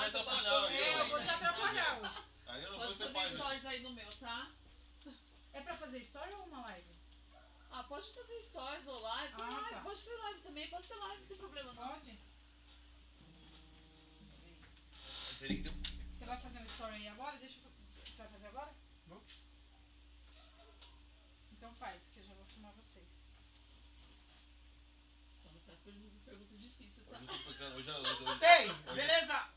vai atrapalhar. É, eu vou te atrapalhar. Aí eu não Pode vou fazer paz. stories aí no meu, tá? É pra fazer história ou uma live? Ah, pode fazer stories ou live. Ah, live. tá. Pode ser live também, pode ser live, não tem problema não. Pode? Você vai fazer um story aí agora? Deixa eu... Você vai fazer agora? Vou. Então faz, que eu já vou filmar vocês. Só não faz pergunta, difícil, tá? Hoje eu tô. Hoje eu- hoje eu- Tem! Beleza?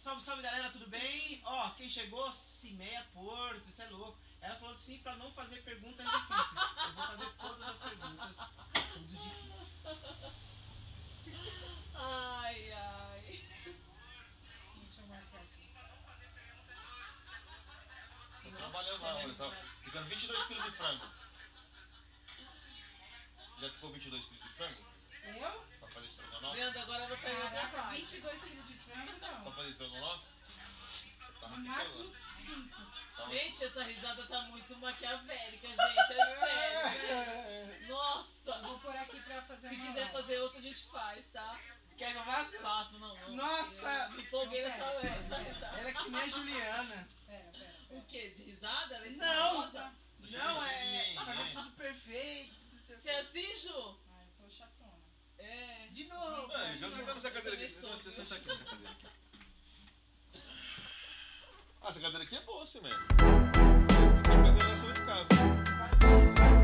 Salve, salve galera, tudo bem? Ó, quem chegou, Cimeia Porto, isso é louco. Ela falou assim pra não fazer perguntas difíceis. Eu vou fazer todas as perguntas, tudo difícil. Ai, ai. Deixa eu marcar aqui. Tô trabalhando lá, olha. Tá ficando 22 quilos de frango. Já ficou 22 quilos de frango? Eu? Pra fazer estrogonofe? Leandro, agora eu vou pegar Caraca, trabalho. 22 quilos de frango Pra não. fazer estrogonofe? Tá No máximo lá. 5. Tá lá. Gente, essa risada tá muito maquiavélica, gente. É sério. Nossa. Vou pôr aqui pra fazer Se uma quiser live. fazer outra, a gente faz, tá? Quer que eu faça? Faço, não, não. Nossa! Eu Me empolguei nessa Não, pera, nessa pera. risada. Ela é que nem a Juliana. Pera, pera, O pera. quê? De risada? Ela é Não. Não, é fazer tudo perfeito. não o Você é assim, Ju? Ah, eu sou chatona. É. De novo. É, já senta nessa cadeira aqui. Eu também Você sou, senta aqui nessa cadeira aqui. Ah, essa cadeira aqui é boa, sim, mesmo. Essa cadeira é sua de casa.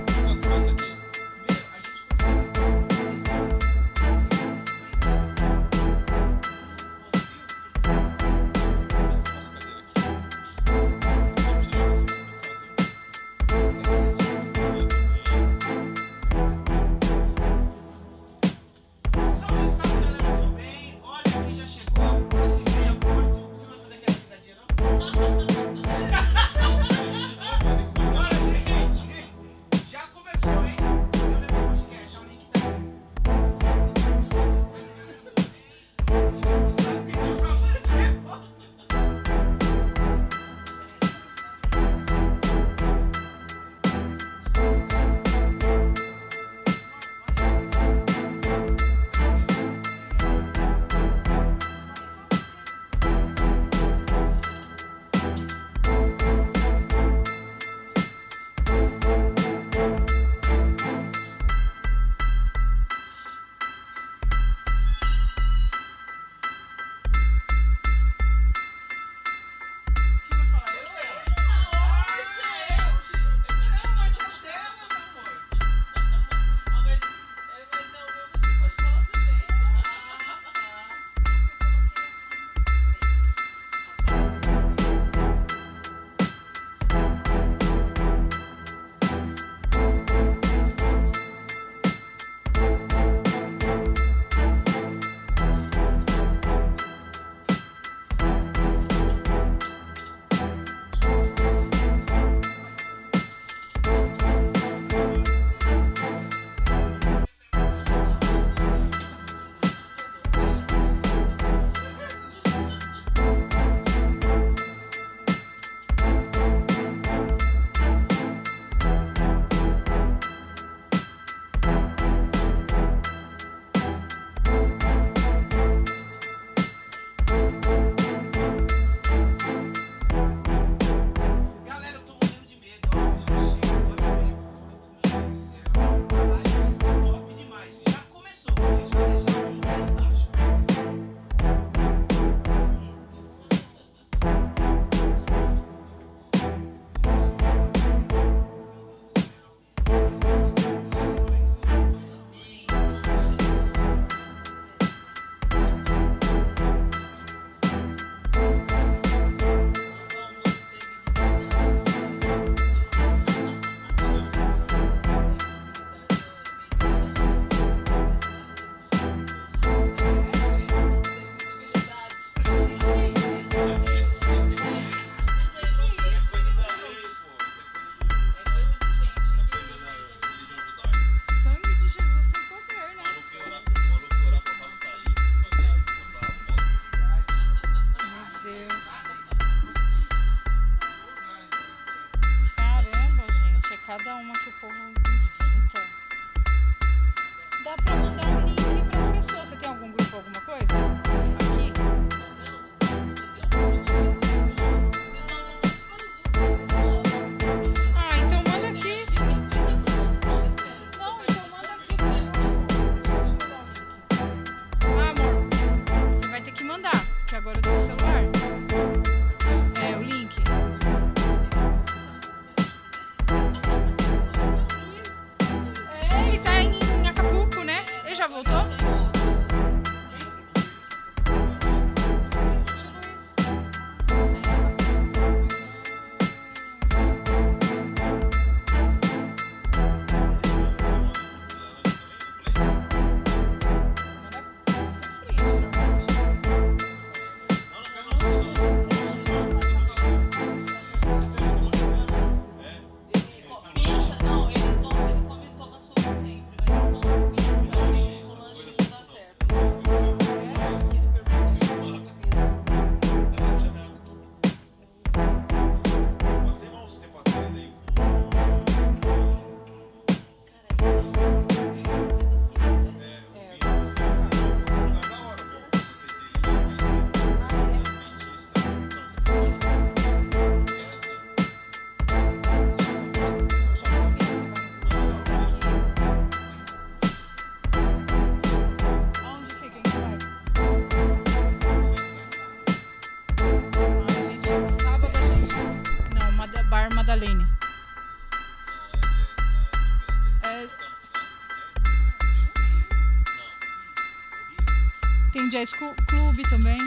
Jazz Clu- Clube também.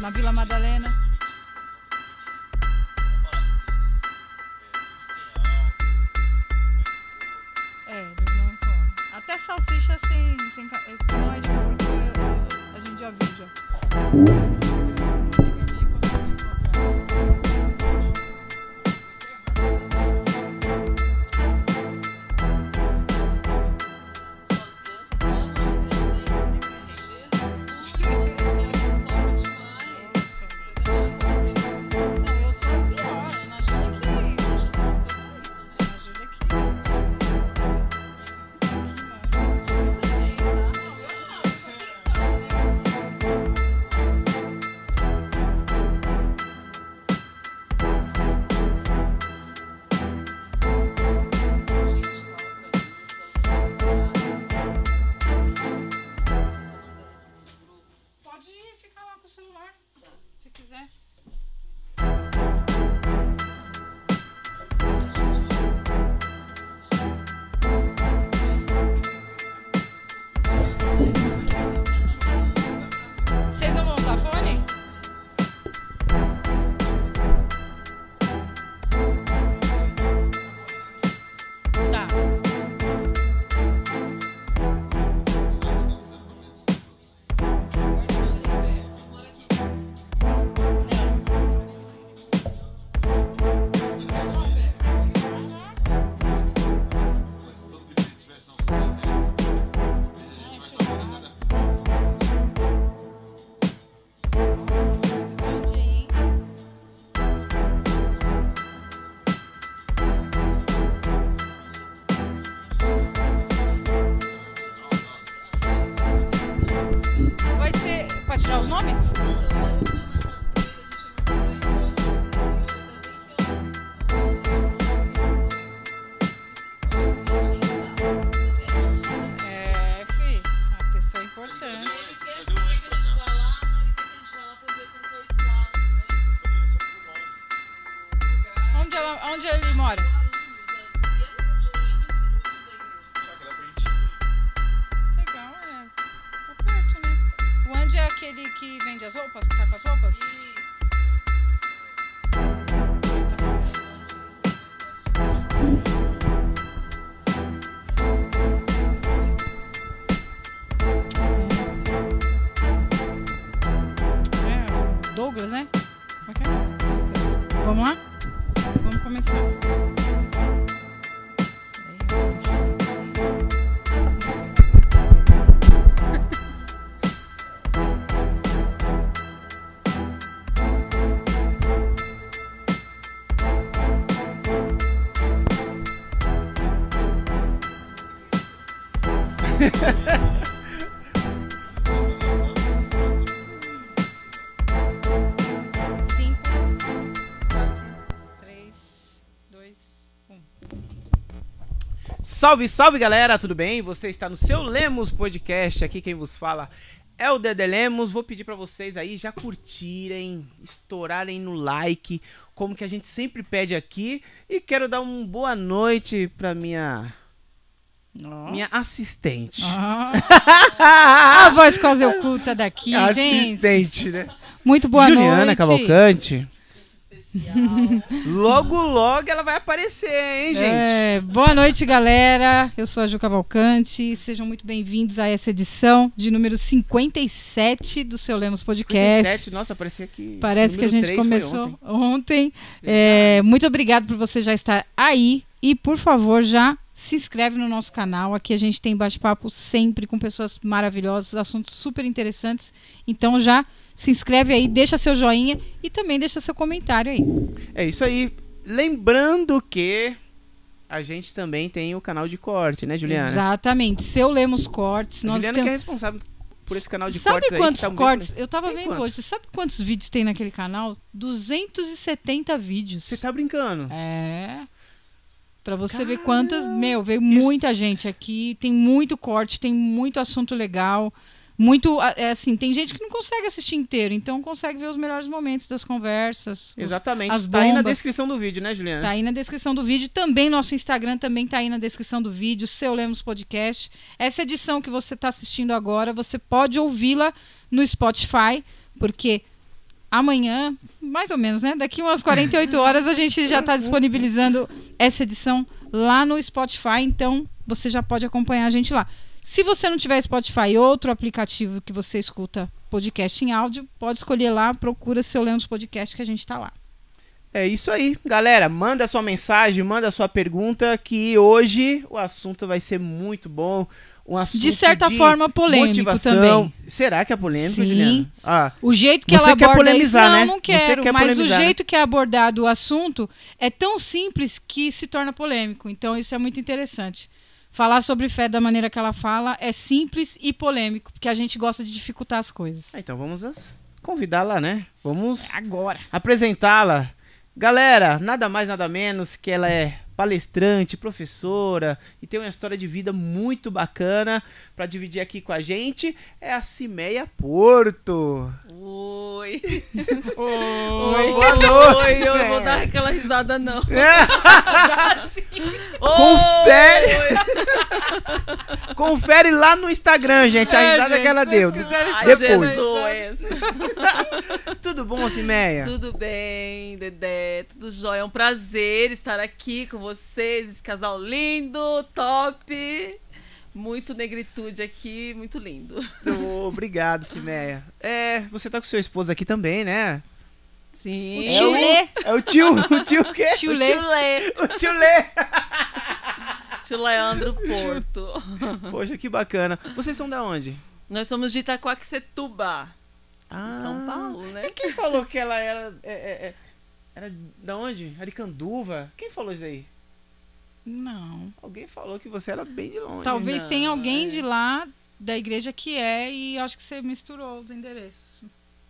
Na Vila Madalena. Salve, salve galera, tudo bem? Você está no seu Lemos Podcast. Aqui quem vos fala é o Dedé Lemos. Vou pedir pra vocês aí já curtirem, estourarem no like, como que a gente sempre pede aqui. E quero dar uma boa noite pra minha, Ó. minha assistente. Ah. A voz quase oculta daqui, gente. assistente, né? Muito boa Juliana noite. Cavalcante. Logo, logo ela vai aparecer, hein, gente? É, boa noite, galera. Eu sou a Ju Cavalcante. Sejam muito bem-vindos a essa edição de número 57 do Seu Lemos Podcast. 57, nossa, parecia que. Parece que a gente começou ontem. ontem. É, muito obrigado por você já estar aí. E, por favor, já se inscreve no nosso canal. Aqui a gente tem bate-papo sempre com pessoas maravilhosas, assuntos super interessantes. Então já se inscreve aí, deixa seu joinha e também deixa seu comentário aí. É isso aí. Lembrando que a gente também tem o canal de corte, né, Juliana? Exatamente. Seu Lemos Cortes. Nós Juliana que é temos... responsável por esse canal de Sabe cortes aí. quantos que tá cortes? Eu tava Tem vendo quantos? hoje. Sabe quantos vídeos tem naquele canal? 270 vídeos. Você tá brincando? É. Pra você ver quantas. Meu, veio muita gente aqui. Tem muito corte, tem muito assunto legal. Muito. É assim, tem gente que não consegue assistir inteiro, então consegue ver os melhores momentos das conversas. os- Exatamente. as tá aí na descrição do vídeo, né, Juliana? Tá aí na descrição do vídeo. Também nosso Instagram também tá aí na descrição do vídeo, Seu Lemos Podcast. Essa edição que você está assistindo agora, você pode ouvi-la no Spotify, porque amanhã, mais ou menos, né? Daqui umas 48 horas a gente já está disponibilizando essa edição lá no Spotify, então você já pode acompanhar a gente lá. Se você não tiver Spotify, outro aplicativo que você escuta podcast em áudio, pode escolher lá, procura Seu Lemos Podcast que a gente tá lá. É isso aí, galera. Manda sua mensagem, manda sua pergunta, que hoje o assunto vai ser muito bom. Um assunto De certa de forma, polêmico motivação. também. Será que é polêmico, Sim. Juliana? Ah, O jeito que Você ela quer aborda polemizar, isso, não, né? não Você quero, quer mas polemizar, o né? jeito que é abordado o assunto é tão simples que se torna polêmico. Então isso é muito interessante. Falar sobre fé da maneira que ela fala é simples e polêmico, porque a gente gosta de dificultar as coisas. então vamos convidá-la, né? Vamos Agora. apresentá-la. Galera, nada mais, nada menos que ela é palestrante, professora e tem uma história de vida muito bacana pra dividir aqui com a gente. É a Cimeia Porto. Oi. Oi. Boa noite. Oi, eu Cimeia. vou dar aquela risada não. Confere. Confere lá no Instagram, gente, a É, risada gente, que ela deu. Depois. Jesus. Tudo bom, Cimeia? Tudo bem, Dedé? Tudo jóia? É um prazer estar aqui com vocês, esse casal lindo, top. Muito negritude aqui, muito lindo. Obrigado, Cimeia. É, você tá com seu esposo aqui também, né? Sim. É o- Chulé. É o tio, o tio o quê? Chulé. Chulé. O tio Lê. Tio Leandro Porto. Poxa, que bacana. Vocês são da onde? Nós somos de Itacoaxetuba, Ah, São Paulo, né? Quem falou que ela era. é, é, é, era da onde? Aricanduva? Quem falou isso aí? Não. Alguém falou que você era bem de longe. Talvez Não, tenha alguém é. de lá da igreja que é e acho que você misturou os endereços.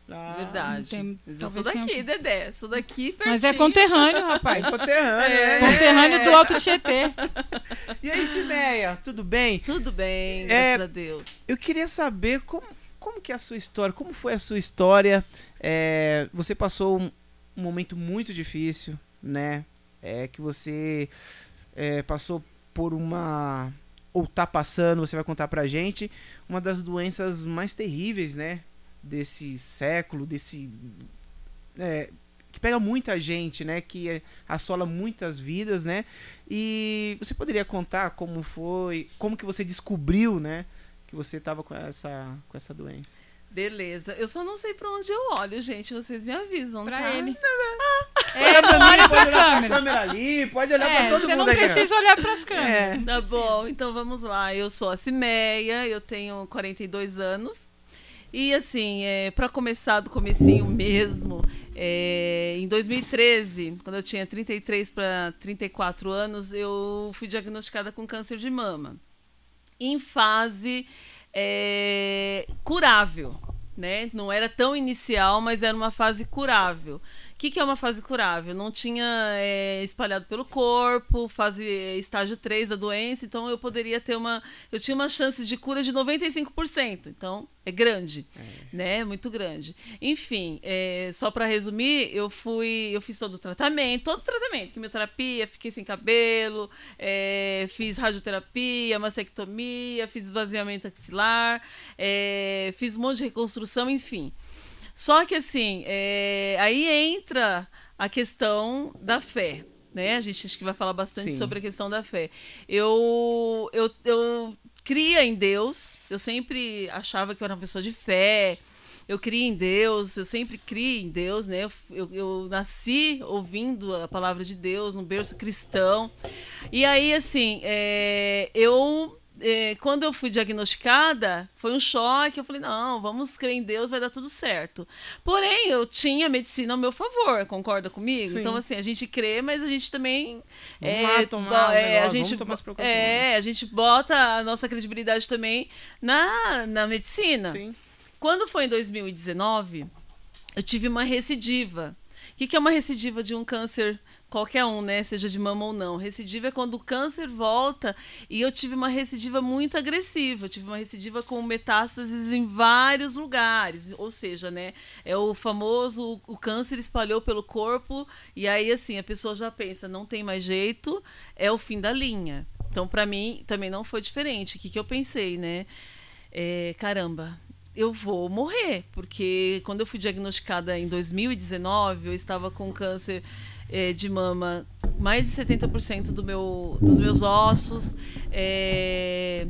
Ah, Verdade. tem- eu sou talvez tenha- daqui, Dedé. Sou daqui pertinho. Mas é conterrâneo, É rapaz. conterrâneo, É. né? Conterrâneo do Alto Tietê. E aí, Cimeia, tudo bem? Tudo bem, É, graças a Deus. Eu queria saber como, como que é a sua história, como foi a sua história. É, você passou um, um momento muito difícil, né? É que você é, passou por uma ou tá passando, você vai contar pra gente, uma das doenças mais terríveis, né? Desse século, desse é, que pega muita gente, né? Que é, assola muitas vidas, né? E você poderia contar como foi, como que você descobriu, né? Que você tava com essa, com essa doença. Beleza. Eu só não sei pra onde eu olho, gente. Vocês me avisam, Pra tá? ele. É, não olha pra câmera. câmera ali, pode olhar É, pra todo você mundo não aqui, ó. precisa olhar pras câmeras. É. Tá bom, então vamos lá. Eu sou a Cimeia, eu tenho 42 anos. E assim, é, para começar do comecinho mesmo, é, em 2013, quando eu tinha 33 para 34 anos, eu fui diagnosticada com câncer de mama. Em fase é, curável. né? Não era tão inicial, mas era uma fase curável. O que, que é uma fase curável? Não tinha é, espalhado pelo corpo, fase estágio 3 da doença, então eu poderia ter uma. Eu tinha uma chance de cura de 95%. Então, é grande, né? Muito grande. Enfim, é, só para resumir, eu fui. Eu fiz todo o tratamento, todo o tratamento, quimioterapia, fiquei sem cabelo, é, fiz radioterapia, mastectomia, fiz esvaziamento axilar, é, fiz um monte de reconstrução, enfim. Só que assim, é, aí entra a questão da fé. Né? A gente acho que vai falar bastante Sim. sobre a questão da fé. Eu, eu, eu cria em Deus, eu sempre achava que eu era uma pessoa de fé, eu cria em Deus, eu sempre criei em Deus, né? Eu, eu, eu nasci ouvindo a palavra de Deus, um berço cristão. E aí, assim, é, eu é, quando eu fui diagnosticada, foi um choque. Eu falei, não, vamos crer em Deus, vai dar tudo certo. Porém, eu tinha a medicina ao meu favor, concorda comigo? Sim. Então, assim, a gente crê, mas a gente também. Vamos é, lá tomar é, a negócio, gente, tomar é, a gente bota a nossa credibilidade também na, na medicina. Sim. Quando foi em 2019, eu tive uma recidiva. O que, que é uma recidiva de um câncer qualquer um, né? Seja de mama ou não. Recidiva é quando o câncer volta e eu tive uma recidiva muito agressiva. Eu tive uma recidiva com metástases em vários lugares. Ou seja, né? É o famoso o câncer espalhou pelo corpo e aí assim a pessoa já pensa não tem mais jeito, é o fim da linha. Então para mim também não foi diferente. O que, que eu pensei, né? É, caramba, eu vou morrer, porque quando eu fui diagnosticada em 2019, eu estava com câncer eh, de mama, mais de 70% do meu, dos meus ossos. eh,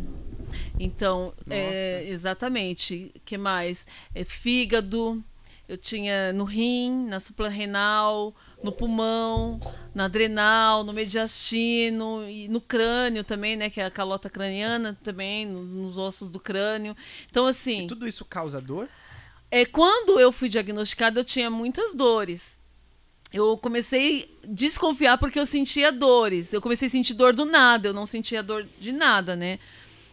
então, eh, exatamente. que mais? Eh, fígado, eu tinha no rim, na suprarrenal, no pulmão, na adrenal, no mediastino e no crânio também, né? Que é a calota craniana também, no- nos ossos do crânio. Então, assim. Tudo isso causa dor? É, quando eu fui diagnosticada, eu tinha muitas dores. Eu comecei a desconfiar porque eu sentia dores. Eu comecei a sentir dor do nada, eu não sentia dor de nada, né?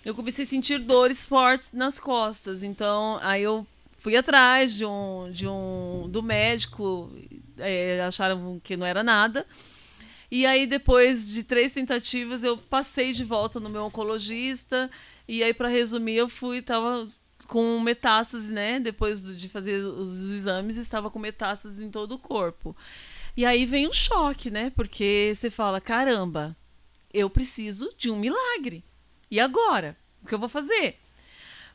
Eu comecei a sentir dores fortes nas costas. Então, aí eu fui atrás de um, de um do médico, é, acharam que não era nada. E aí, depois de três tentativas, eu passei de volta no meu oncologista. E aí, para resumir, eu fui, tava com metástase, né? Depois de fazer os exames, estava com metástase em todo o corpo. E aí vem um choque, né? Porque você fala: caramba, eu preciso de um milagre. E agora? O que eu vou fazer?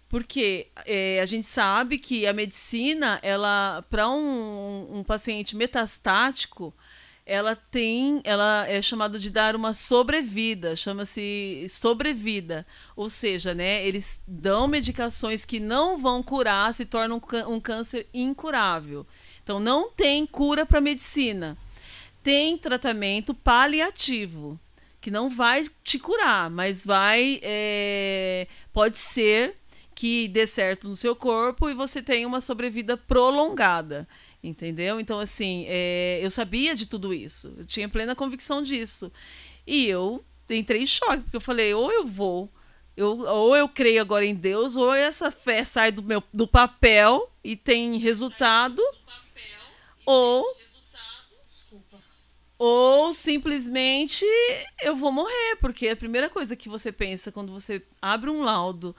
Porque é, a gente sabe que a medicina, ela, para um, um paciente metastático, ela tem, ela é chamada de dar uma sobrevida, chama-se sobrevida, ou seja, né, eles dão medicações que não vão curar, se torna um, cân- um câncer incurável. Então não tem cura para medicina. Tem tratamento paliativo, que não vai te curar, mas vai, é, pode ser que dê certo no seu corpo e você tenha uma sobrevida prolongada. Entendeu? Então, assim, é, eu sabia de tudo isso. Eu tinha plena convicção disso. E eu entrei em choque, porque eu falei, ou eu vou, eu, ou eu creio agora em Deus, ou essa fé sai do, meu, do papel e tem resultado, ou ou simplesmente eu vou morrer, porque a primeira coisa que você pensa quando você abre um laudo,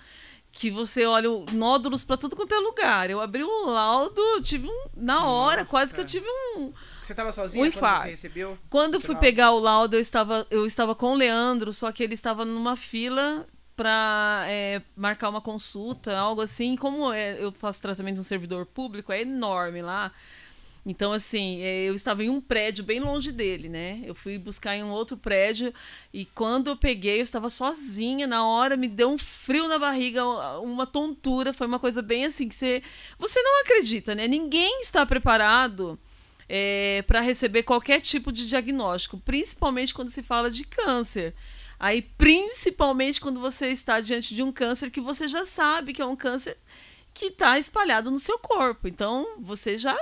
que você olha o- nódulos pra tudo quanto é lugar. Eu abri um laudo, tive um na hora, Nossa. quase que eu tive um Você tava sozinha Um quando você recebeu? quando eu fui laudo? pegar o laudo, eu estava, eu estava com o Leandro, só que ele estava numa fila para marcar uma consulta, algo assim. Como é, eu faço tratamento de um servidor público, é enorme lá. Então, assim, é, eu estava em um prédio bem longe dele, né? Eu fui buscar em um outro prédio e quando eu peguei, eu estava sozinha. Na hora me deu um frio na barriga, uma tontura. Foi uma coisa bem assim que você, você não acredita, né? Ninguém está preparado para receber qualquer tipo de diagnóstico, principalmente quando se fala de câncer. Aí, principalmente quando você está diante de um câncer que você já sabe que é um câncer que está espalhado no seu corpo. Então, você já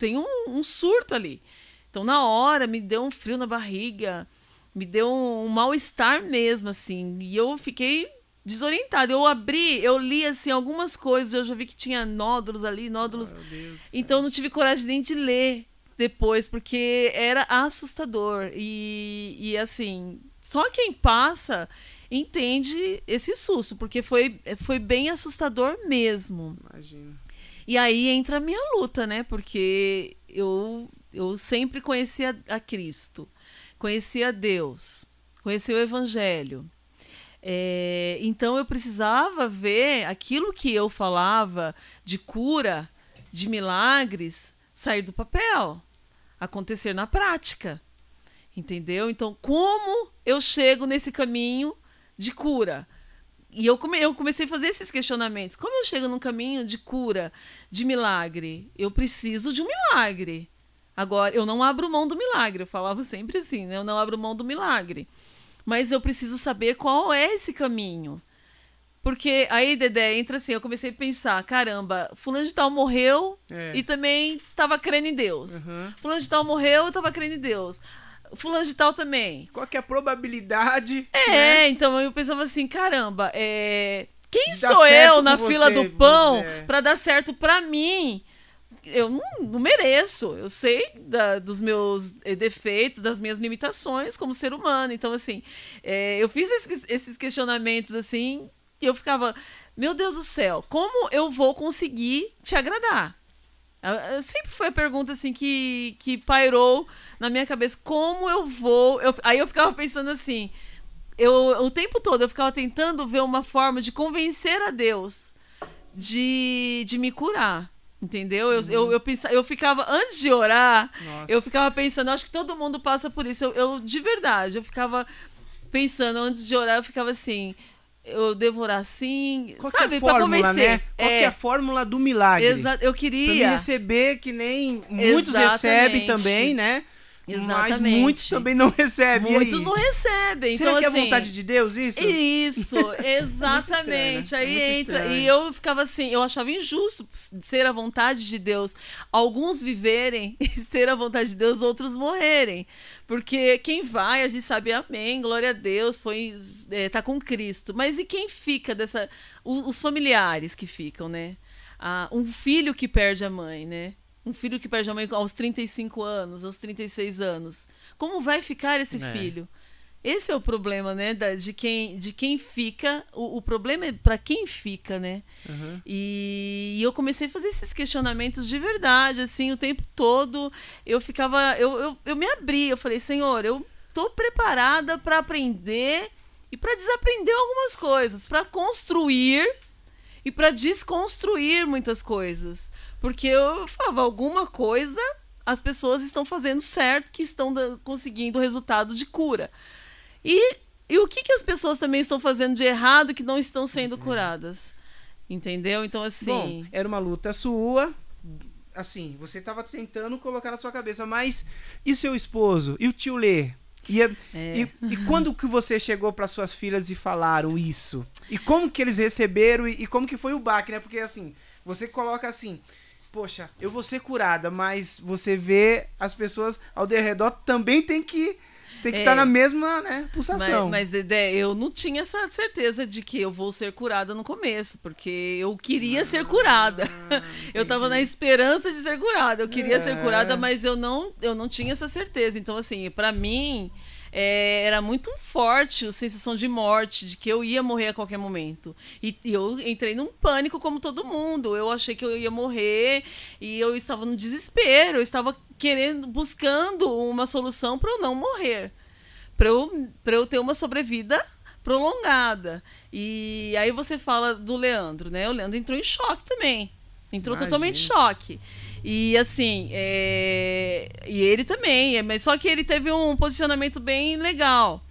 tem um, um surto ali. Então, na hora, me deu um frio na barriga, me deu um, um mal-estar mesmo, assim. E eu fiquei desorientada. Eu abri, eu li assim algumas coisas, eu já vi que tinha nódulos ali, nódulos. Céu. Então eu não tive coragem nem de ler depois, porque era assustador. E, e assim, só quem passa entende esse susto, porque foi, foi bem assustador mesmo. Imagina. E aí entra a minha luta, né? Porque eu, eu sempre conhecia a Cristo, conhecia Deus, conhecia o Evangelho. É, então eu precisava ver aquilo que eu falava de cura, de milagres, sair do papel, acontecer na prática. Entendeu? Então, como eu chego nesse caminho de cura? E eu, come, eu comecei a fazer esses questionamentos. Como eu chego num caminho de cura, de milagre? Eu preciso de um milagre. Agora, eu não abro mão do milagre. Eu falava sempre assim, né? Eu não abro mão do milagre. Mas eu preciso saber qual é esse caminho. Porque aí, Dedé, entra assim, eu comecei a pensar, caramba, fulano de tal morreu É. e também tava crendo em Deus. Aham. Fulano de tal morreu e tava crendo em Deus. Fulano de tal também. Qual que é a probabilidade? É, né, então eu pensava assim, caramba, é... quem dar sou eu na fila você, do pão dizer. pra dar certo pra mim? Eu não, não mereço. Eu sei da- dos meus eh, defeitos, das minhas limitações como ser humano. Então, assim, é, eu fiz esses, esses questionamentos assim e eu ficava, meu Deus do céu, como eu vou conseguir te agradar? Ah, ah, Sempre foi a pergunta assim que, que pairou na minha cabeça. Como eu vou. eu- aí eu ficava pensando assim. Eu, o tempo todo eu ficava tentando ver uma forma de convencer a Deus de, de me curar. Entendeu? Eu, eu, eu, pensava, eu ficava, antes de orar, Nossa. eu ficava pensando, acho que todo mundo passa por isso. Eu, eu, de verdade, eu ficava pensando, antes de orar, eu ficava assim, eu devo orar assim, Qual é a sabe? Pra fórmula, convencer. né? Qual que é a fórmula do milagre? Exato, eu Pra mim queria. receber que nem muitos Exatamente. recebem também, né? Mas Exatamente. muitos também não recebem. Muitos não recebem. Será então, que é assim, vontade de Deus isso? Isso, exatamente. estranho, né? É Aí entra. estranho. E eu ficava assim, eu achava injusto ser a vontade de Deus. Alguns viverem e ser a vontade de Deus, outros morrerem. Porque quem vai, a gente sabe, amém, glória a Deus, foi é, tá com Cristo. Mas e quem fica dessa. Os familiares que ficam, né? Ah, um filho que perde a mãe, né? Um filho que perde a mãe aos 35 anos, aos 36 anos. Como vai ficar esse É. filho? Esse é o problema, né? da- de, quem, de quem fica. O, o problema é para quem fica, né? Uhum. E, e eu comecei a fazer esses questionamentos de verdade, assim, o tempo todo. Eu ficava. Eu, eu, eu me abri, eu falei, Senhor, eu tô preparada para aprender e para desaprender algumas coisas, para construir e para desconstruir muitas coisas. Porque eu falava, alguma coisa as pessoas estão fazendo certo, que estão conseguindo resultado de cura. E, e o que, que as pessoas também estão fazendo de errado que não estão sendo curadas? Entendeu? Então, assim. Bom, era uma luta sua. Assim, você tava tentando colocar na sua cabeça, mas e seu esposo? E o tio Lê? E, É. e, e quando que você chegou para suas filhas e falaram isso? E como que eles receberam e, e como que foi o baque, né? Porque assim, você coloca assim, poxa, eu vou ser curada, mas você vê as pessoas ao redor também tem que tem que É. estar na mesma, né, pulsação. Mas, mas Dedé, eu não tinha essa certeza de que eu vou ser curada no começo, porque eu queria ser curada. eu tava na esperança de ser curada. Eu queria É. ser curada, mas eu não, eu não tinha essa certeza. Então, assim, pra mim, é, era muito forte a sensação de morte, de que eu ia morrer a qualquer momento. E, e eu entrei num pânico como todo mundo. Eu achei que eu ia morrer e eu estava no desespero. Eu estava querendo, buscando uma solução para eu não morrer para eu, pra eu ter uma sobrevida prolongada. E aí você fala do Leandro, né? O Leandro entrou em choque também. Entrou Imagino. totalmente em choque. E assim, é, e ele também, é, mas só que ele teve um posicionamento bem legal.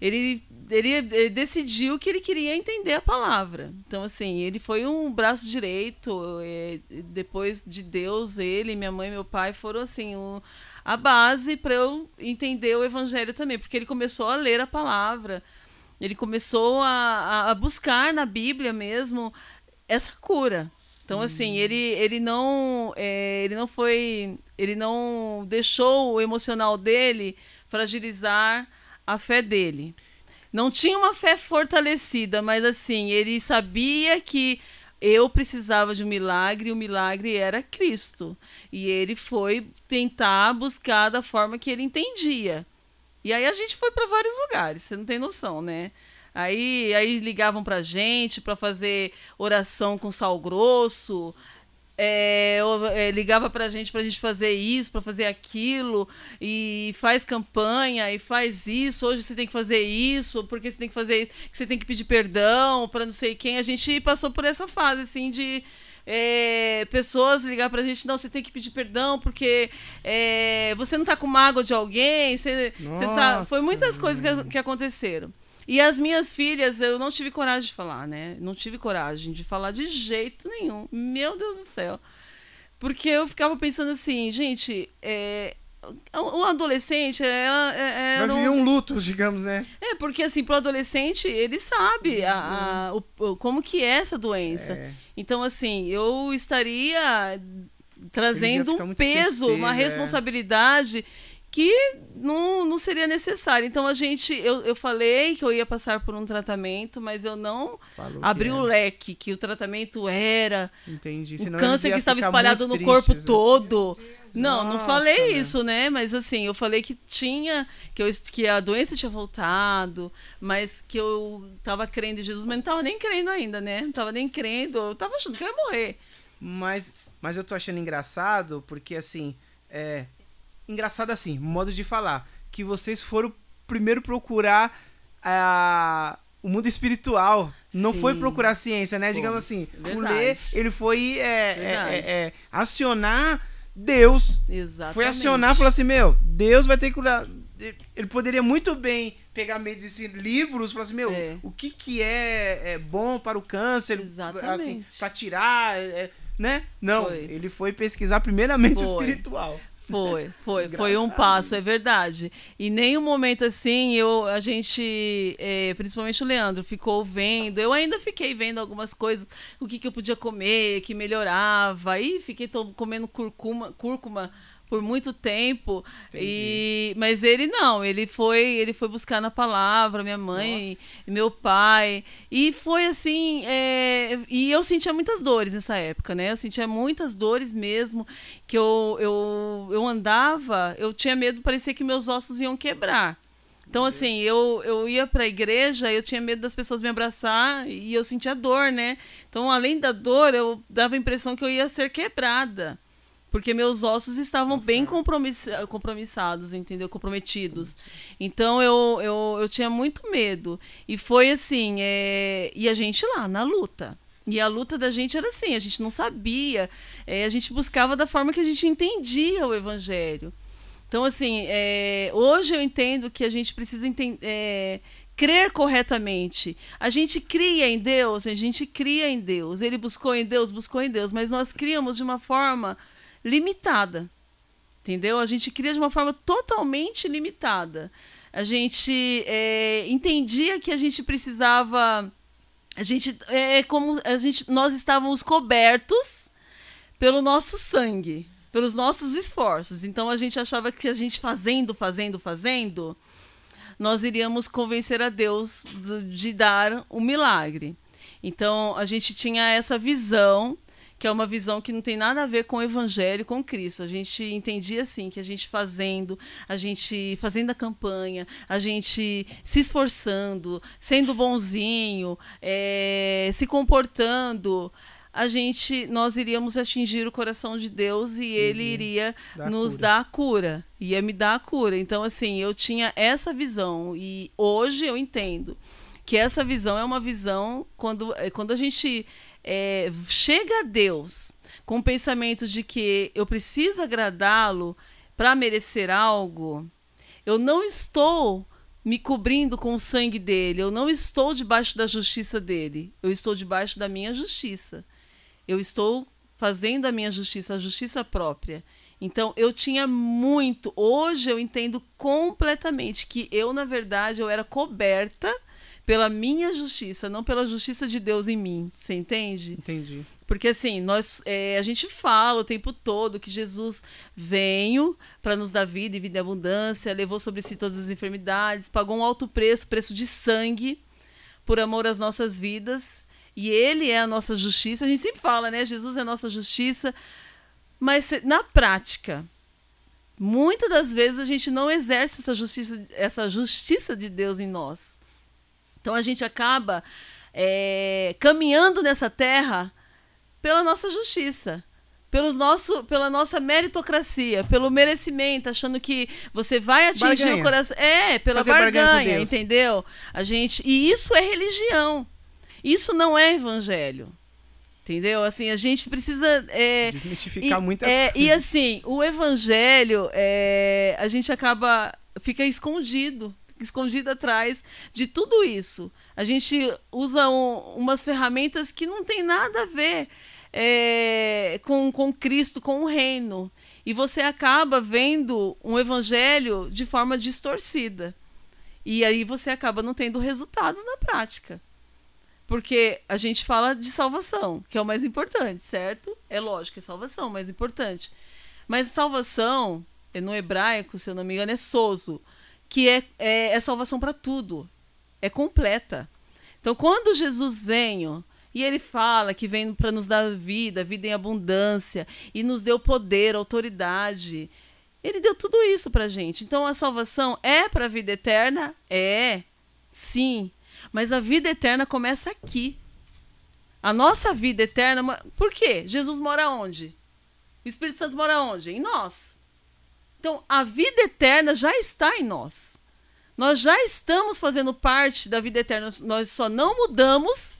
Ele, ele, eh, decidiu que ele queria entender a palavra. Então, assim, ele foi um braço direito. eh, depois de Deus, ele, minha mãe e meu pai foram, assim, um- a base para eu entender o evangelho também. Porque ele começou a ler a palavra. Ele começou a- a buscar na Bíblia mesmo essa cura. Então, assim, ele, ele não. eh, ele não foi. Ele não deixou o emocional dele fragilizar a fé dele. não tinha uma fé fortalecida, mas assim, ele sabia que eu precisava de um milagre e o milagre era Cristo. E ele foi tentar buscar da forma que ele entendia. E aí a gente foi para vários lugares, você não tem noção, né? Aí, aí ligavam pra gente para fazer oração com sal grosso, é, é, ligava pra gente pra gente fazer isso, pra fazer aquilo, e faz campanha, e faz isso, hoje você tem que fazer isso, porque você tem que fazer isso, que você tem que pedir perdão pra não sei quem. A gente passou por essa fase, assim, de. é, pessoas ligar pra gente, não, você tem que pedir perdão porque é, você não tá com mágoa de alguém, você, você tá. Foi muitas Nossa, coisas que, que aconteceram. E as minhas filhas, eu não tive coragem de falar, né? Não tive coragem de falar de jeito nenhum. Meu Deus do céu. Porque eu ficava pensando assim, gente, é, um adolescente, ela, é, Vai era viver um- um luto, digamos, né? é porque assim, pro adolescente, ele sabe a, a- o- o- como que é essa doença. É. Então, assim, eu estaria trazendo um peso, uma é. responsabilidade que não, não seria necessária. Então, a gente, eu, eu falei que eu ia passar por um tratamento, mas eu não Falou abri que o é. leque, que o tratamento era Entendi. o Senão eles câncer que estava espalhado no muito corpo né? todo. Não, não Nossa, falei né? isso, né? Mas assim, eu falei que tinha, que, eu, que a doença tinha voltado, mas que eu tava crendo em Jesus, mas não tava nem crendo ainda, né? Não tava nem crendo, eu tava achando que eu ia morrer. Mas, mas eu tô achando engraçado porque, assim, é. Engraçado assim, modo de falar. Que vocês foram primeiro procurar a, o mundo espiritual. Não foi Sim. procurar ciência, né? Digamos assim, Fomos, o verdade. Lê, ele foi é, é, Verdade. é, é, acionar Deus. Exatamente. Foi acionar e falou assim: Meu, Deus vai ter que curar. Ele poderia muito bem pegar medicina, livros, falar assim: Meu, É. o que, que é, é bom para o câncer? Exatamente. Assim, para tirar, né? Não, Foi. ele foi pesquisar primeiramente o Foi. espiritual. Foi, foi, foi um passo, é verdade. E nenhum momento assim, eu, a gente, é, principalmente o Leandro, ficou vendo. Eu ainda fiquei vendo algumas coisas, o que, que eu podia comer, que melhorava. Aí fiquei to- comendo curcuma, cúrcuma por muito tempo. E, mas ele não, ele foi, ele foi buscar na palavra, minha mãe, e meu pai. E foi assim, é, e eu sentia muitas dores nessa época, né? Eu sentia muitas dores mesmo, que eu, eu, eu andava, eu tinha medo, parecia que meus ossos iam quebrar. Então, assim, eu, eu ia pra igreja, eu tinha medo das pessoas me abraçar e eu sentia dor, né? Então, além da dor, eu dava a impressão que eu ia ser quebrada. Porque meus ossos estavam bem compromiss- compromissados, entendeu? Comprometidos. Então eu, eu, eu tinha muito medo. E foi assim, é... e a gente lá, na luta. E a luta da gente era assim, a gente não sabia. é, a gente buscava da forma que a gente entendia o evangelho. Então, assim, é, hoje eu entendo que a gente precisa é, crer corretamente. A gente cria em Deus, a gente cria em Deus. Ele buscou em Deus, buscou em Deus, mas nós criamos de uma forma limitada. Entendeu? A gente cria de uma forma totalmente limitada. A gente é, entendia que a gente precisava. A gente é como a gente nós estávamos cobertos pelo nosso sangue, pelos nossos esforços. Então a gente achava que a gente fazendo, fazendo, fazendo, nós iríamos convencer a Deus de, de dar um milagre. Então a gente tinha essa visão, que é uma visão que não tem nada a ver com o evangelho, com Cristo. A gente entendia assim que a gente fazendo, a gente fazendo a campanha, a gente se esforçando, sendo bonzinho, eh, se comportando, a gente nós iríamos atingir o coração de Deus e ele iria Dar nos cura. dar a cura, ia me dar a cura. Então assim, eu tinha essa visão e hoje eu entendo que essa visão é uma visão quando, é, quando a gente é, chega a Deus com o pensamento de que eu preciso agradá-lo para merecer algo, eu não estou me cobrindo com o sangue dele, eu não estou debaixo da justiça dele, eu estou debaixo da minha justiça. Eu estou fazendo a minha justiça, a justiça própria. Então eu tinha muito, hoje eu entendo completamente que eu na verdade eu era coberta pela minha justiça, não pela justiça de Deus em mim. Você entende? Entendi. Porque assim, nós, é, a gente fala o tempo todo que Jesus veio para nos dar vida e vida em abundância, levou sobre si todas as enfermidades, pagou um alto preço, preço de sangue, por amor às nossas vidas. E ele é a nossa justiça. A gente sempre fala, né? Jesus é a nossa justiça. Mas na prática, muitas das vezes a gente não exerce essa justiça, essa justiça de Deus em nós. Então a gente acaba é, caminhando nessa terra pela nossa justiça. Pelos nosso, pela nossa meritocracia, pelo merecimento, achando que você vai atingir Barganha. o coração. É, pela Fazer barganha entendeu? A gente. E isso é religião. Isso não é evangelho. Entendeu? Assim, a gente precisa. é, Desmistificar e, muita é, coisa. E assim, o evangelho, é, a gente acaba. fica escondido. Escondido atrás de tudo isso. A gente usa um- umas ferramentas que não tem nada a ver é, com, com Cristo, com o reino. E você acaba vendo um evangelho de forma distorcida. E aí você acaba não tendo resultados na prática. Porque a gente fala de salvação, que é o mais importante, certo? É lógico, é salvação, o mais importante. Mas salvação, é no hebraico, se eu não me engano, é sozo, que é, é, é salvação para tudo. É completa. Então, quando Jesus vem e ele fala que vem para nos dar vida, vida em abundância, e nos deu poder, autoridade, ele deu tudo isso para gente. Então, a salvação é para a vida eterna? É, sim. Mas a vida eterna começa aqui. A nossa vida eterna. Por quê? Jesus mora onde? O Espírito Santo mora onde? Em nós. Então, a vida eterna já está em nós. Nós já estamos fazendo parte da vida eterna. Nós só não mudamos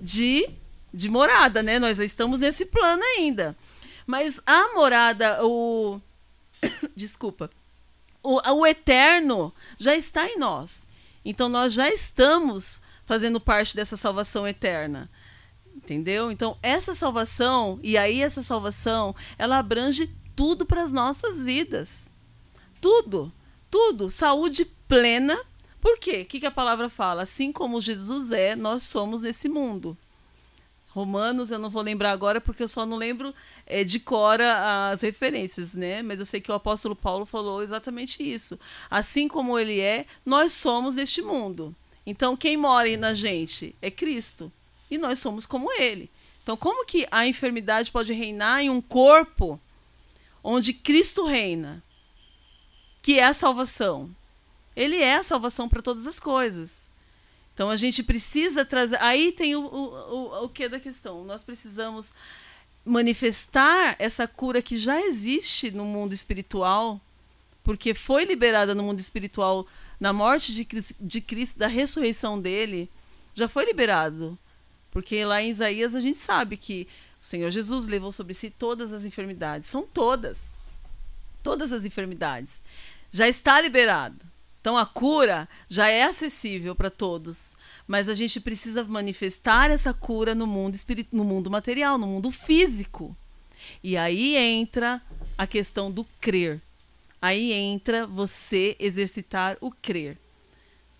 de, de morada, né? Nós estamos nesse plano ainda. Mas a morada, o. Desculpa. O, o eterno já está em nós. Então nós já estamos fazendo parte dessa salvação eterna. Entendeu? Então, essa salvação, e aí essa salvação, ela abrange tudo para as nossas vidas. Tudo. Tudo. Saúde plena. Por quê? O que, que a palavra fala? Assim como Jesus é, nós somos nesse mundo. Romanos, eu não vou lembrar agora porque eu só não lembro é, de cora as referências, né? Mas eu sei que o apóstolo Paulo falou exatamente isso. Assim como ele é, nós somos neste mundo. Então, quem mora na gente é Cristo. E nós somos como ele. Então, como que a enfermidade pode reinar em um corpo onde Cristo reina? Que é a salvação. Ele é a salvação para todas as coisas. Então a gente precisa trazer. Aí tem o, o, o, o que da questão? Nós precisamos manifestar essa cura que já existe no mundo espiritual, porque foi liberada no mundo espiritual na morte de de Cristo, da ressurreição dele, já foi liberado. Porque lá em Isaías a gente sabe que o Senhor Jesus levou sobre si todas as enfermidades. São todas. Todas as enfermidades. Já está liberado. Então a cura já é acessível para todos, mas a gente precisa manifestar essa cura no mundo espiri- no mundo material, no mundo físico. E aí entra a questão do crer. Aí entra você exercitar o crer.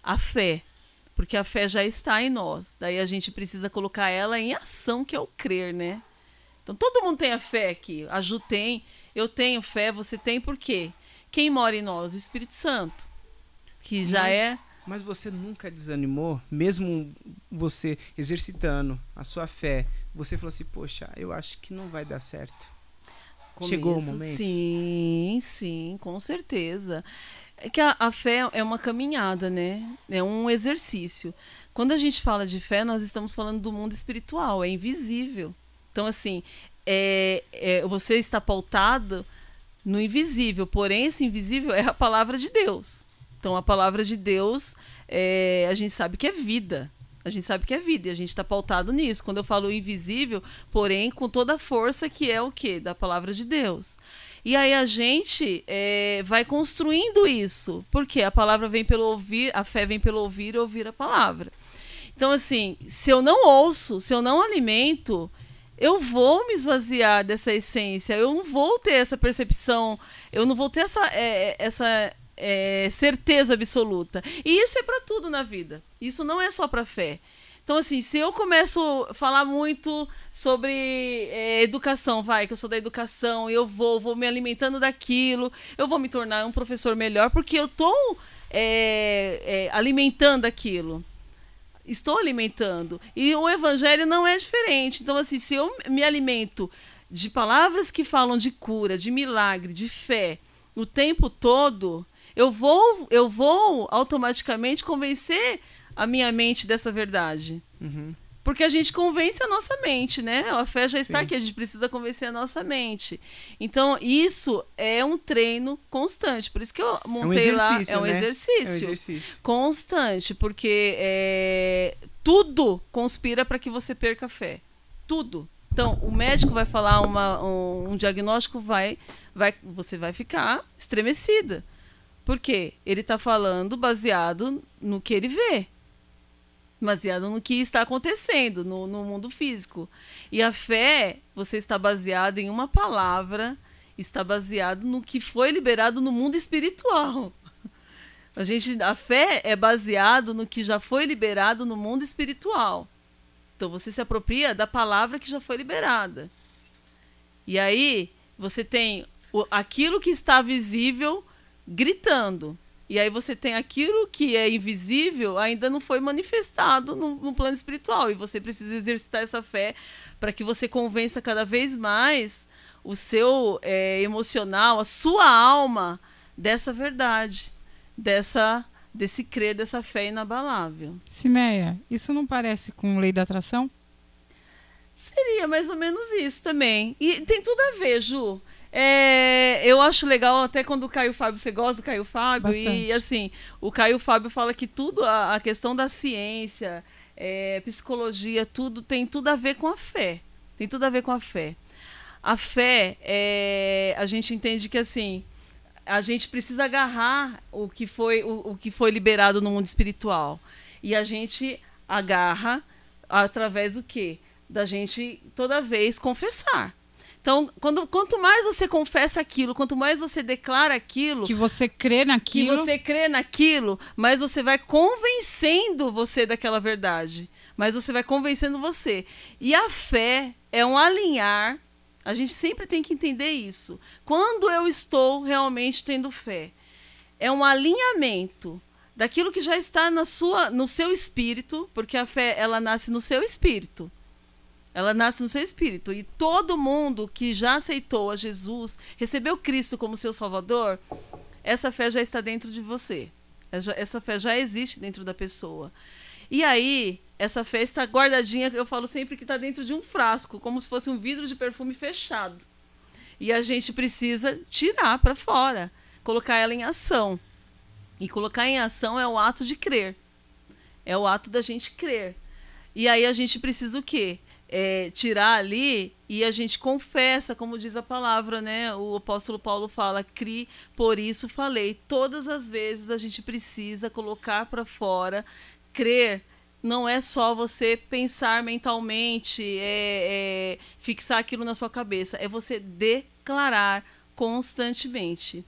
A fé, porque a fé já está em nós. Daí a gente precisa colocar ela em ação, que é o crer, né? Então todo mundo tem a fé aqui. A Ju tem, eu tenho fé, você tem por quê? Quem mora em nós? O Espírito Santo que já Mas- é Mas você nunca desanimou, mesmo você exercitando a sua fé, você falou assim, poxa, eu acho que não vai dar certo. Chegou o começo. momento? Sim, sim, com certeza. É que a, a fé é uma caminhada, né? É um exercício. Quando a gente fala de fé, nós estamos falando do mundo espiritual, é invisível. Então, assim, é, é, você está pautado no invisível, porém, esse invisível é a palavra de Deus. Então, a palavra de Deus, é, a gente sabe que é vida. A gente sabe que é vida e a gente está pautado nisso. Quando eu falo invisível, porém, com toda a força que é o quê? Da palavra de Deus. E aí a gente é, vai construindo isso. Porque a palavra vem pelo ouvir, a fé vem pelo ouvir e ouvir a palavra. Então, assim, se eu não ouço, se eu não alimento, eu vou me esvaziar dessa essência. Eu não vou ter essa percepção, eu não vou ter essa, é, essa é, certeza absoluta. E isso é para tudo na vida. Isso não é só para fé. Então, assim, se eu começo a falar muito sobre é, educação, vai, que eu sou da educação, eu vou, vou me alimentando daquilo, eu vou me tornar um professor melhor, porque eu tô é, é, alimentando aquilo. Estou alimentando. E o evangelho não é diferente. Então, assim, se eu me alimento de palavras que falam de cura, de milagre, de fé, o tempo todo, eu vou, eu vou automaticamente convencer a minha mente dessa verdade. Uhum. Porque a gente convence a nossa mente, né? A fé já está Sim. aqui, a gente precisa convencer a nossa mente. Então, isso é um treino constante. Por isso que eu montei lá. exercício, É um né? É um exercício. exercício. Constante, porque é, tudo conspira para que você perca a fé. Tudo. Então, o médico vai falar uma- um, um diagnóstico, vai, vai, você vai ficar estremecida. Por quê? Ele está falando baseado no que ele vê. Baseado no que está acontecendo no, no mundo físico. E a fé, você está baseado em uma palavra, está baseado no que foi liberado no mundo espiritual. A, gente, a fé é baseado no que já foi liberado no mundo espiritual. Então você se apropria da palavra que já foi liberada. E aí você tem o- aquilo que está visível gritando. E aí você tem aquilo que é invisível ainda não foi manifestado no, no plano espiritual. E você precisa exercitar essa fé para que você convença cada vez mais o seu eh, emocional, a sua alma dessa verdade, dessa desse crer, dessa fé inabalável. Simeia, isso não parece com lei da atração? Seria mais ou menos isso também. E tem tudo a ver, Ju. É, eu acho legal até quando o Caio Fábio, você gosta do Caio Fábio, e Bastante. assim, o Caio Fábio fala que tudo, a, a questão da ciência, é, psicologia, tudo tem tudo a ver com a fé. Tem tudo a ver com a fé. A fé, é, a gente entende que assim, a gente precisa agarrar o que foi o, o que foi liberado no mundo espiritual. E a gente agarra através do quê? Da gente toda vez confessar. Então, quando, quanto mais você confessa aquilo, quanto mais você declara aquilo, Que você crê que naquilo. você crê naquilo, mas você vai convencendo você daquela verdade. Mas você vai convencendo você. E a fé é um alinhar. A gente sempre tem que entender isso. Quando eu estou realmente tendo fé, é um alinhamento daquilo que já está na sua, no seu espírito, porque a fé ela nasce no seu espírito. Ela nasce no seu espírito. E todo mundo que já aceitou a Jesus, recebeu Cristo como seu Salvador, essa fé já está dentro de você. Essa- Essa fé já existe dentro da pessoa. E aí, essa fé está guardadinha, eu falo sempre que está dentro de um frasco, como se fosse um vidro de perfume fechado. E a gente precisa tirar para fora, colocar ela em ação. E colocar em ação é o ato de crer. É o ato da gente crer. E aí a gente precisa o quê? É, tirar ali e a gente confessa, como diz a palavra, né? O apóstolo Paulo fala: "Cri, por isso falei". Todas as vezes a gente precisa colocar para fora, crer. Não é só você pensar mentalmente, é, é, fixar aquilo na sua cabeça. É você declarar constantemente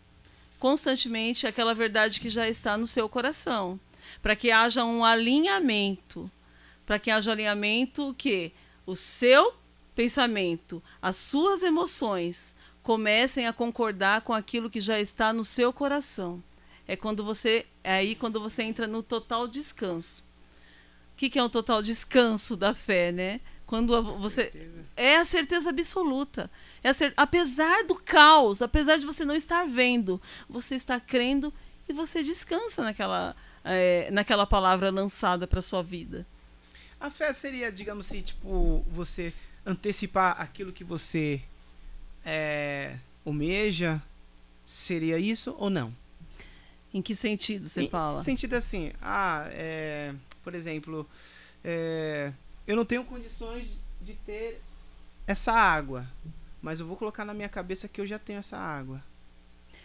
constantemente aquela verdade que já está no seu coração, para que haja um alinhamento, para que haja alinhamento o quê? O seu pensamento, as suas emoções comecem a concordar com aquilo que já está no seu coração. É quando você é aí quando você entra no total descanso. O que, que é um total descanso da fé, né? Quando a- você é a certeza absoluta. É cer- Apesar do caos, apesar de você não estar vendo, você está crendo e você descansa naquela, é, naquela palavra lançada para sua vida. A fé seria, digamos assim, tipo, você antecipar aquilo que você é, almeja? Seria isso ou não? Em que sentido você Em fala? sentido assim, ah, é, por exemplo, é, eu não tenho condições de ter essa água, mas eu vou colocar na minha cabeça que eu já tenho essa água.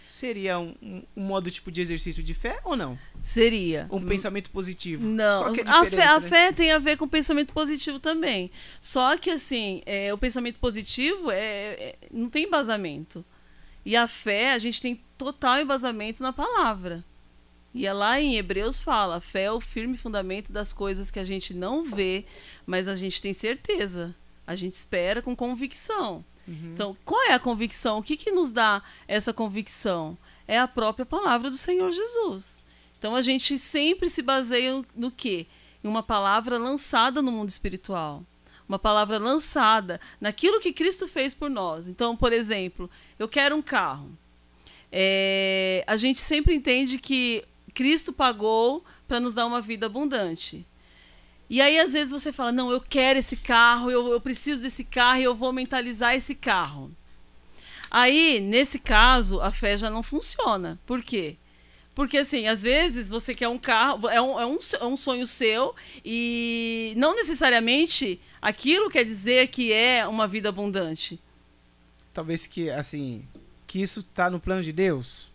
Seria um, um- um modo tipo de exercício de fé ou não? Seria. Um pensamento positivo? Não, é a a, fé, a né? fé tem a ver com pensamento positivo também. Só que, assim, é, o pensamento positivo é, é- não tem embasamento. E a fé, a gente tem total embasamento na palavra. E é lá em Hebreus fala: fé é o firme fundamento das coisas que a gente não vê, mas a gente tem certeza. A gente espera com convicção. Então, qual é a convicção? O que, que nos dá essa convicção? É a própria palavra do Senhor Jesus. Então, a gente sempre se baseia no quê? Em uma palavra lançada no mundo espiritual. Uma palavra lançada naquilo que Cristo fez por nós. Então, por exemplo, eu quero um carro. É, a gente sempre entende que Cristo pagou para nos dar uma vida abundante. E aí, às vezes, você fala: Não, eu quero esse carro, eu, eu preciso desse carro e eu vou mentalizar esse carro. Aí, nesse caso, a fé já não funciona. Por quê? Porque, assim, às vezes você quer um carro, é um, é um, é um sonho seu e não necessariamente aquilo quer dizer que é uma vida abundante. Talvez que, assim, que isso tá no plano de Deus.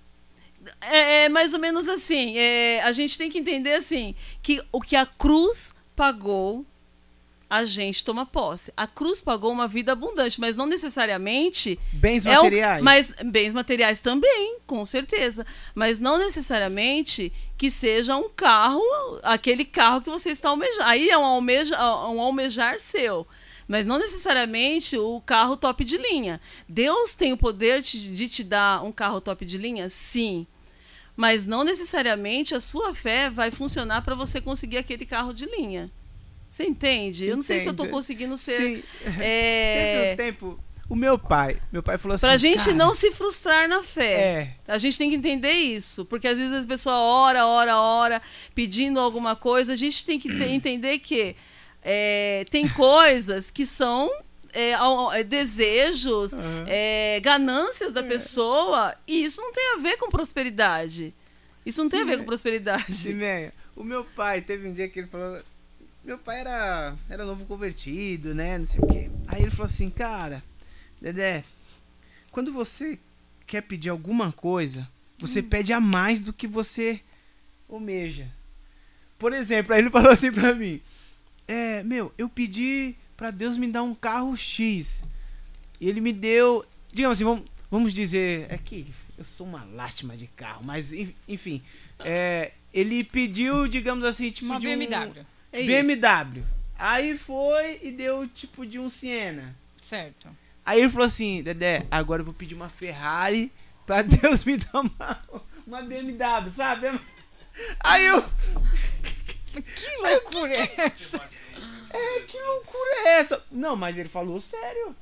É, é mais ou menos assim. é, a gente tem que entender assim que o que a cruz pagou, a gente toma posse. A cruz pagou uma vida abundante, mas não necessariamente Bens é o- materiais. mas bens materiais também, com certeza. Mas não necessariamente que seja um carro, aquele carro que você está almejando. Aí é um, almeja, um almejar seu. Mas não necessariamente o carro top de linha. Deus tem o poder de, de te dar um carro top de linha? Sim. Mas não necessariamente a sua fé vai funcionar para você conseguir aquele carro de linha. Você entende? Eu não sei se eu estou Entendo. conseguindo ser. Sim. é, Teve um tempo. O meu pai. Meu pai falou assim. Pra gente "Cara, não se frustrar na fé. É. A gente tem que entender isso. Porque às vezes a pessoa ora, ora, ora, pedindo alguma coisa. A gente tem que ter- entender que é, tem coisas que são é, é, desejos, Aham. é, ganâncias da pessoa. E isso não tem a ver com prosperidade. Isso não tem a Sim, ver né? com prosperidade. Simeia, o meu pai, teve um dia que ele falou. Meu pai era, era novo convertido, né? Não sei o quê. Aí ele falou assim, cara, Dedé, quando você quer pedir alguma coisa, você Hum. pede a mais do que você almeja. Por exemplo, aí ele falou assim pra mim: É, meu, eu pedi pra Deus me dar um carro X. E ele me deu. Digamos assim, vamos, vamos dizer. É que eu sou uma lástima de carro, mas en- enfim. é, ele pediu, digamos assim, tipo Uma de um BMW. É isso. BMW. Aí foi e deu tipo de um Siena. Certo. Aí ele falou assim, Dedé, agora eu vou pedir uma Ferrari pra Deus me dar uma, uma BMW, sabe? Aí eu. Que loucura é essa? É, que loucura é essa? Não, mas ele falou sério.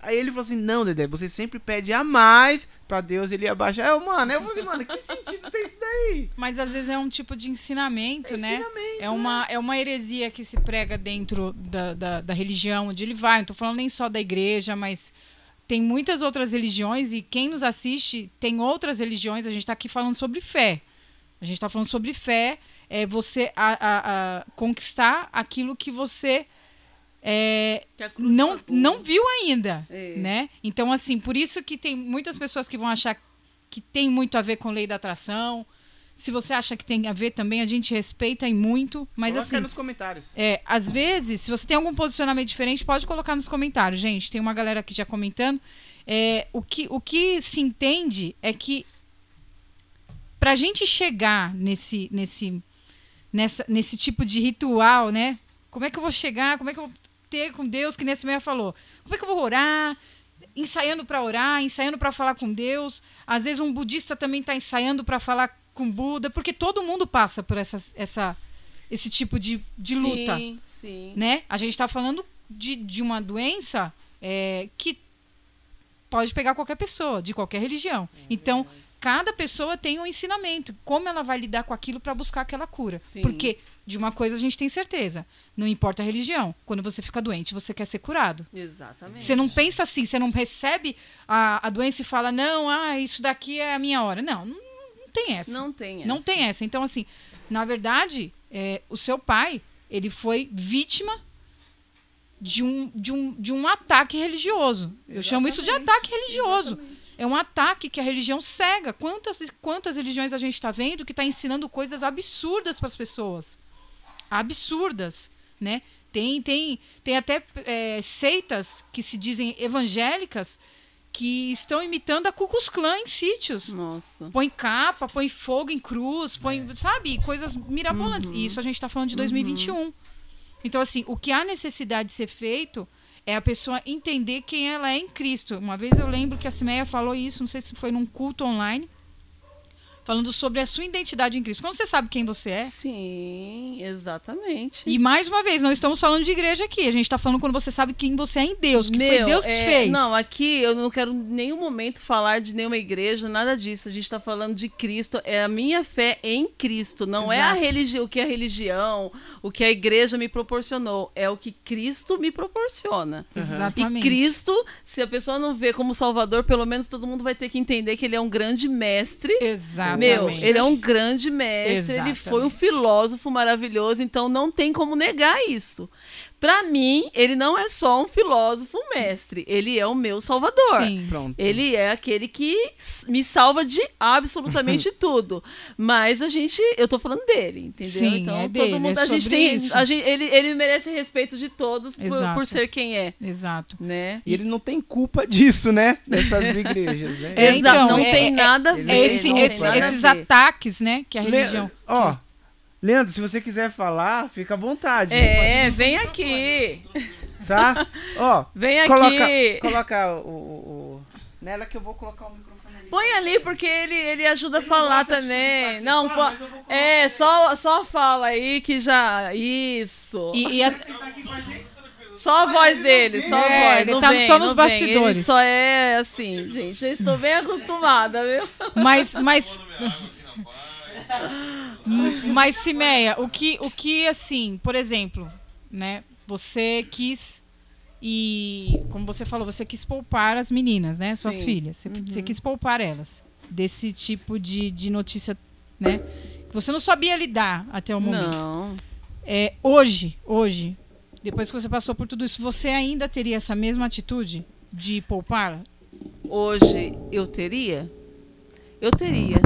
Aí ele falou assim, não, Dedé, você sempre pede a mais pra Deus ele abaixar. Eu, mano, eu falei assim, mano, que sentido tem isso daí? Mas às vezes é um tipo de ensinamento, É né? ensinamento, É uma, é uma heresia que se prega dentro da, da, da religião onde ele vai. Não tô falando nem só da igreja, mas tem muitas outras religiões e quem nos assiste tem outras religiões. A gente está aqui falando sobre fé. A gente está falando sobre fé. É você a, a- a conquistar aquilo que você é, Que não, não viu ainda, É. né? Então, assim, por isso que tem muitas pessoas que vão achar que tem muito a ver com lei da atração. Se você acha que tem a ver também, a gente respeita e muito. Mas Coloca aí assim, nos comentários. é, às vezes, se você tem algum posicionamento diferente, pode colocar nos comentários, gente. Tem uma galera aqui já comentando. É, o, que, o que se entende é que pra gente chegar nesse, nesse, nessa, nesse tipo de ritual, né? Como é que eu vou chegar? Como é que eu vou ter com Deus, que nesse meia falou? Como é que eu vou orar? Ensaiando pra orar, ensaiando pra falar com Deus. Às vezes um budista também tá ensaiando pra falar com Buda, porque todo mundo passa por essa, essa, esse tipo de, de luta Sim, sim. né? A gente está falando de, de uma doença é, que pode pegar qualquer pessoa, de qualquer religião. então, cada pessoa tem um ensinamento, como ela vai lidar com aquilo para buscar aquela cura. Sim. Porque de uma coisa a gente tem certeza, não importa a religião. Quando você fica doente, você quer ser curado. Exatamente. Você não pensa assim, você não recebe a, a doença e fala, não, ah, isso daqui é a minha hora. Não, não, não tem essa. Não tem Não essa. tem essa. Então, assim, na verdade, é, o seu pai, ele foi vítima de um, de um, de um ataque religioso. Eu chamo isso de ataque religioso. Exatamente. É um ataque que a religião cega. Quantas, quantas religiões a gente está vendo que está ensinando coisas absurdas para as pessoas? Absurdas, né? Tem, tem, tem até é, seitas que se dizem evangélicas que estão imitando a Ku Klux Klan em sítios. Nossa. Põe capa, põe fogo em cruz, põe, sabe, coisas mirabolantes. E isso a gente tá falando de 2021. Então, assim, o que há necessidade de ser feito é a pessoa entender quem ela é em Cristo. Uma vez eu lembro que a Simeia falou isso, não sei se foi num culto online, falando sobre a sua identidade em Cristo. Quando você sabe quem você é, Sim, exatamente. e mais uma vez, não estamos falando de igreja aqui, a gente está falando quando você sabe quem você é em Deus, que foi Meu, Deus que te é, fez. Não, aqui eu não quero em nenhum momento falar de nenhuma igreja, nada disso. A gente está falando de Cristo. É a minha fé em Cristo. Não é a Exato. religião, o que a religião, o que a igreja me proporcionou. É o que Cristo me proporciona. E Exatamente. Cristo, se a pessoa não vê como Salvador, pelo menos todo mundo vai ter que entender que ele é um grande mestre. Exatamente. Meu, ele é um grande mestre, ele foi um Exatamente. filósofo maravilhoso, então não tem como negar isso. Pra mim, ele não é só um filósofo mestre, ele é o meu salvador. Sim. Pronto. Ele é aquele que me salva de absolutamente tudo. Mas a gente, eu tô falando dele, entendeu? Sim, então é dele, todo mundo, é a gente tem, isso. a gente, ele, ele merece respeito de todos por, por ser quem é, Exato. né? E ele não tem culpa disso, né? Dessas igrejas, né? É, Exato, então, não é- tem é- nada a é ver. É esse- esse- a esses ver. ataques, né, que a Le- religião... Ó, Leandro, se você quiser falar, fica à vontade. É, vem aqui. Tá? Ó, Vem aqui. coloca, coloca o, o- o- Nela que eu vou colocar o microfone ali. Põe ali, porque ele, ele ajuda a Ele não falar também. Não, pô, é, só, só fala aí que já. Isso. E, e a- tá a. Só a voz dele, só a É, voz. ele não tá vem, só nos bastidores. Ele só é assim, gente. Eu estou bem acostumada, viu? mas, mas, Mas, Simeia, o que, o que, assim, por exemplo, né, você quis... E, como você falou, você quis poupar as meninas, né? Suas Sim. filhas. Você, você quis poupar elas desse tipo de, de notícia, né? Que você não sabia lidar até o momento. Não. É, hoje, hoje, depois que você passou por tudo isso, você ainda teria essa mesma atitude de poupar? Hoje eu teria? Eu teria.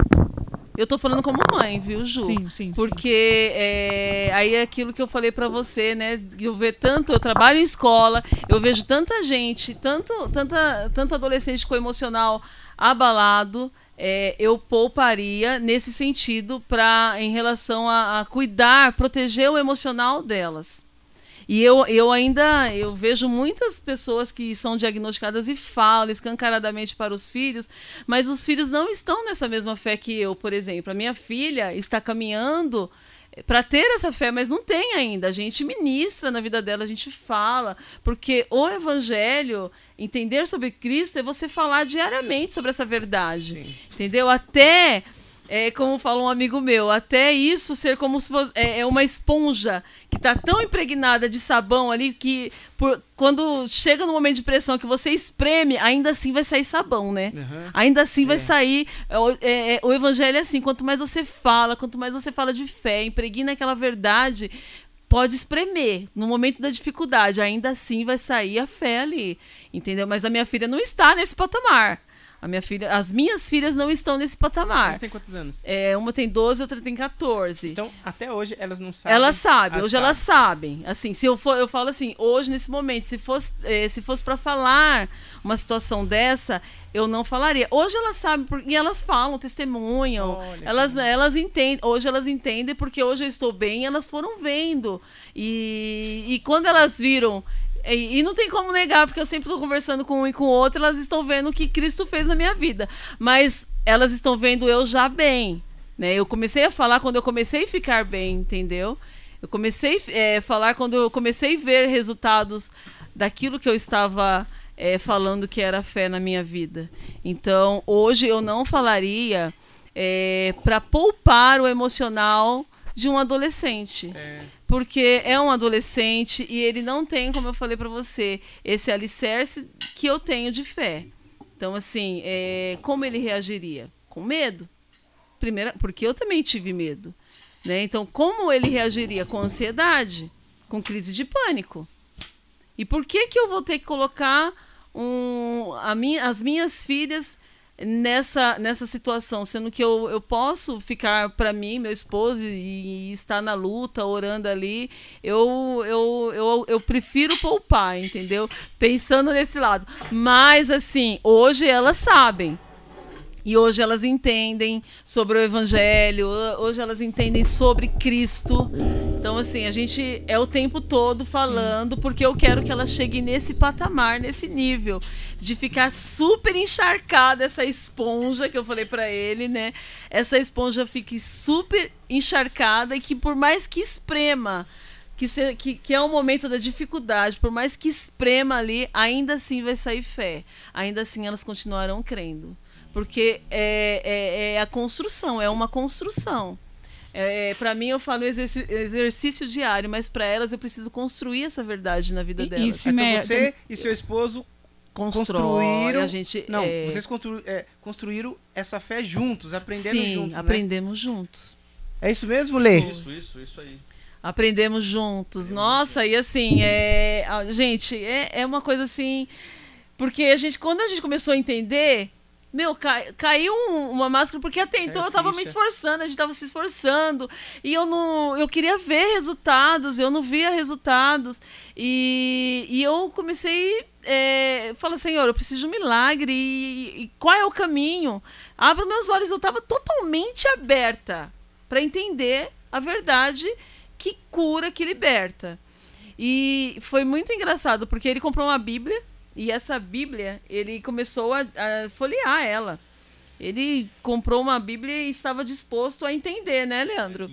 Eu tô falando como mãe, viu, Ju? Sim, sim, sim. Porque é, aí é aquilo que eu falei pra você, né? Eu ver tanto, eu trabalho em escola, eu vejo tanta gente, tanto, tanta, tanto adolescente com emocional abalado. é, eu pouparia nesse sentido para em relação a, a cuidar, proteger o emocional delas. E eu, eu ainda eu vejo muitas pessoas que são diagnosticadas e falam escancaradamente para os filhos, mas os filhos não estão nessa mesma fé que eu, por exemplo. A minha filha está caminhando para ter essa fé, mas não tem ainda. A gente ministra na vida dela, a gente fala, porque o evangelho, entender sobre Cristo é você falar diariamente sobre essa verdade. Entendeu? Até é, como fala um amigo meu, até isso ser como se fosse é, é uma esponja que tá tão impregnada de sabão ali que por- quando chega no momento de pressão que você espreme, ainda assim vai sair sabão, né? Aham. Ainda assim vai É. sair. é, o- é, é, o evangelho é assim: quanto mais você fala, quanto mais você fala de fé, impregna aquela verdade, pode espremer. No momento da dificuldade, ainda assim vai sair a fé ali. Entendeu? Mas a minha filha não está nesse patamar. A minha filha, as minhas filhas não estão nesse patamar. Você tem quantos anos? É, uma tem 12, outra tem 14. Então, até hoje, elas não sabem. Elas sabem, hoje elas sabem. Assim, se eu for, eu falo assim, hoje nesse momento, se fosse, eh, se fosse para falar uma situação dessa, eu não falaria. Hoje elas sabem porque elas falam, testemunham. Olha elas, bom. elas entendem. Hoje elas entendem porque hoje eu estou bem, elas foram vendo. E, e quando elas viram e, e não tem como negar, porque eu sempre estou conversando com um e com o outro, elas estão vendo o que Cristo fez na minha vida. Mas elas estão vendo eu já bem. Né? Eu comecei a falar quando eu comecei a ficar bem, entendeu? Eu comecei a falar quando eu comecei a ver resultados daquilo que eu estava eh, falando que era fé na minha vida. Então, hoje eu não falaria para poupar o emocional de um adolescente É, porque é um adolescente e ele não tem, como eu falei pra você, esse alicerce que eu tenho de fé. Então, assim, é, como ele reagiria? Com medo? Primeira, porque eu também tive medo. Né? Então, como ele reagiria? Com ansiedade, com crise de pânico. E por que, que eu vou ter que colocar um, minha, as minhas filhas nessa, nessa situação, sendo que eu, eu posso ficar para mim, meu esposo, e, e estar na luta, orando ali, eu, eu, eu, eu prefiro poupar, entendeu? Pensando nesse lado. Mas, assim, hoje elas sabem. E hoje elas entendem sobre o Evangelho, hoje elas entendem sobre Cristo. Então, assim, a gente é o tempo todo falando, porque eu quero que elas cheguem nesse patamar, nesse nível, de ficar super encharcada essa esponja que eu falei para ele, né? Essa esponja fique super encharcada e que, por mais que esprema, que, se, que, que é o momento da dificuldade, por mais que esprema ali, ainda assim vai sair fé. Ainda assim elas continuarão crendo. Porque é, é, é a construção, é uma construção. É, para mim, eu falo exercício, exercício diário, mas para elas eu preciso construir essa verdade na vida E- delas. e se Então você e seu esposo Constrói, construíram. a gente, Não, é, vocês constru- é, construíram essa fé juntos, aprenderam sim, juntos. né? aprendemos juntos. É isso mesmo, Lê? Isso, isso, isso aí. Aprendemos juntos. Nossa, e assim, é, a- gente, é, é uma coisa assim. Porque a gente, quando a gente começou a entender, meu, cai- caiu um- uma máscara, porque até então É eu tava me ficha. esforçando, a gente tava se esforçando. E eu não. Eu queria ver resultados, eu não via resultados. E, e eu comecei. É, falo, Senhor, eu preciso de um milagre. E, e qual é o caminho? Abra meus olhos, eu tava totalmente aberta para entender a verdade que cura, que liberta. E foi muito engraçado, porque ele comprou uma Bíblia, e essa Bíblia, ele começou a, a folhear ela. Ele comprou uma Bíblia e estava disposto a entender, né, Leandro?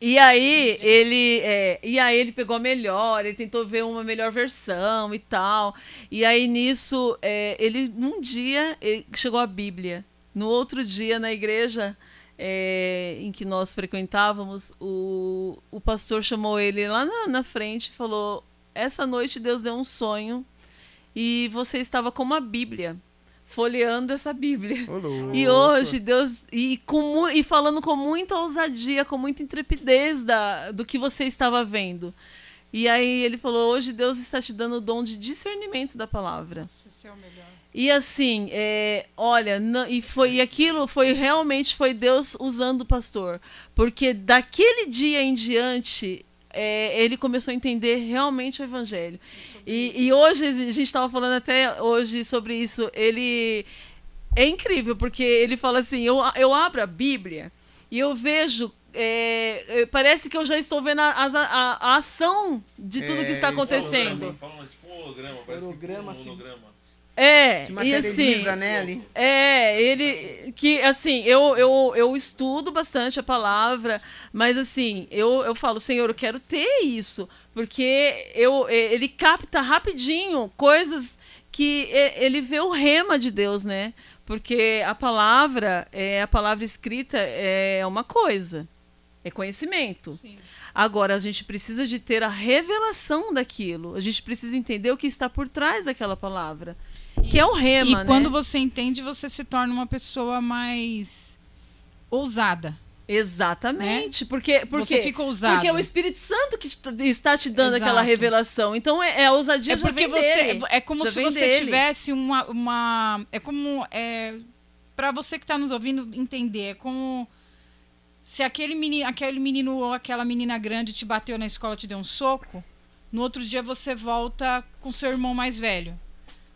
E aí ele, é, e aí ele pegou a melhor, ele tentou ver uma melhor versão e tal. E aí nisso, é, ele num dia ele- chegou a Bíblia. No outro dia na igreja é, em que nós frequentávamos, o, o pastor chamou ele lá na, na frente e falou: essa noite Deus deu um sonho e você estava com uma Bíblia, folheando essa Bíblia. E hoje, Deus. E, com, e falando com muita ousadia, com muita intrepidez da, do que você estava vendo. E aí ele falou: hoje Deus está te dando o dom de discernimento da palavra. Esse é o melhor. E assim, é, olha, não- e foi e aquilo foi realmente foi Deus usando o pastor, porque daquele dia em diante é, ele começou a entender realmente o evangelho. E, e hoje a gente estava falando até hoje sobre isso. Ele é incrível porque ele fala assim: eu, eu abro a Bíblia e eu vejo é, é, parece que eu já estou vendo a, a- a- ação de tudo É, que está acontecendo. Fala, fala tipo um holograma, parece Holograma, assim. um holograma. É, Se e materializa, assim, né, ali. É, ele. Que, assim, eu, eu, eu estudo bastante a palavra, mas, assim, eu, eu falo, Senhor, eu quero ter isso. Porque eu, ele capta rapidinho coisas que ele vê o rema de Deus, né? Porque a palavra, é, a palavra escrita é uma coisa, é conhecimento. Sim. Agora, a gente precisa de ter a revelação daquilo. A gente precisa entender o que está por trás daquela palavra. Que é o rema, e né? quando você entende, você se torna uma pessoa mais ousada. Exatamente. Porque, porque, você fica ousado. porque é o Espírito Santo que está te dando Exato. aquela revelação. Então é, é a ousadia É já porque você dele. é como Já se você dele. tivesse uma, uma é como é para você que está nos ouvindo entender, é como se aquele menino, aquele menino ou aquela menina grande te bateu na escola, te deu um soco, no outro dia você volta com seu irmão mais velho.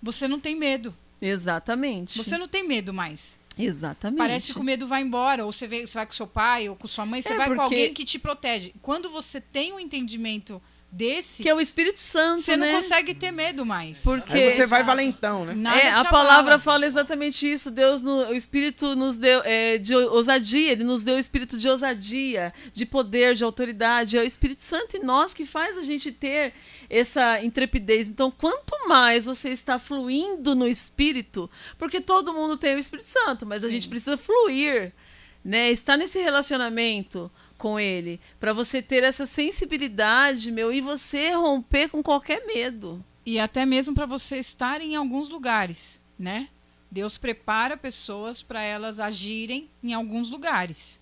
Você não tem medo. Exatamente. Você não tem medo mais. Exatamente. Parece que o medo vai embora, ou você, vê, você vai com seu pai ou com sua mãe, você É, vai com porque- alguém que te protege. Quando você tem um entendimento desse, Que é o Espírito Santo, você não né? consegue ter medo mais. Porque Aí você vai valentão, né? Nada é, a palavra fala exatamente isso. Deus, no- o Espírito nos deu é, de ousadia. Ele nos deu o Espírito de ousadia, de poder, de autoridade. É o Espírito Santo em nós que faz a gente ter essa intrepidez. Então, quanto mais você está fluindo no Espírito, porque todo mundo tem o Espírito Santo, mas a gente precisa fluir, né? Estar nesse relacionamento com ele, para você ter essa sensibilidade, meu, e você romper com qualquer medo. E até mesmo para você estar em alguns lugares, né? Deus prepara pessoas para elas agirem em alguns lugares.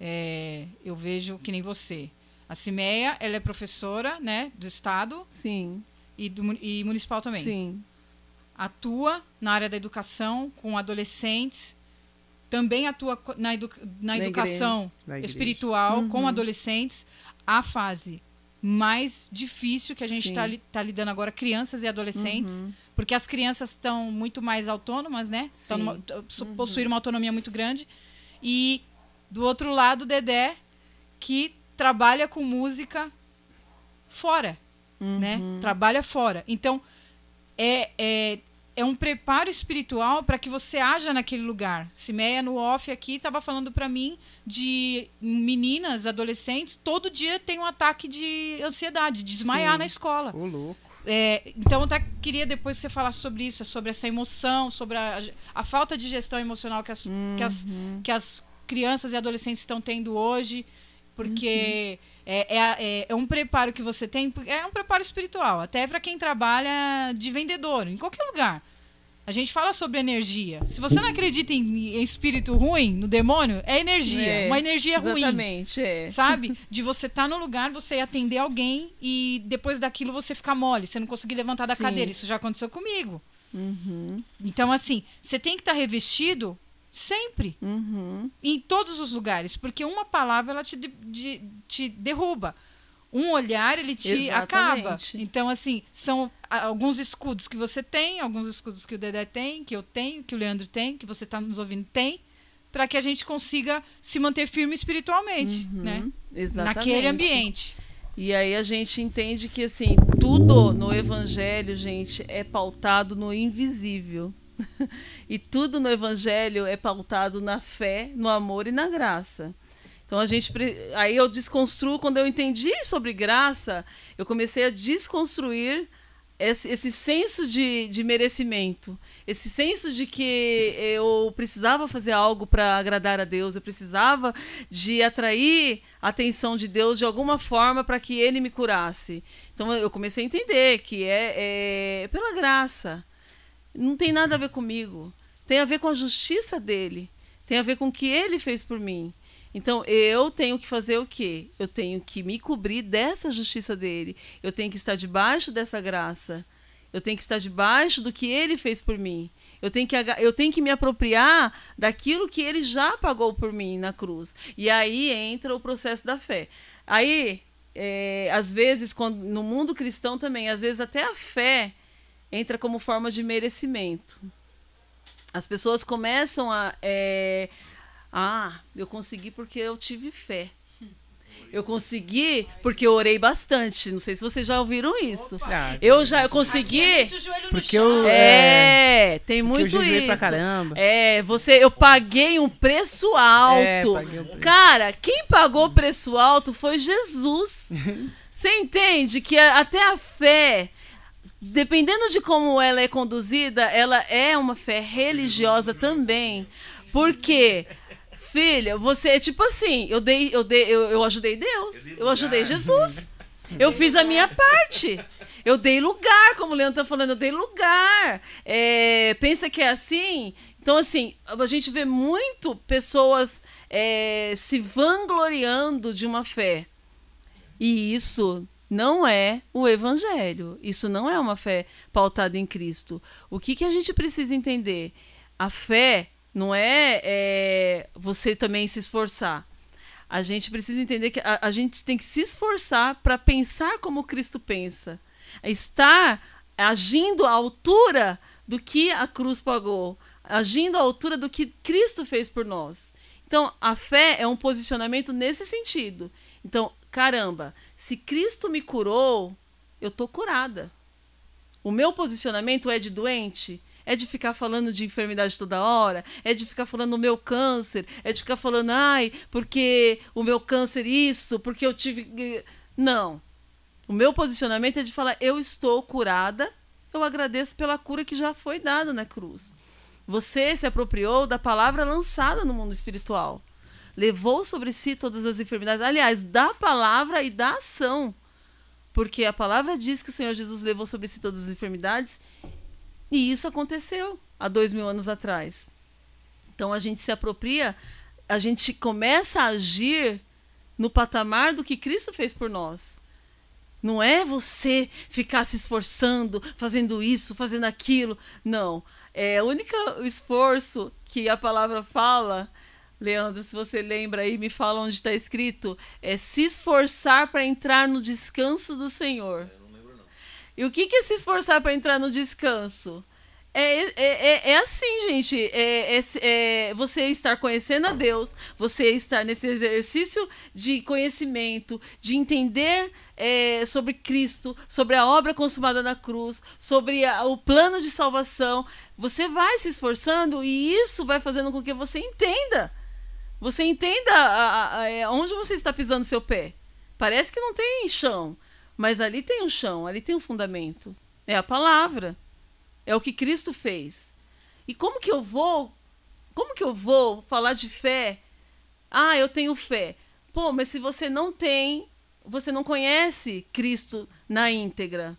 É, eu vejo que nem você. A Cimeia, ela é professora, né, do estado Sim, e, do, e municipal também. sim. atua na área da educação com adolescentes, também atua na, edu- na Na educação igreja. espiritual com Uhum. adolescentes. A fase mais difícil que a gente está tá lidando agora, crianças e adolescentes, Uhum. porque as crianças estão muito mais autônomas, né? Numa- possuíram uma autonomia muito grande. E do outro lado, o Dedé, que trabalha com música fora, né? Uhum. Trabalha fora. Então, é, é, é um preparo espiritual para que você haja naquele lugar. Cimeia no off aqui estava falando para mim de meninas, adolescentes, todo dia tem um ataque de ansiedade, de desmaiar Sim. na escola. Ô, louco. É, então, eu até queria depois que você falasse sobre isso, sobre essa emoção, sobre a, a falta de gestão emocional que as, que, as, Uhum. que as crianças e adolescentes estão tendo hoje, porque Uhum. É, é, é- é um preparo que você tem, é um preparo espiritual, até para quem trabalha de vendedor, em qualquer lugar. A gente fala sobre energia. Se você não acredita em, em espírito ruim, no demônio, é energia. É, uma energia ruim. Exatamente, é. Sabe? De você estar no lugar, você atender alguém e depois daquilo você ficar mole, você não conseguir levantar da Sim. cadeira. Isso já aconteceu comigo. Uhum, Então, assim, você tem que estar revestido sempre, uhum. em todos os lugares, porque uma palavra ela te, de- de- te derruba. Um olhar ele te Exatamente. acaba. Então, assim, são alguns escudos que você tem, alguns escudos que o Dedé tem, que eu tenho, que o Leandro tem, que você está nos ouvindo tem, para que a gente consiga se manter firme espiritualmente, Uhum, né? Exatamente. Naquele ambiente. E aí a gente entende que assim, tudo no evangelho, gente, é pautado no invisível. e tudo no evangelho é pautado na fé, no amor e na graça. Então a gente aí eu desconstruo quando eu entendi sobre graça, eu comecei a desconstruir esse, esse senso de, de merecimento, esse senso de que eu precisava fazer algo para agradar a Deus, eu precisava de atrair a atenção de Deus de alguma forma para que Ele me curasse. Então eu comecei a entender que é, é pela graça, não tem nada a ver comigo, tem a ver com a justiça dele, tem a ver com o que Ele fez por mim. Então eu tenho que fazer o quê? Eu tenho que me cobrir dessa justiça dele. Eu tenho que estar debaixo dessa graça. Eu tenho que estar debaixo do que ele fez por mim. Eu tenho que, eu tenho que me apropriar daquilo que ele já pagou por mim na cruz. E aí entra o processo da fé. Aí, é, às vezes, quando, no mundo cristão também, às vezes até a fé entra como forma de merecimento. As pessoas começam a. é, ah, eu consegui porque eu tive fé. Eu consegui porque eu orei bastante. Não sei se vocês já ouviram isso. Já, Eu já eu consegui. Porque eu. É, tem porque eu muito jejuei isso. pra caramba. É, você, eu paguei um preço alto. É, paguei um preço. Cara, quem pagou preço alto foi Jesus. Você entende que até a fé, dependendo de como ela é conduzida, ela é uma fé religiosa também. Porque, filha, você é tipo assim, eu dei, eu dei, eu, eu ajudei Deus, eu ajudei Jesus. Eu fiz a minha parte. Eu dei lugar, como o Leandro tá falando, eu dei lugar. É, pensa que é assim? Então, assim, a gente vê muito pessoas é, se vangloriando de uma fé. E isso não é o evangelho. Isso não é uma fé pautada em Cristo. O que, que a gente precisa entender? A fé não é, é, você também se esforçar. A gente precisa entender que a, a gente tem que se esforçar para pensar como Cristo pensa. Estar agindo à altura do que a cruz pagou, agindo à altura do que Cristo fez por nós. Então, a fé é um posicionamento nesse sentido. Então, caramba, se Cristo me curou, eu tô curada. O meu posicionamento é de doente? É de ficar falando de enfermidade toda hora? É de ficar falando do meu câncer? É de ficar falando, ai, porque o meu câncer isso, porque eu tive. Não. O meu posicionamento é de falar, eu estou curada, eu agradeço pela cura que já foi dada na cruz. Você se apropriou da palavra lançada no mundo espiritual. Levou sobre si todas as enfermidades. Aliás, da palavra e da ação. Porque a palavra diz que o Senhor Jesus levou sobre si todas as enfermidades. E isso aconteceu há dois mil anos atrás. Então a gente se apropria, a gente começa a agir no patamar do que Cristo fez por nós. Não é você ficar se esforçando, fazendo isso, fazendo aquilo. Não. É o único esforço que a palavra fala, Leandro, se você lembra aí, me fala onde está escrito, é se esforçar para entrar no descanso do Senhor. Eu não lembro, não. E o que que é se esforçar para entrar no descanso? É, é, é, é assim, gente. É, é, é você estar conhecendo a Deus, você estar nesse exercício de conhecimento, de entender é, sobre Cristo, sobre a obra consumada na cruz, sobre a- o plano de salvação. Você vai se esforçando e isso vai fazendo com que você entenda. Você entenda a- a- a- é, onde você está pisando seu pé. Parece que não tem chão, mas ali tem um chão, ali tem um fundamento. É a palavra. É o que Cristo fez. E como que eu vou? Como que eu vou falar de fé? Ah, eu tenho fé. Pô, mas se você não tem, você não conhece Cristo na íntegra.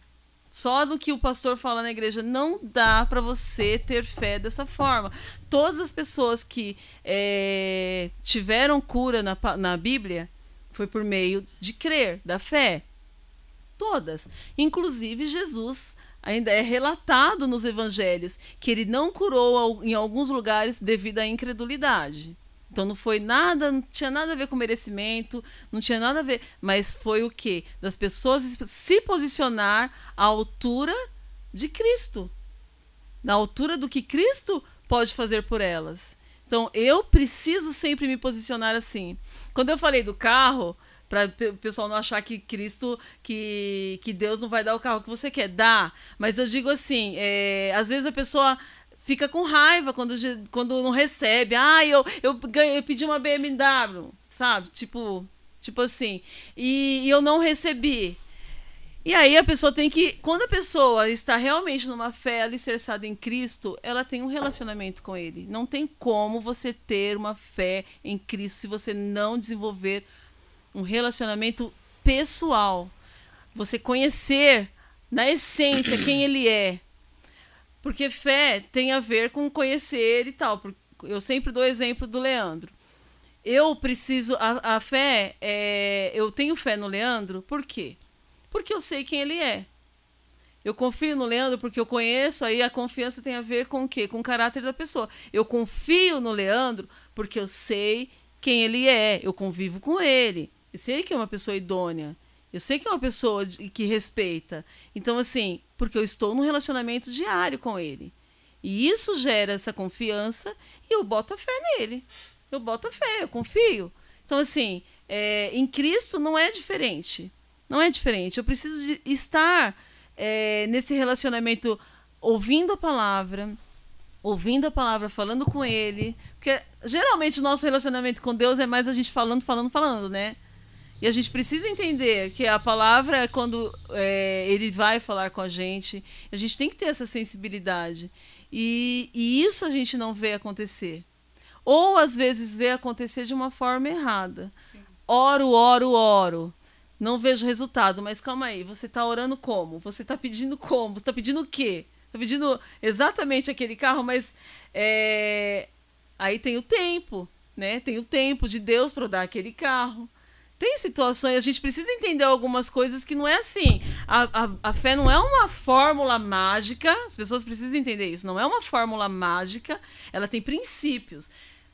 Só do que o pastor fala na igreja, não dá para você ter fé dessa forma. Todas as pessoas que eh, tiveram cura na, na Bíblia foi por meio de crer, da fé. Todas. Inclusive Jesus ainda é relatado nos evangelhos que ele não curou em alguns lugares devido à incredulidade. Então não foi nada, não tinha nada a ver com merecimento, não tinha nada a ver, mas foi o quê? Das pessoas se posicionar à altura de Cristo. Na altura do que Cristo pode fazer por elas. Então eu preciso sempre me posicionar assim. Quando eu falei do carro, para o pessoal não achar que Cristo, que, que Deus não vai dar o carro que você quer dar. Mas eu digo assim, é, às vezes a pessoa fica com raiva quando, quando não recebe. Ah, eu, eu, ganhei, eu pedi uma BMW, sabe? Tipo, tipo assim. E, e eu não recebi. E aí a pessoa tem que. Quando a pessoa está realmente numa fé alicerçada em Cristo, ela tem um relacionamento com Ele. Não tem como você ter uma fé em Cristo se você não desenvolver um relacionamento pessoal. Você conhecer na essência quem Ele é. Porque fé tem a ver com conhecer e tal. Eu sempre dou exemplo do Leandro. Eu preciso. A, a fé. É, eu tenho fé no Leandro, por quê? Porque eu sei quem ele é. Eu confio no Leandro porque eu conheço, aí a confiança tem a ver com o quê? Com o caráter da pessoa. Eu confio no Leandro porque eu sei quem ele é, eu convivo com ele. Eu sei que é uma pessoa idônea. Eu sei que é uma pessoa que respeita. Então, assim, porque eu estou num relacionamento diário com ele. E isso gera essa confiança e eu boto a fé nele. Eu boto a fé, eu confio. Então, assim, é, em Cristo não é diferente. Não é diferente. Eu preciso de estar é, nesse relacionamento ouvindo a palavra, ouvindo a palavra, falando com ele. Porque geralmente o nosso relacionamento com Deus é mais a gente falando, falando, falando, né? E a gente precisa entender que a palavra é quando é, ele vai falar com a gente. A gente tem que ter essa sensibilidade. E, e isso a gente não vê acontecer. Ou às vezes vê acontecer de uma forma errada. Oro, oro, oro. Não vejo resultado, mas calma aí. Você está orando como? Você está pedindo como? Você está pedindo o quê? Está pedindo exatamente aquele carro, mas é, aí tem o tempo, né? Tem o tempo de Deus para dar aquele carro. Tem situações, a gente precisa entender algumas coisas que não é assim. A, a, a fé não é uma fórmula mágica, as pessoas precisam entender isso. Não é uma fórmula mágica, ela tem princípios.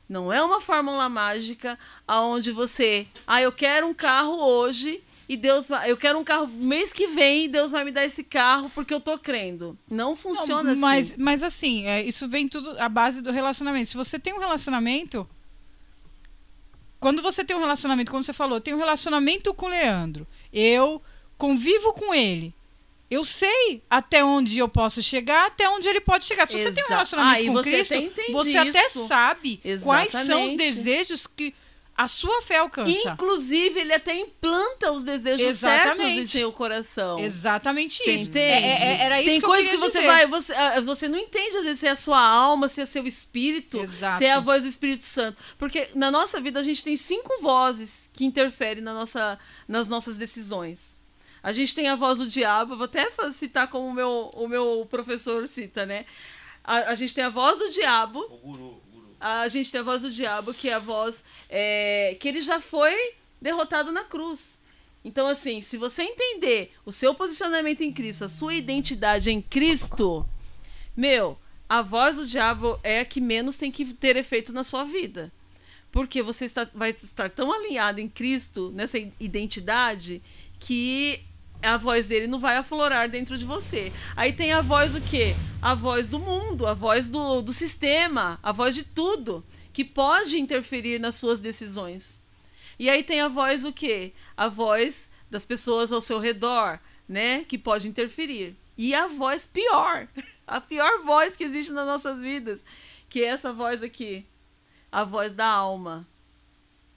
Não é uma fórmula mágica aonde você, ah, eu quero um carro hoje e Deus vai, eu quero um carro mês que vem e Deus vai me dar esse carro porque eu tô crendo. Não funciona Não, mas, assim. Mas assim, é, isso vem tudo à base do relacionamento. Se você tem um relacionamento. Quando você tem um relacionamento, como você falou, eu tenho um relacionamento com o Leandro. Eu convivo com ele. Eu sei até onde eu posso chegar, até onde ele pode chegar. Se você tem um Exa- relacionamento Ah, com você Cristo, você até sabe quais são os Exatamente. desejos que a sua fé alcança. Inclusive, ele até implanta os desejos Exatamente. certos em seu coração. Exatamente Você isso. entende? É- é- era isso Tem que eu coisas que, você dizer. vai. Você, ah, você não entende, às vezes, se é a sua alma, se é seu espírito, Exato. se é a voz do Espírito Santo. Porque na nossa vida a gente tem cinco vozes que interferem na nossa, nas nossas decisões. A gente tem a voz do diabo, vou até citar como o meu, o meu professor cita, né? A, a gente tem a voz do diabo, o guru. A gente tem a voz do diabo, que é a voz é, que ele já foi derrotado na cruz. Então, assim, se você entender o seu posicionamento em Cristo, a sua identidade em Cristo, meu, a voz do diabo é a que menos tem que ter efeito na sua vida. Porque você está, vai estar tão alinhado em Cristo, nessa identidade, que a voz dele não vai aflorar dentro de você. Aí tem a voz o quê? A voz do mundo, a voz do, do sistema, a voz de tudo, que pode interferir nas suas decisões. E aí tem a voz o quê? A voz das pessoas ao seu redor, né? Que pode interferir. E a voz pior, a pior voz que existe nas nossas vidas, que é essa voz aqui, a voz da alma.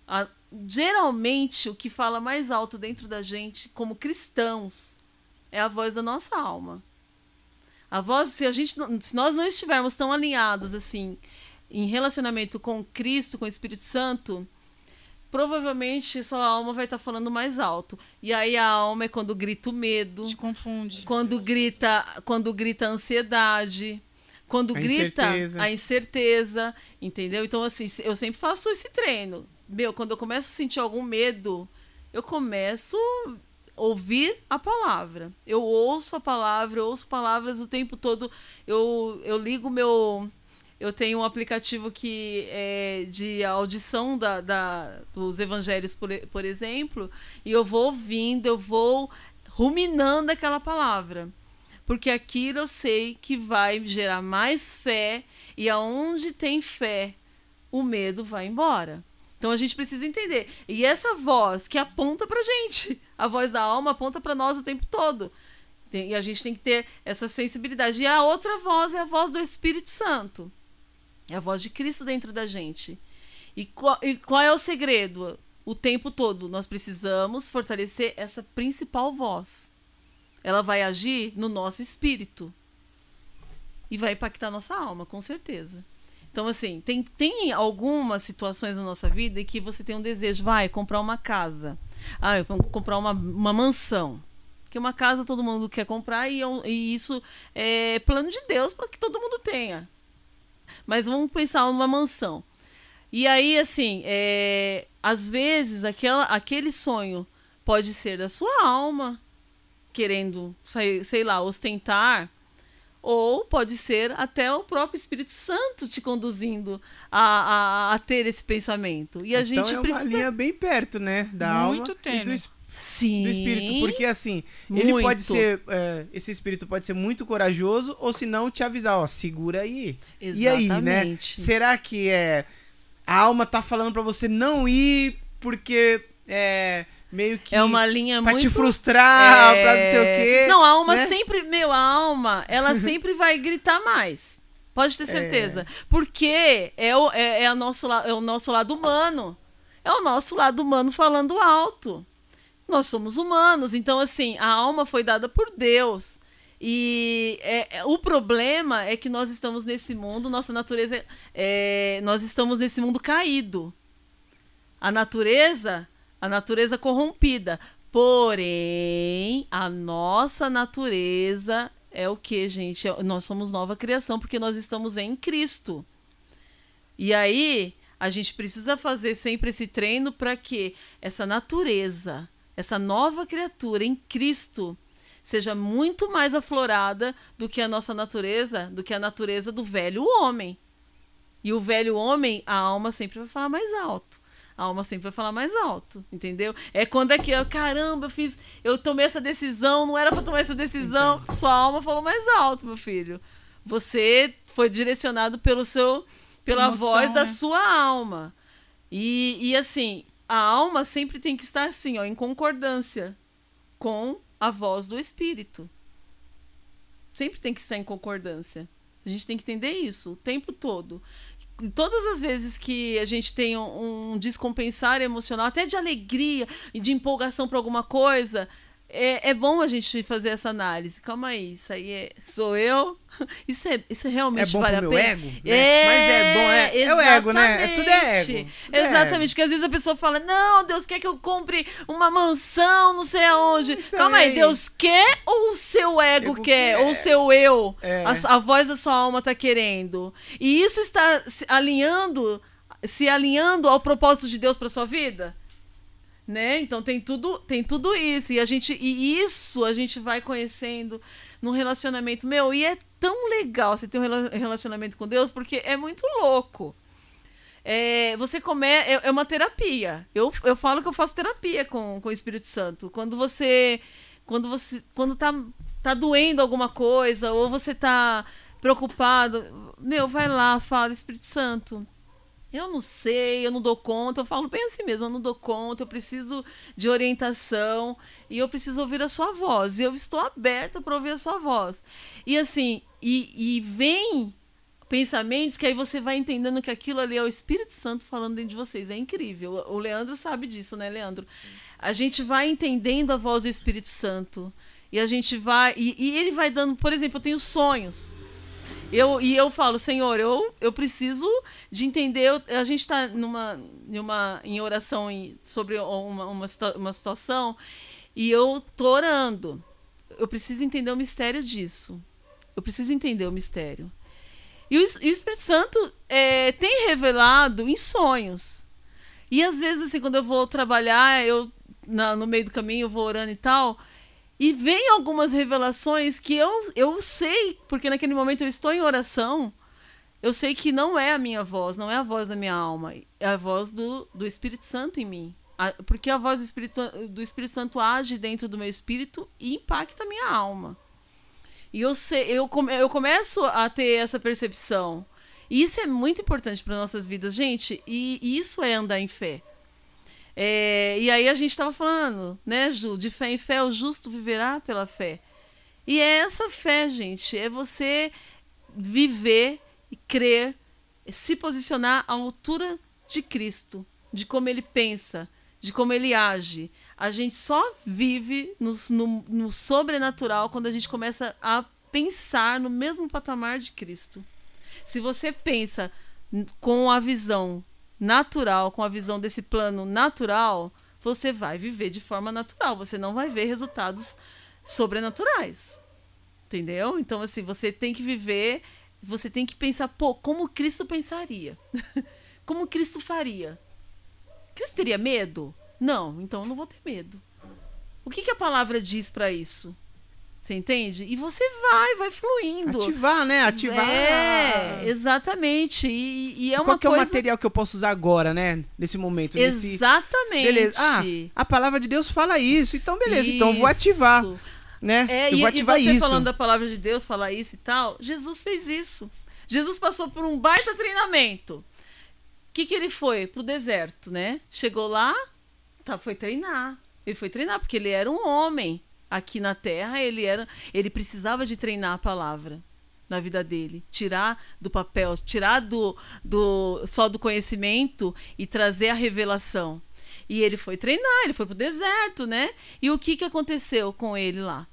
A- geralmente, o que fala mais alto dentro da gente, como cristãos, é a voz da nossa alma. A voz, se a gente, se nós não estivermos tão alinhados assim, em relacionamento com Cristo, com o Espírito Santo, provavelmente sua alma vai estar falando mais alto. E aí a alma é quando grita o medo, Te confunde. quando grita, quando grita a ansiedade, quando A grita incerteza. a incerteza, entendeu? Então assim, eu sempre faço esse treino. Meu, quando eu começo a sentir algum medo, eu começo a ouvir a palavra. Eu ouço a palavra, eu ouço palavras o tempo todo. Eu eu ligo meu eu tenho um aplicativo que é de audição da, da- dos evangelhos, por, por exemplo, e eu vou ouvindo, eu vou ruminando aquela palavra. Porque aquilo eu sei que vai gerar mais fé, e aonde tem fé, o medo vai embora. Então a gente precisa entender. E essa voz que aponta pra gente, a voz da alma aponta pra nós o tempo todo. E a gente tem que ter essa sensibilidade. E a outra voz é a voz do Espírito Santo. É a voz de Cristo dentro da gente. E qual, e qual é o segredo? O tempo todo nós precisamos fortalecer essa principal voz. Ela vai agir no nosso espírito. E vai impactar nossa alma, com certeza. Então, assim, tem, tem algumas situações na nossa vida em que você tem um desejo, vai comprar uma casa. Ah, eu vou comprar uma, uma mansão. Porque uma casa todo mundo quer comprar e, é e isso é plano de Deus para que todo mundo tenha. Mas vamos pensar numa mansão. E aí, assim, é, às vezes aquela, aquele sonho pode ser da sua alma, querendo, sei, sei lá, ostentar, ou pode ser até o próprio Espírito Santo te conduzindo a, a, a ter esse pensamento. E a então gente é uma precisa. linha bem perto, né? Da Muito alma e tênue. do, es- Sim. do espírito. Porque assim, ele Muito. pode ser. é, esse espírito pode ser muito corajoso, ou se não, te avisar, ó, segura aí. E aí, né? Exatamente. Será que é. A alma tá falando pra você não ir porque é meio que. É uma linha pra muito te frustrar, É, pra não sei o quê. Não, a alma né? sempre, meu, a alma, ela sempre vai gritar mais. Pode ter certeza. Porque é o, é, é nosso, é o nosso lado humano. É o nosso lado humano falando alto. Nós somos humanos, então assim, a alma foi dada por Deus. E é, é- o problema é que nós estamos nesse mundo, nossa natureza é, nós estamos nesse mundo caído. A natureza, a natureza corrompida. Porém, a nossa natureza é o que, gente? É- Nós somos nova criação porque nós estamos em Cristo. E aí, a gente precisa fazer sempre esse treino para que essa natureza, essa nova criatura em Cristo, seja muito mais aflorada do que a nossa natureza, do que a natureza do velho homem. E o velho homem, a alma sempre vai falar mais alto. A alma sempre vai falar mais alto, entendeu? É quando é que, eu, caramba, eu fiz, eu tomei essa decisão, não era pra tomar essa decisão. Sua alma falou mais alto, meu filho. Você foi direcionado pelo seu, pela Emoção, voz da né? sua alma. E, e assim, a alma sempre tem que estar assim, ó, em concordância com a voz do espírito. Sempre tem que estar em concordância. A gente tem que entender isso o tempo todo. Todas as vezes que a gente tem um, um descompensar emocional, até de alegria e de empolgação para alguma coisa, é, é bom a gente fazer essa análise. Calma aí, isso aí é, sou eu? Isso, é, isso É realmente bom vale pro a meu pena? ego? né? Mas é bom, é, é o ego, né? É tudo é ego. Exatamente. Tudo é Exatamente, ego. porque às vezes a pessoa fala: Não, Deus quer que eu compre uma mansão, não sei aonde. Então, Calma aí, aí? Ou quer ou o seu ego, Ego quer? quer. Ou o seu eu? É. A, a voz da sua alma tá querendo. E isso está se alinhando, se alinhando ao propósito de Deus para sua vida? Né? Então tem tudo, tem tudo isso e a gente e isso a gente vai conhecendo num relacionamento meu e é tão legal você ter um rela- relacionamento com Deus porque é muito louco. É, você come é, é uma terapia. Eu, eu falo que eu faço terapia com, com o Espírito Santo. Quando você quando você quando tá tá doendo alguma coisa ou você tá preocupado, meu, vai lá, fala Espírito Santo. Eu não sei, eu não dou conta. Eu falo bem assim mesmo, eu não dou conta, eu preciso de orientação e eu preciso ouvir a sua voz. E eu estou aberta para ouvir a sua voz. E assim, e, e vem pensamentos que aí você vai entendendo que aquilo ali é o Espírito Santo falando dentro de vocês. É incrível. O Leandro sabe disso, né, Leandro? A gente vai entendendo a voz do Espírito Santo. E a gente vai. E, e ele vai dando, por exemplo, eu tenho sonhos. Eu, e eu falo, Senhor, eu, eu preciso de entender. eu- a gente está numa, numa, em oração em- sobre uma, uma, uma situação e eu tô orando. Eu preciso entender o mistério disso. Eu preciso entender o mistério. E o, e o Espírito Santo é, tem revelado em sonhos. E às vezes, assim, quando eu vou trabalhar, eu na- no meio do caminho eu vou orando e tal. E vem algumas revelações que eu, eu sei, porque naquele momento eu estou em oração, eu sei que não é a minha voz, não é a voz da minha alma, é a voz do, do Espírito Santo em mim. A- Porque a voz do Espírito, do Espírito Santo age dentro do meu espírito e impacta a minha alma. E eu, sei, eu, come- eu começo a ter essa percepção. E isso é muito importante para nossas vidas, gente. E, e isso é andar em fé. É, e aí a gente estava falando, né, Ju, de fé em fé, o justo viverá pela fé. E é essa fé, gente, é você viver e crer, se posicionar à altura de Cristo, de como ele pensa, de como ele age. A gente só vive no, no, no sobrenatural quando a gente começa a pensar no mesmo patamar de Cristo. Se você pensa com a visão natural, com a visão desse plano natural, você vai viver de forma natural. Você não vai ver resultados sobrenaturais. Entendeu? Então, assim, você tem que viver, você tem que pensar, pô, como Cristo pensaria? como Cristo faria? Cristo teria medo? Não, então eu não vou ter medo. O que, que a palavra diz para isso? Você entende? E você vai, vai fluindo. Ativar, né? Ativar. É, exatamente. E, e é Qual uma que é o coisa. material que eu posso usar agora, né? Nesse momento. Nesse... Exatamente. Beleza. Ah, a palavra de Deus fala isso. Então, beleza. Então eu vou ativar, Isso. né? É, eu e, vou e ativar você isso. falando da palavra de Deus, falar isso e tal, Jesus fez isso. Jesus passou por um baita treinamento. O que, que ele foi? Pro deserto, né? Chegou lá, tá, foi treinar. Ele foi treinar, porque ele era um homem. Aqui na terra, ele era. Ele precisava de treinar a palavra na vida dele. Tirar do papel, tirar do, do só do conhecimento e trazer a revelação. E ele foi treinar, ele foi pro deserto, né? E o que, que aconteceu com ele lá?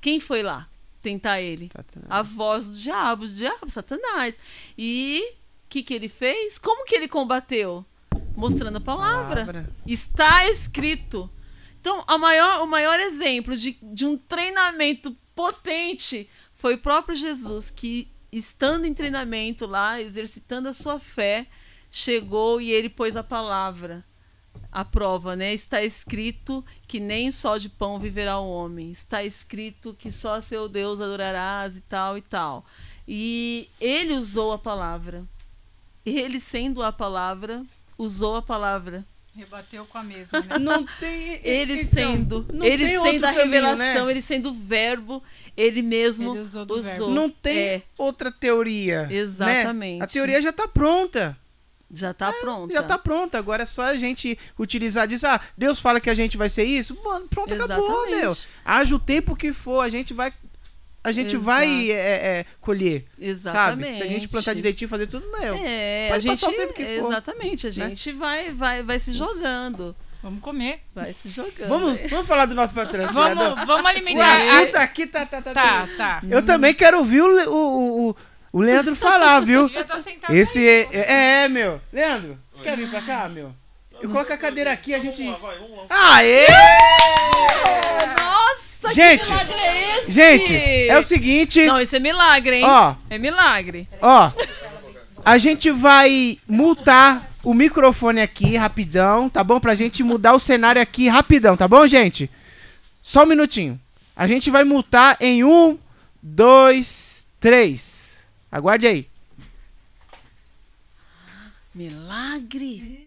Quem foi lá tentar ele? Satanás. A voz do diabo, o diabo, Satanás. E o que, que ele fez? Como que ele combateu? Mostrando a palavra. Palavra. Está escrito. Então, a maior, o maior exemplo de, de um treinamento potente foi o próprio Jesus, que, estando em treinamento lá, exercitando a sua fé, chegou e ele pôs a palavra à prova, né? Está escrito que nem só de pão viverá o homem. Está escrito que só a seu Deus adorarás e tal e tal. E ele usou a palavra. Ele, sendo a palavra, usou a palavra. Rebateu com a mesma, né? Não tem. Ele então, sendo, não ele tem sendo outro a caminho, revelação, né? ele sendo o verbo, ele mesmo Ele usou do usou. verbo. Não tem É, outra teoria. né? Exatamente. A teoria já tá pronta. já tá pronto. Já tá pronta. Agora é só a gente utilizar disso. Ah, Deus fala que a gente vai ser isso. Mano, pronto, acabou, Exatamente. meu. Haja o tempo que for, a gente vai. A gente Exato. vai é, é, colher. Exatamente. Sabe? Se a gente plantar direitinho, fazer tudo, meu. É, Pode a passar gente, o tempo que for, exatamente, a né? gente vai, vai, vai se jogando, Vamos comer. vai se jogando. Vamos, é. vamos falar do nosso patrocinador. Vamos, vamos O alimentar. assunto aqui tá, tá, tá, Tá, tá. Eu também quero ouvir o, o, o, o- o Leandro falar, viu? Esse aí. é, é, é, meu. Leandro, você quer vir pra cá, meu? Eu coloco a cadeira aqui, a gente. Vamos lá, vai, vamos lá. Aê! Nossa, Gente, que milagre é esse? Gente, é o seguinte. Não, isso é milagre, hein? Ó, É milagre. ó. A gente vai multar o microfone aqui rapidão, tá bom? Pra gente mudar o cenário aqui rapidão, tá bom, gente? Só um minutinho. A gente vai multar em um, dois, três. Aguarde aí. Milagre.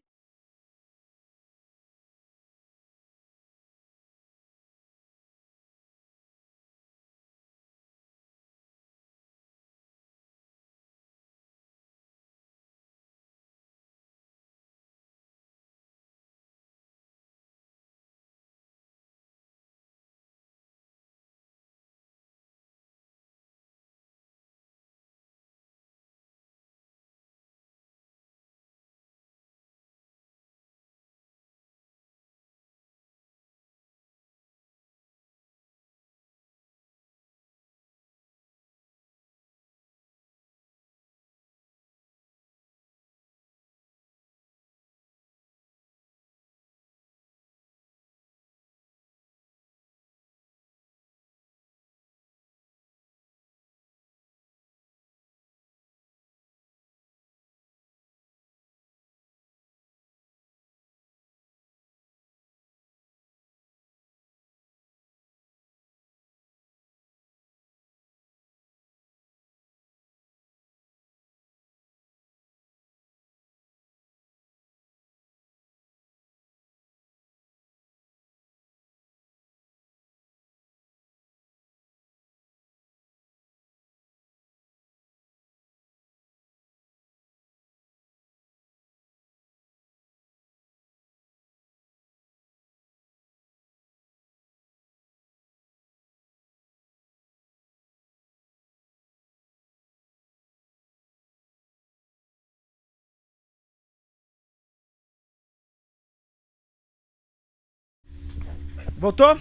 Voltou?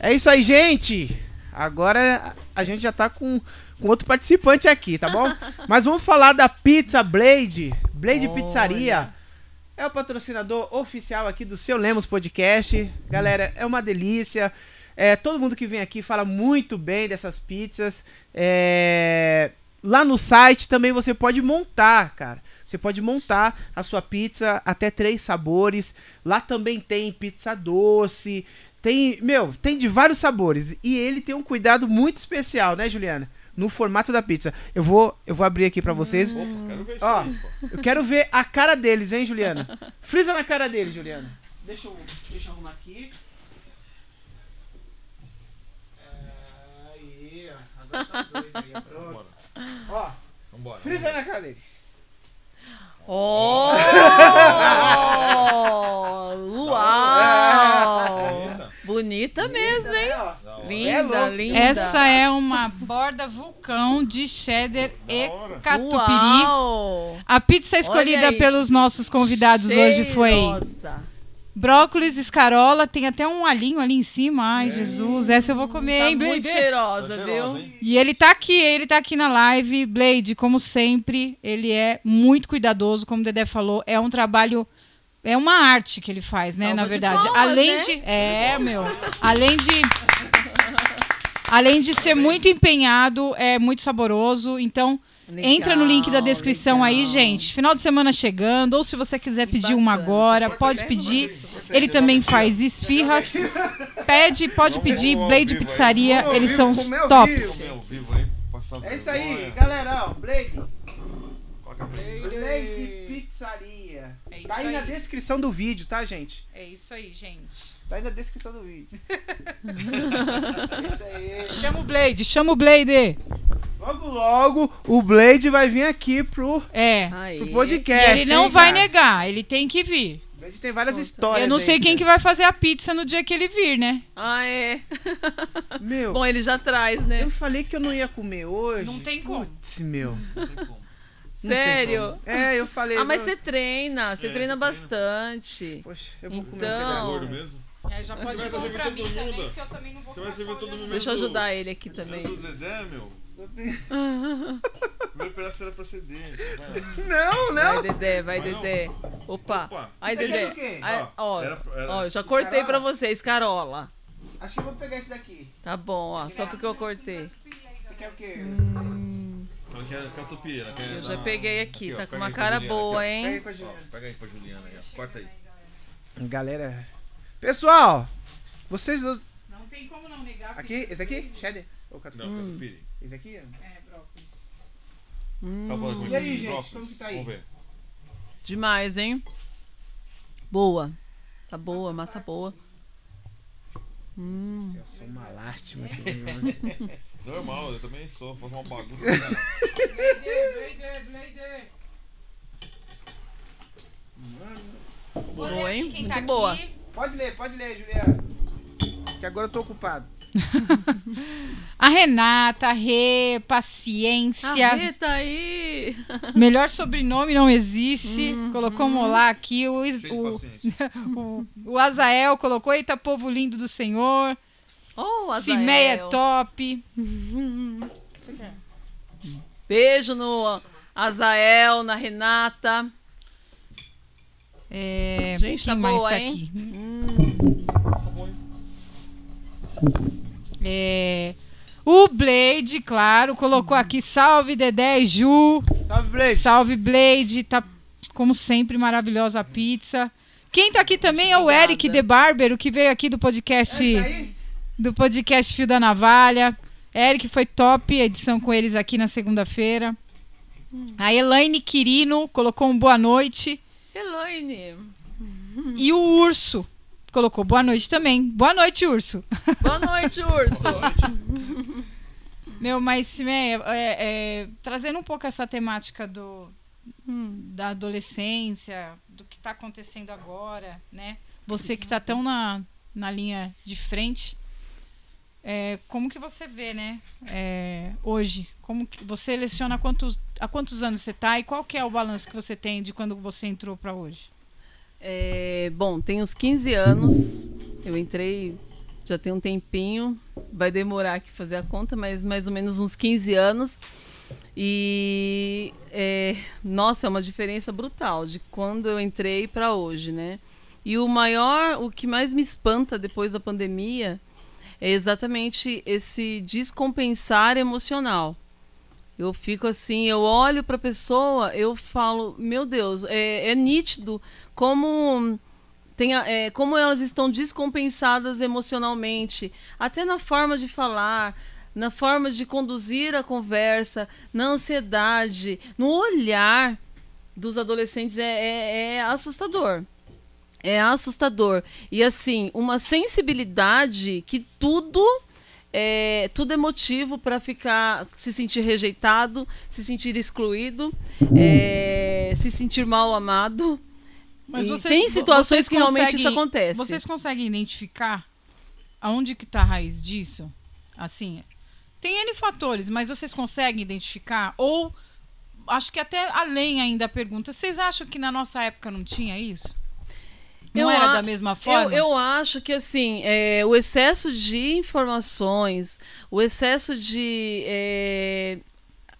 É isso aí, gente. Agora a gente já tá com, com outro participante aqui, tá bom? Mas vamos falar da Pizza Blade. Blade Olha. Pizzaria. É o patrocinador oficial aqui do Seu Lemos Podcast. Galera, é uma delícia. É, todo mundo que vem aqui fala muito bem dessas pizzas. É, lá no site também você pode montar, cara. Você pode montar a sua pizza até três sabores. Lá também tem pizza doce. Tem, meu, tem de vários sabores. E ele tem um cuidado muito especial, né, Juliana? No formato da pizza. Eu vou, eu vou abrir aqui pra vocês. Opa, quero ver isso Ó. aí. Eu quero ver a cara deles, hein, Juliana? Frisa na cara deles, Juliana. Deixa eu, deixa eu arrumar aqui. É, Aí, ó. Agora tá os dois aí. Vambora. Pronto. Ó, Vambora. frisa na cara deles. Oh! Uau! Bonita mesmo, hein? Da hora. Linda, É linda. Essa é uma borda vulcão de cheddar e hora. catupiry. Uau! A pizza escolhida pelos nossos convidados hoje foi Cheirosa. brócolis, escarola, tem até um alhinho ali em cima. Ai, Jesus, essa eu vou comer, Tá hein, muito Blade? cheirosa, Tá cheirosa, viu? hein? E ele tá aqui, ele tá aqui na live. Blade, como sempre, ele é muito cuidadoso, como o Dedé falou, é um trabalho, é uma arte que ele faz, né, Salva na de verdade. palmas, além né? de, é, meu, além de além de ser muito empenhado, é muito saboroso, então Entra no link da Legal, descrição aí, legal. gente. Final de semana chegando, ou se você quiser Que pedir uma agora, pode pedir. Ele também faz esfirras. Pede, pode pedir. Blade aí. Pizzaria, eles são os tops. Aí, É isso aí, galera, ó. Blade. Coloca. Blade Pizzaria. É isso Tá aí na aí. descrição do vídeo, tá, gente? É isso aí, gente. Tá aí na descrição do vídeo. é isso aí. Chama o Blade, chama o Blade. Logo, logo, o Blade vai vir aqui pro, É. Aí. pro E podcast. ele não hein, vai cara? negar, ele tem que vir. O Blade tem várias Conta. histórias. Eu não aí, sei quem cara. que vai fazer a pizza no dia que ele vir, né? Ah, é. Meu, Bom, ele já traz, né? eu falei que eu não ia comer hoje. Não tem como. Putz, meu. Não tem como. Não Sério? É, eu falei. Ah, mas não- você treina, você É, treina você treina. bastante. Poxa, eu vou comer um Então- pedaço. Gordo mesmo? É, já Você pode vai pôr servir pra todo também, mundo? porque eu também não vou Você vai servir todo mundo Deixa eu ajudar ele aqui também. Eu sou o Dedé, meu. Primeiro pedaço era pra ser dele. Vai lá. Não, Vai, não. Dedé, vai, Vai não. Dedé. Opa. Opa. É o Dedé. quê? Ai, ó, Era- era- ó, eu já cortei Escarola? pra você, escarola. Acho que eu vou pegar esse daqui. Tá bom, ó, só porque eu cortei. Você quer o quê? Ela quer catupiry, ela quer Eu já dar- peguei aqui, ó, tá com pega uma aí pra cara Juliana, boa, aqui, Pega aí hein? pra ó. Ó, Juliana. pega aí pra Juliana aí, ó. Corta aí. Galera. Pessoal, vocês. Não tem como não negar. Aqui, esse aqui? Cheddar? Ou catupiry? Não, catupiry. Esse aqui? ó. É, brócolis. Tá bom, com E aí, gente, brócolis. como que tá aí? Vamos ver. Demais, hein? Boa. Tá boa, massa boa. Hum. Eu sou uma lástima. aqui, né? Normal, eu também sou. Faço uma bagunça. Blader, Blader, Blader. Vou ler Boa, hein? Muito tá boa. aqui. pode ler, pode ler, Juliana. Que agora eu tô ocupado. A Renata, a Rê, paciência. A Rê tá aí. Melhor sobrenome não existe. Uhum. Colocou um olá aqui. O, o, o, o Azael colocou: Eita, povo lindo do Senhor. Oh, Azael. Cimeia é top. Beijo no Azael, na Renata. É, Gente, tá boa, tá hein? aqui? Hum. Tá? É, o Blade, claro, colocou aqui: Salve Dedé e Ju. Salve, Blade. Salve Blade. Tá, como sempre, maravilhosa a pizza. Quem tá aqui também é o. Eric De Barber, o que veio aqui do podcast. Tá aí? Do podcast Fio da Navalha. Eric foi top, a edição com eles aqui na segunda-feira. A Elaine Quirino colocou um boa noite. Elaine. E o Urso colocou boa noite também. Boa noite, Urso. Boa noite, urso. Meu, mas Simeia, é, é, trazendo um pouco essa temática do, da adolescência, do que está acontecendo agora, né? Você que está tão na, na linha de frente, é, como que você vê, né? é, hoje, como que você leciona quantos, há quantos anos você está e qual que é o balanço que você tem de quando você entrou para hoje? É, bom, tem uns 15 anos. Eu entrei já tem um tempinho. Vai demorar aqui fazer a conta, mas mais ou menos uns 15 anos. E é, nossa, é uma diferença brutal de quando eu entrei para hoje, né? E o maior, o que mais me espanta depois da pandemia é exatamente esse descompensar emocional. Eu fico assim, eu olho para a pessoa, eu falo, meu Deus, é, é nítido como tem a- é, como elas estão descompensadas emocionalmente, até na forma de falar, na forma de conduzir a conversa, na ansiedade, no olhar dos adolescentes é, é- é assustador. É assustador. E assim, uma sensibilidade que tudo é, tudo é motivo para ficar se sentir rejeitado, se sentir excluído, é, se sentir mal amado. Mas vocês- tem situações que realmente isso acontece. Vocês conseguem identificar aonde que tá a raiz disso? Assim, tem N fatores, mas vocês conseguem identificar? Ou, acho que até além ainda a pergunta, vocês acham que na nossa época não tinha isso? Não Eu era da mesma forma? Eu, eu acho que assim, é, o excesso de informações, o excesso de. é,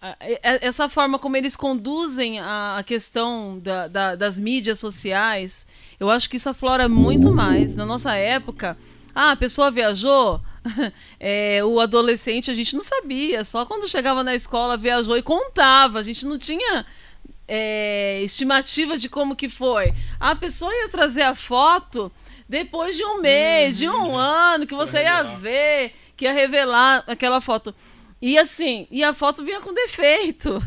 a- é- essa forma como eles conduzem a, a questão da- da- das mídias sociais, eu acho que isso aflora muito mais. Na nossa época, ah, a pessoa viajou. é, o adolescente a gente não sabia, só quando chegava na escola viajou e contava, a gente não tinha é, estimativa de como que foi. A pessoa ia trazer a foto depois de um mês, de um ano, que você ia ver, que ia revelar aquela foto. E assim, e a foto vinha com defeito.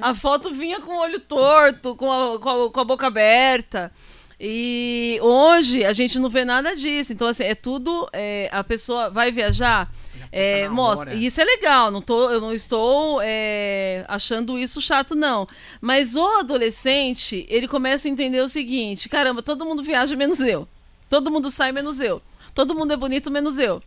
A foto vinha com o olho torto, com a, com a, com a boca aberta. E hoje a gente não vê nada disso. Então, assim, é tudo. é, a pessoa vai viajar. É, na mostra. E isso é legal, não tô, eu não estou é, achando isso chato, não. Mas o adolescente, ele começa a entender o seguinte: caramba, todo mundo viaja menos eu. Todo mundo sai menos eu. Todo mundo é bonito menos eu.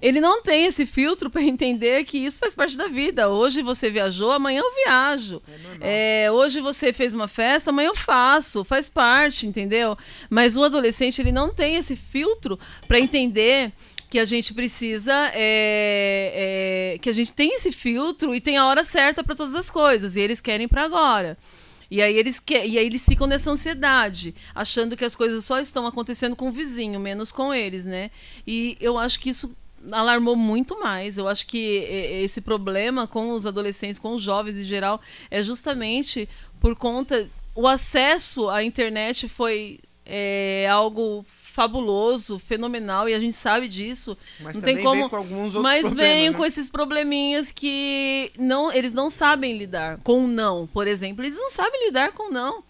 Ele não tem esse filtro para entender que isso faz parte da vida. Hoje você viajou, amanhã eu viajo. É, hoje você fez uma festa, amanhã eu faço. Faz parte, entendeu? Mas o adolescente ele não tem esse filtro para entender que a gente precisa é, é, que a gente tem esse filtro e tem a hora certa para todas as coisas e eles querem para agora e aí eles que, e aí eles ficam nessa ansiedade achando que as coisas só estão acontecendo com o vizinho menos com eles né e eu acho que isso alarmou muito mais. Eu acho que esse problema com os adolescentes, com os jovens em geral, é justamente por conta. O acesso à internet foi é, algo fabuloso, fenomenal, e a gente sabe disso. Mas Não tem como- vem com alguns outros Mas vem né? com esses probleminhas que não, eles não sabem lidar com o não, por exemplo. Eles não sabem lidar com o não.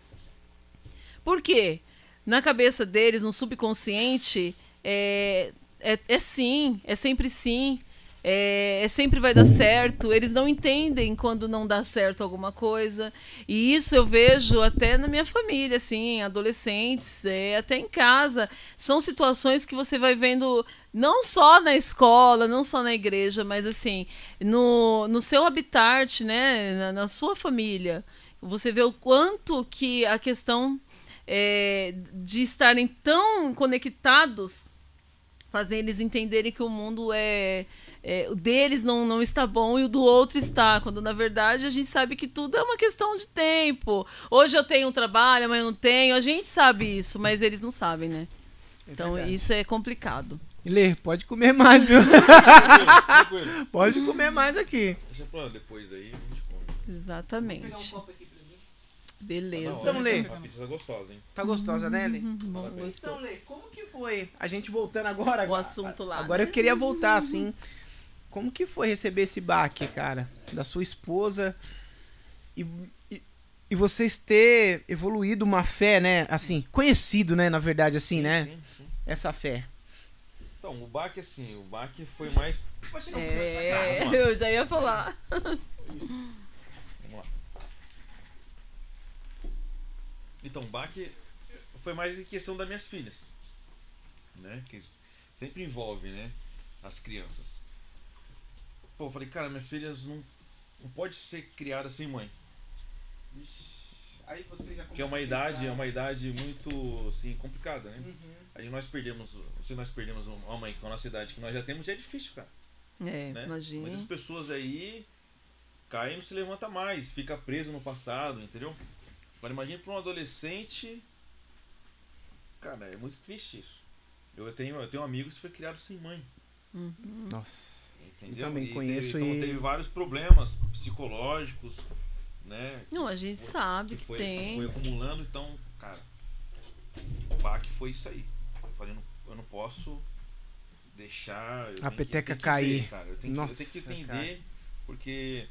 Por quê? Na cabeça deles, no subconsciente, é, é, é sim, é sempre sim. É, é sempre vai dar certo. Eles não entendem quando não dá certo alguma coisa. E isso eu vejo até na minha família, assim, adolescentes, é, até em casa. São situações que você vai vendo não só na escola, não só na igreja, mas assim, no, no seu habitat, né, na, na sua família. Você vê o quanto que a questão é, de estarem tão conectados fazem eles entenderem que o mundo é, é, o deles não, não está bom e o do outro está, quando na verdade a gente sabe que tudo é uma questão de tempo. Hoje eu tenho um trabalho, amanhã eu não tenho, a gente sabe isso, mas eles não sabem, né? Então verdade. isso é complicado. Lê, pode comer mais, viu? Tranquilo, tranquilo. pode comer mais aqui. Deixa pra depois aí. a gente come. Exatamente. Beleza. Tá Então, hora. Lê. A pizza tá gostosa, hein? Tá gostosa, né, Lê? Bom, Parabéns. Então, Lê, como que foi? A gente voltando agora. O assunto lá, Agora né? eu queria voltar, assim. Como que foi receber esse baque, cara? Da sua esposa e, e, e vocês ter evoluído uma fé, né? Assim, conhecido, né? Na verdade, assim, né? Sim, sim. Essa fé. Então, o baque, assim, o baque foi mais. É, Tá, vamos lá. eu já ia falar. Vamos lá. Então, o baque foi mais em questão das minhas filhas. Né? Que sempre envolve, né? As crianças. Pô, eu falei, cara, minhas filhas não, não pode ser criadas sem mãe. Aí você já Que é uma idade, é uma idade muito assim, complicada, né? Uhum. Aí nós perdemos, se nós perdemos uma mãe com a nossa idade que nós já temos, já é difícil, cara. É, né? imagina. Muitas pessoas aí caem e não se levanta mais, fica preso no passado, entendeu? Agora imagine para um adolescente. Cara, é muito triste isso. Eu tenho, eu tenho amigos que foi criado sem mãe. Nossa. Entendeu? Eu também E conheço teve, então, e- teve vários problemas psicológicos, né? Não, a gente Foi- sabe que foi, tem. foi acumulando, então, cara, o baque foi isso aí. Eu falei, não- eu não posso deixar. que- peteca que cair. ver, cara. Eu tenho, Nossa, que, eu tenho que entender, porque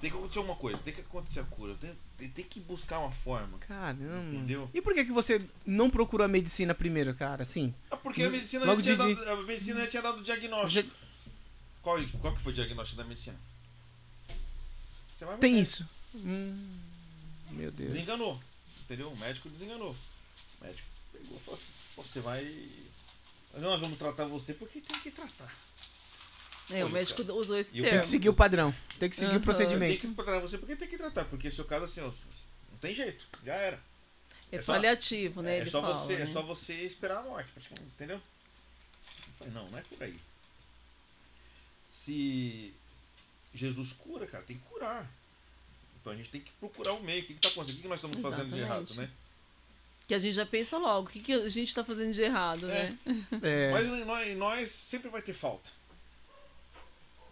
tem que acontecer uma coisa, tem que acontecer a cura, eu tenho, tem, tem que buscar uma forma. Caramba. Entendeu? E por que, que você não procurou a medicina primeiro, cara? Assim. Ah, porque a medicina, Logo já tinha de- dado, a medicina já tinha dado o diagnóstico. Qual, qual que foi o diagnóstico da medicina? Você vai Tem isso. Hum, meu Deus. Desenganou. Entendeu? O médico desenganou. O médico pegou e falou assim, "Pô, você vai. Nós vamos tratar você porque tem que tratar. É, o Olha, médico cara. usou esse E termo. Tem que seguir o padrão. Tem que seguir o Aham. Tem procedimento. que tratar você porque tem que tratar. Porque seu caso assim, ó, não tem jeito. Já era. É, é só- paliativo, né? é, Ele só fala, você, né? é só você esperar a morte, praticamente, entendeu? Não, não é por aí. Se Jesus cura, cara, tem que curar. Então a gente tem que procurar o meio. O que, que tá acontecendo? O que, que nós estamos fazendo de errado, Exatamente. né? Que a gente já pensa logo, o que, que a gente tá fazendo de errado, É. né? É. Mas em nós, em nós sempre vai ter falta.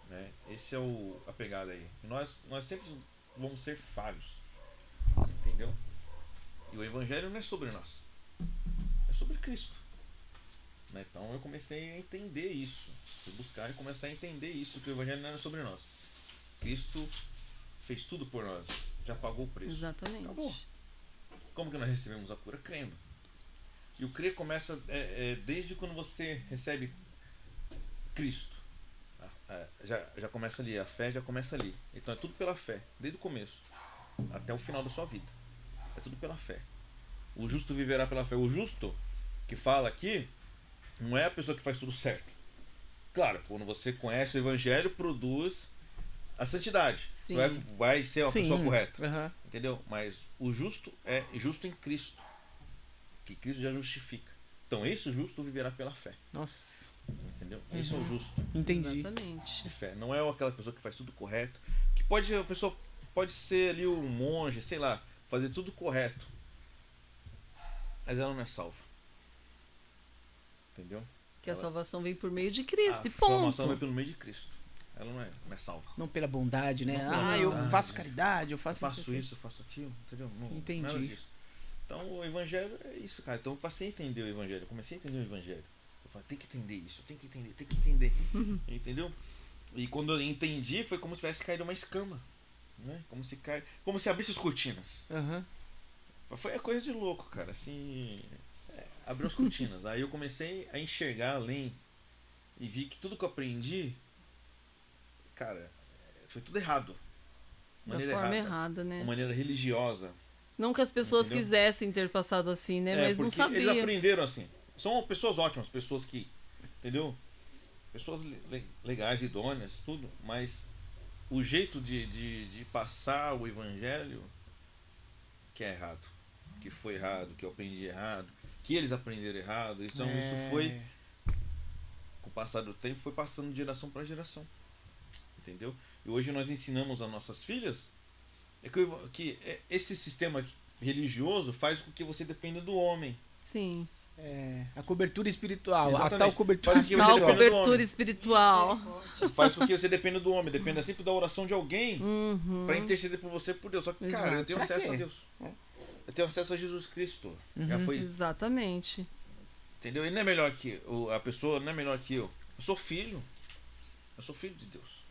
Né? Esse é o, a pegada aí. Nós, nós sempre vamos ser falhos. Entendeu? E o evangelho não é sobre nós. É sobre Cristo. Né? Então eu comecei a entender isso. Fui buscar e começar a entender isso, que o evangelho não era sobre nós. Cristo fez tudo por nós. Já pagou o preço. Exatamente. Acabou. Como que nós recebemos a cura? Crendo. E o crer começa é, é, desde quando você recebe Cristo. Ah, já, já começa ali, a fé já começa ali. Então é tudo pela fé, desde o começo até o final da sua vida. É tudo pela fé. O justo viverá pela fé. O justo que fala aqui não é a pessoa que faz tudo certo. Claro, quando você conhece o evangelho, produz a santidade. Sim. Você vai, vai ser uma Sim. pessoa correta. Aham. Entendeu? Mas o justo é justo em Cristo. Que Cristo já justifica. Então esse justo viverá pela fé. Nossa. Entendeu? Esse é o justo Entendi. Exatamente. de fé. Não é aquela pessoa que faz tudo correto. Que pode ser, a pessoa pode ser ali um monge, sei lá, fazer tudo correto. Mas ela não é salva. Entendeu? Que a salvação vem por meio de Cristo, a e ponto. formação vai pelo meio de Cristo. Ela não é, não é salva. Não pela bondade, né? Não ah, eu faço caridade, eu Eu faço, faço aqui. isso, eu faço aquilo, entendeu? Não, Entendi. nada disso. Então o evangelho é isso, cara. Então eu passei a entender o evangelho. Eu comecei a entender o evangelho. Eu falei, tem que entender isso, tem que entender, tem que entender. entendeu? E quando eu entendi, foi como se tivesse caído uma escama. Né? Como se cai. Como se abrisse as cortinas. Aham. Foi a coisa de louco, cara. Assim. Abriu as cortinas. Aí eu comecei a enxergar além e vi que tudo que eu aprendi, cara, foi tudo errado. Da Maneira forma errada. errada, né? Uma maneira religiosa. Não que as pessoas Entendeu? quisessem ter passado assim, né? É, Mas não porque Eles sabiam. aprenderam assim. São pessoas ótimas, pessoas que. Entendeu? Pessoas le- le- legais, idôneas, tudo. Mas o jeito de, de, de passar o evangelho que é errado. Que foi errado, que eu aprendi errado, que eles aprenderam errado. Então É. isso foi, com o passar do tempo, foi passando de geração para geração. Entendeu? E hoje nós ensinamos às nossas filhas é que, que é- esse sistema religioso faz com que você dependa do homem. Sim. É, a cobertura espiritual, Exatamente. a tal cobertura Faz você Tal cobertura espiritual. Faz com que você dependa do homem, dependa sempre da oração de alguém Uhum. pra interceder por você por Deus. Só que, cara, eu tenho Pra acesso quê? a Deus. Eu tenho acesso a Jesus Cristo. Uhum. Já foi, Exatamente. entendeu? Ele não é melhor que o- a pessoa, não é melhor que eu. Eu sou filho. Eu sou filho de Deus.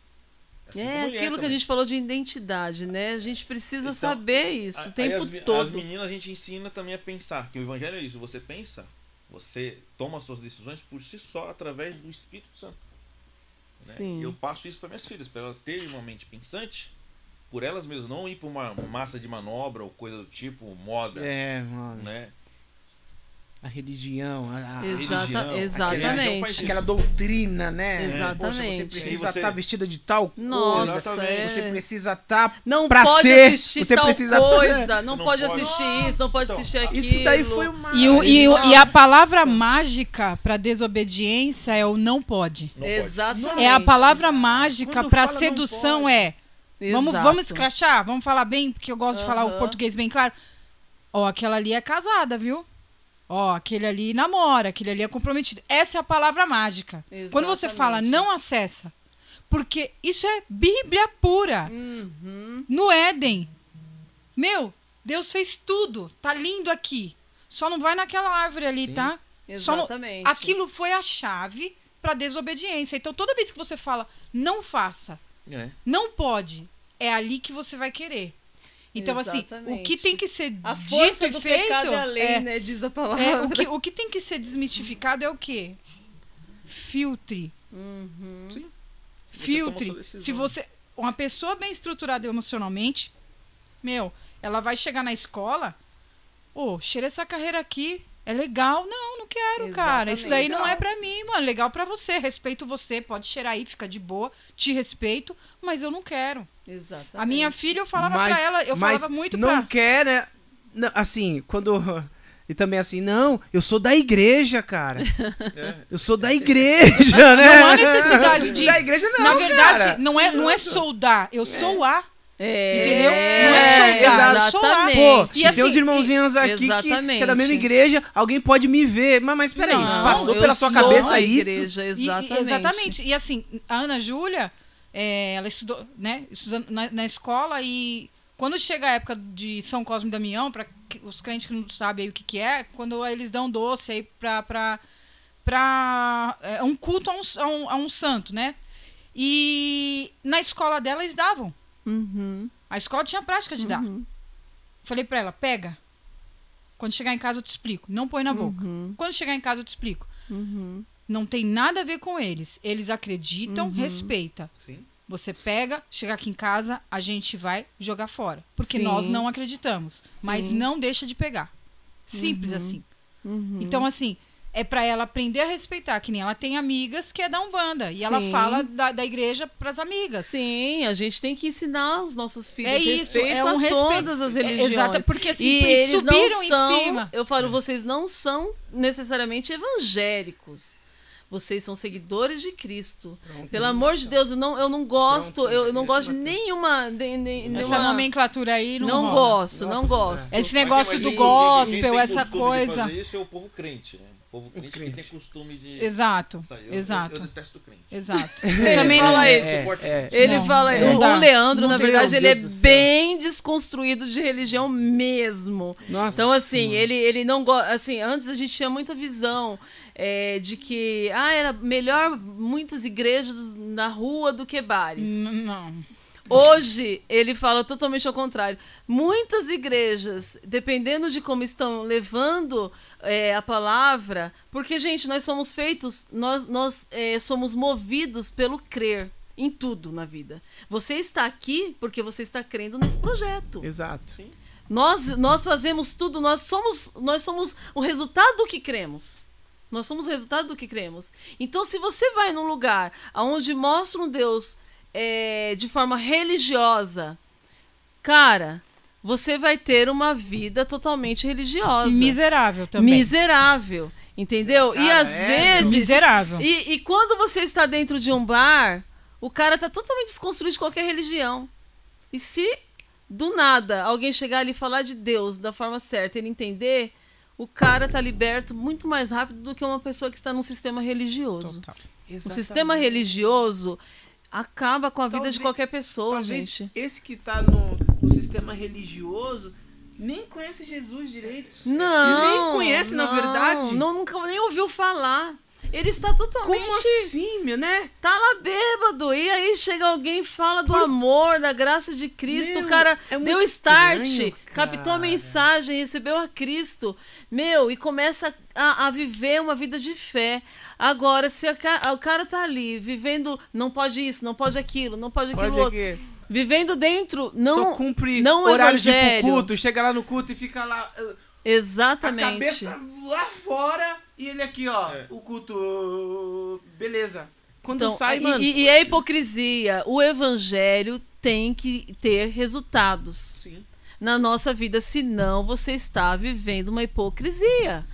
Assim É aquilo que a também. gente falou de identidade, né? A gente precisa Então, saber isso o tempo as, todo. As meninas a gente ensina também a pensar, que o evangelho é isso. Você pensa, você toma suas decisões por si só através do Espírito Santo. né? Sim. Eu passo isso para minhas filhas, para elas terem uma mente pensante, por elas mesmas, não ir para uma massa de manobra ou coisa do tipo, moda, É, mano. né? A religião, a, a- Exata- religião. Exatamente. religião aquela doutrina, né? Exatamente. Poxa, você precisa E você- estar vestida de tal Nossa, coisa. é. Você precisa estar Não pra pode ser, assistir você tal precisa- coisa, não, Não pode pode. assistir isso, não pode Então, assistir aquilo. Isso daí foi uma. E, o- e, o- e a Nossa. palavra mágica para desobediência é o não pode. Não. Exatamente. É a palavra mágica Quando para sedução é. Vamos, Exato. vamos escrachar? Vamos falar bem, porque eu gosto de falar o português bem claro. Ó, aquela ali é casada, viu? Ó, aquele ali namora, aquele ali é comprometido. Essa é a palavra mágica. Quando você fala Exatamente. não acessa, porque isso é Bíblia pura. Uhum. No Éden. Meu, Deus fez tudo. Tá lindo aqui. Só não vai naquela árvore ali, Sim. tá? Só não- Exatamente. Aquilo foi a chave para desobediência. Então, toda vez que você fala não faça, É. não pode, é ali que você vai querer. Então, assim, o Exatamente. que tem que ser A força dito do feito. pecado é a lei, é, né? Diz a palavra. é, o, que, o que tem que ser desmistificado é o quê? Filtre. Uhum. Sim. Você Filtre. Se você. Uma pessoa bem estruturada emocionalmente, meu, ela vai chegar na escola. Ô, cheira essa carreira aqui. É legal. Não, não quero, cara. Isso daí não é pra mim, mano. Legal pra você. Respeito você. Pode cheirar aí, fica de boa. Te respeito, mas eu não quero. Exatamente. A minha filha, eu falava mas, pra ela, eu mas falava muito não pra. quer, né? Não, assim, quando. E também assim, não, eu sou da igreja, cara. É. Eu sou da igreja, né? Não há necessidade disso. Da igreja não, Na verdade, cara. não é, não é soldar. Eu sou a. É, Entendeu? Não é soldar, eu sou exatamente. Pô, E se assim, tem uns irmãozinhos aqui que, que é da Exatamente. mesma igreja, alguém pode me ver. Mas, mas peraí, Não, passou pela sua sou cabeça a isso? igreja, E- e- exatamente. exatamente. E assim, a Ana Júlia, é, ela estudou, né? Estudando na, na escola e quando chega a época de São Cosme e Damião, para os crentes que não sabem aí o que, que é, quando eles dão doce aí pra, pra é, um culto a um, a, um, a um santo, né? E na escola dela eles davam. Uhum, A escola tinha prática de dar. uhum, Falei pra ela, pega. Quando chegar em casa eu te explico. Não põe na boca. uhum, Quando chegar em casa eu te explico. Não tem nada a ver com eles. Eles acreditam, Uhum. respeita. Sim. Você pega, chega aqui em casa, a gente vai jogar fora. Porque Sim. nós não acreditamos. Mas Sim. não deixa de pegar. Simples Uhum. assim. Uhum. Então, assim, é pra ela aprender a respeitar. Que nem ela tem amigas que é da Umbanda. E ela Sim. fala da, da igreja pras amigas. Sim, a gente tem que ensinar os nossos filhos É isso, respeito é um a respeito. todas as É, religiões. exato, porque assim, e eles subiram não em são, cima. eu falo, vocês não são necessariamente evangélicos. Vocês são seguidores de Cristo. Pronto. Pelo amor de Deus, eu não, eu não gosto, Pronto, eu, não gosto de nenhuma. de- de- Essa nenhuma nomenclatura aí não, não rola. gosto, não Nossa. gosto. Esse Mas negócio do gospel, essa de coisa. fazer Isso é o povo crente, né? O povo crente, que tem crente. costume de. Exato, eu- exato, Eu, eu detesto crente. exato. Ele Também fala não- isso. É, é. Ele Não, fala. não o, dá. o Leandro, Não na verdade, ele é bem desconstruído de religião mesmo. Nossa. Então, assim, ele, ele não gosta. Assim, antes a gente tinha muita visão é, de que ah, era melhor muitas igrejas na rua do que bares. N- Não. Hoje, ele fala totalmente ao contrário. Muitas igrejas, dependendo de como estão levando é, a palavra, porque, gente, nós somos feitos, nós, nós é, somos movidos pelo crer em tudo na vida. Você está aqui porque você está crendo nesse projeto. Exato. Nós, nós fazemos tudo, nós somos, nós somos o resultado do que cremos. Nós somos o resultado do que cremos. Então, se você vai num lugar onde mostra um Deus é, de forma religiosa, cara, você vai ter uma vida totalmente religiosa. E miserável também. Miserável. Entendeu? e Cara, às é, vezes. Miserável. E, e quando você está dentro de um bar, o cara tá totalmente desconstruído de qualquer religião. E se do nada alguém chegar ali e falar de Deus da forma certa, ele entender, o cara tá liberto muito mais rápido do que uma pessoa que está num sistema religioso. Total. O sistema religioso acaba com a vida Talvez- de qualquer pessoa, gente. esse que tá no, no sistema religioso nem conhece Jesus direito. Não. Ele nem conhece, na não, verdade. Não, nunca nem ouviu falar. Ele está totalmente. Como assim, meu, né? Tá lá bêbado. E aí chega alguém fala do amor, da graça de Cristo. Meu, o cara é deu start, estranho, captou a mensagem, recebeu a Cristo. Meu, e começa a, a viver uma vida de fé. Agora, se a o cara tá ali vivendo, não pode isso, não pode aquilo, não pode aquilo Pode outro. que Vivendo dentro, só não. cumpre não horário de ir pro evangelho. culto, chega lá no culto e fica lá uh, a Exatamente. cabeça lá fora e ele aqui, ó, É. o culto, beleza. Quando Então, sai, e, mano. e, e é hipocrisia. O evangelho tem que ter resultados. Sim. na nossa vida, senão você está vivendo uma hipocrisia.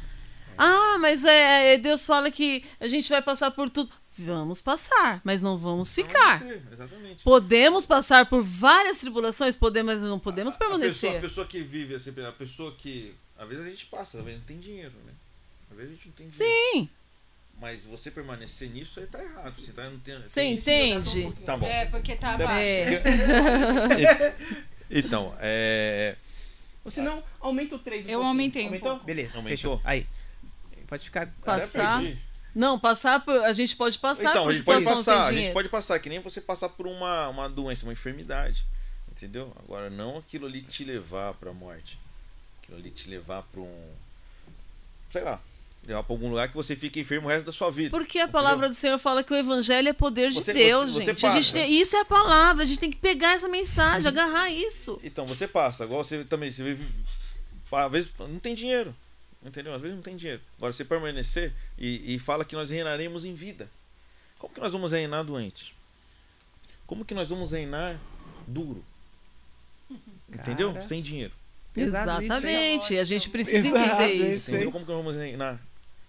Ah, mas é, é, Deus fala que a gente vai passar por tudo. Vamos passar, mas não vamos ficar. Não. Podemos passar por várias tribulações, podemos, mas não podemos A pessoa, a permanecer. pessoa que vive assim, a pessoa que. Às vezes a gente passa, às vezes não tem dinheiro, né? Às vezes a gente não tem. Sim, Mas você permanecer nisso aí tá errado. Você tá, não tem, você tem- entende? Tá bom. É, porque tá Deve- abaixo. É. Então, é. Ou senão, aumenta o 3 um Eu pouquinho. aumentei um Aumentou? pouco. Beleza, Aumentou? fechou. Aí. Pode ficar... Passar. Até perdi. Não, passar por, a gente pode passar Então, por a gente pode passar, sem a gente pode passar, que nem você passar por uma, uma doença, uma enfermidade. Entendeu? Agora, não aquilo ali te levar pra morte. Aquilo ali te levar pra um. Sei lá. Levar pra algum lugar que você fique enfermo o resto da sua vida. Porque a entendeu? palavra do Senhor fala que o evangelho é poder de Você- Deus, você- você gente. A gente isso é a palavra, a gente tem que pegar essa mensagem, agarrar isso. Então, você passa. Igual você também. Você vive. Às vezes não tem dinheiro. Entendeu? Às vezes não tem dinheiro. Agora, você permanecer e, e fala que nós reinaremos em vida. Como que nós vamos reinar doente? Como que nós vamos reinar duro? Entendeu? Cara. Sem dinheiro. Exatamente, a gente precisa Pesado entender isso. isso. Entendeu? Como que nós vamos reinar?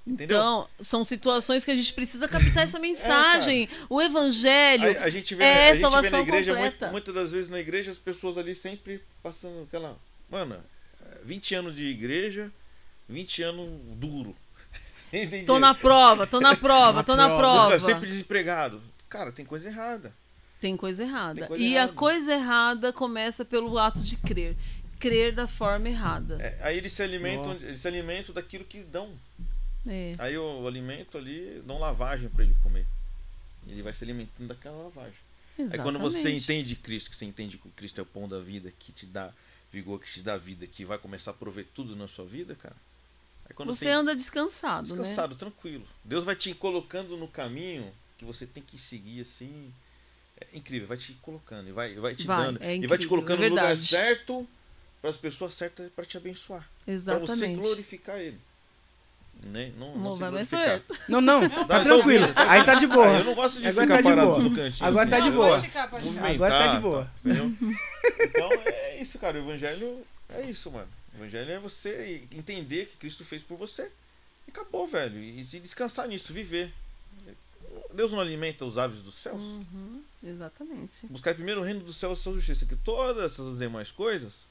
Entendeu? Então, são situações que a gente precisa captar essa mensagem. o evangelho a, a gente vê, é a gente vê na salvação igreja, completa. muito- muitas das vezes na igreja, as pessoas ali sempre passando aquela. Mano, é, 20 anos de igreja, 20 anos duro. Entendeu? Tô na prova, tô na prova, tô na prova. Sempre desempregado. Cara, tem coisa errada. Tem coisa errada. Tem coisa e a errada. coisa errada começa pelo ato de crer. Crer da forma errada. É, aí eles se alimentam, Nossa. eles se alimentam daquilo que dão. É. Aí o, alimento ali dão lavagem para ele comer. Ele vai se alimentando daquela lavagem. Aí quando você Exatamente. entende Cristo, que você entende que o Cristo é o pão da vida, que te dá vigor, que te dá vida, que vai começar a prover tudo na sua vida, cara. Quando Você anda descansado, descansado, tranquilo. Deus vai te colocando no caminho que você tem que seguir assim. É incrível, vai te colocando e vai, vai te Vai, dando é e vai te incrível, colocando é no lugar certo para as pessoas certas para te abençoar, né? para Exatamente. você glorificar ele. Né? Não, não, Não vai mais perto. Não, não, Tá, tá tô tranquilo. ouvindo, Aí tá de Ah, eu boa. não gosto de Agora ficar tá de parado boa. no cantinho. Agora assim, tá de boa. Ficar, ficar. Agora tá de boa. entendeu? Então é isso, cara. O evangelho é isso, mano. O evangelho é você entender que Cristo fez por você. E acabou, velho. E se descansar nisso, viver. Deus não alimenta os aves dos céus? Uhum, exatamente. Buscar primeiro o reino dos céus e a sua justiça, que todas essas demais coisas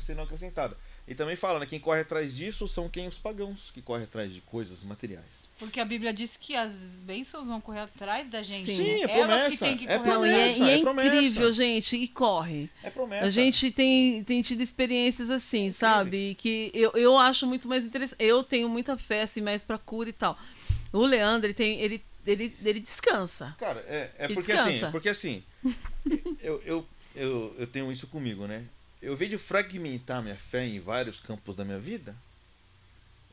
serão acrescentadas. E também fala, né? Quem corre atrás disso são quem? Os pagãos, que correm atrás de coisas materiais. Porque a Bíblia diz que as bênçãos vão correr atrás da gente. Sim. É Elas promessa. que têm que é correr Não, e é, promessa, e é é promessa. incrível, gente, e corre. É promessa. A gente tem, tem tido experiências assim, sabe? Que eu, eu acho muito mais interessante. Eu tenho muita fé, assim, mais pra cura e tal. O Leandro, ele tem. Ele, ele, ele descansa. Cara, é, é porque descansa. assim, porque assim, eu, eu, eu, eu tenho isso comigo, né? Eu vejo fragmentar minha fé em vários campos da minha vida,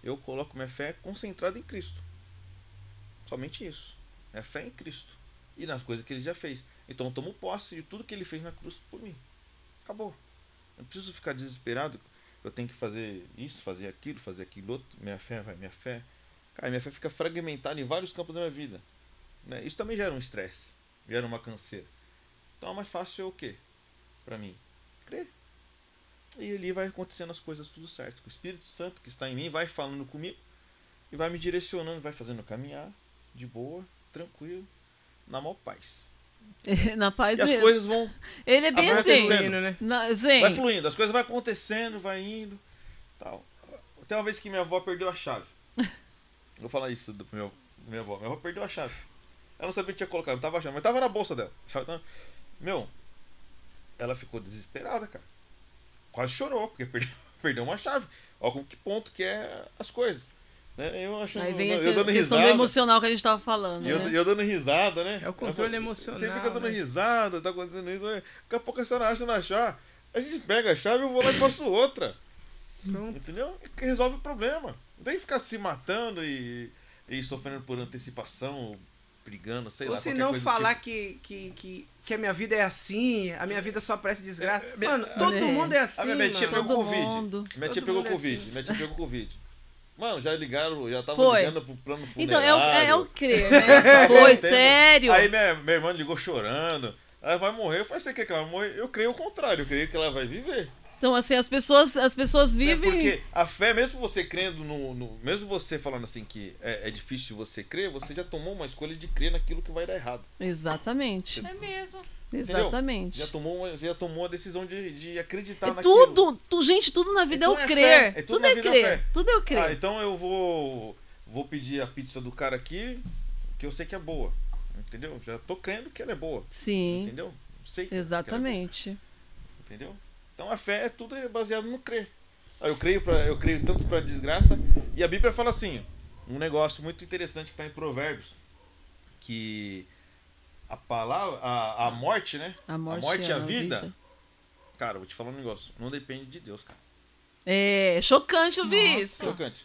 eu coloco minha fé concentrada em Cristo. Somente isso. Minha fé em Cristo. E nas coisas que ele já fez. Então eu tomo posse de tudo que ele fez na cruz por mim. Acabou. Não preciso ficar desesperado. Eu tenho que fazer isso, fazer aquilo, fazer aquilo outro. Minha fé vai, minha fé. Cara, minha fé fica fragmentada em vários campos da minha vida. Né? Isso também gera um estresse, gera uma canseira. Então é mais fácil o quê? Pra mim? Crer. E ali vai acontecendo as coisas tudo certo. O Espírito Santo que está em mim vai falando comigo e vai me direcionando, vai fazendo eu caminhar de boa, tranquilo, na maior paz. Na paz E as mesmo. coisas vão, Ele é bem assim. Fluindo, né? Na, zen. vai fluindo, as coisas vai acontecendo, vai indo, tal. Tem uma vez que minha avó perdeu a chave. Eu vou falar isso do meu, minha avó. Minha avó perdeu a chave. Ela não sabia que tinha colocado, não tava achando, mas tava na bolsa dela. Meu, ela ficou desesperada, cara. Quase chorou, porque perdeu, perdeu uma chave. Olha com que ponto que é as coisas. Né? Eu achando, Aí vem eu, a eu dando do risada. emocional que a gente tava falando. E eu, né? eu dando risada, né? É o controle fala, emocional, Você fica dando né? risada, tá acontecendo isso. Daqui a pouco a senhora acha não achar. A gente pega a chave, eu vou lá e faço outra. Pronto. Entendeu? Que resolve o problema. Não tem que ficar se matando e, e sofrendo por antecipação, brigando, sei Ou lá. se qualquer não falar tipo. que, que, que, que a minha vida é assim, a minha vida só parece desgraça. É, minha- Mano, todo É. mundo é assim, A minha, minha tia pegou Covid. mundo. Minha tia pegou é Covid. assim. Minha tia pegou Covid. Mano, já ligaram, já tava Foi. ligando pro plano Então, funerário. é o, é o crer, né? Foi, sério. Aí minha, minha irmã ligou chorando. Ela vai morrer. Eu falei, você quer que ela vai morrer? Eu creio o contrário. Eu creio que ela vai viver. Então, assim, as pessoas, as pessoas Né? vivem. Porque a fé, mesmo você crendo no, no- Mesmo você falando assim que é, é difícil você crer, você já tomou uma escolha de crer naquilo que vai dar errado. Exatamente. É mesmo. Exatamente. Já tomou, uma- já tomou a decisão de, de acreditar É naquilo. tudo, tu, gente, tudo na vida Então é é o crer. é tudo tudo é é crer. fé. Tudo é o crer. Ah, então eu vou. Vou pedir a pizza do cara aqui, que eu sei que é boa. Entendeu? Já tô crendo que ela é boa. Sim, Entendeu? Sei que- que ela é boa. exatamente. Entendeu? Então a fé é tudo baseado no crer. Eu creio, pra, eu creio tanto para desgraça. E a Bíblia fala assim: um negócio muito interessante que está em Provérbios. Que a palavra, a, a morte, né? A morte, e a é vida, Cara, vou te falar um negócio. Não depende de Deus, cara. É chocante ouvir isso. Chocante.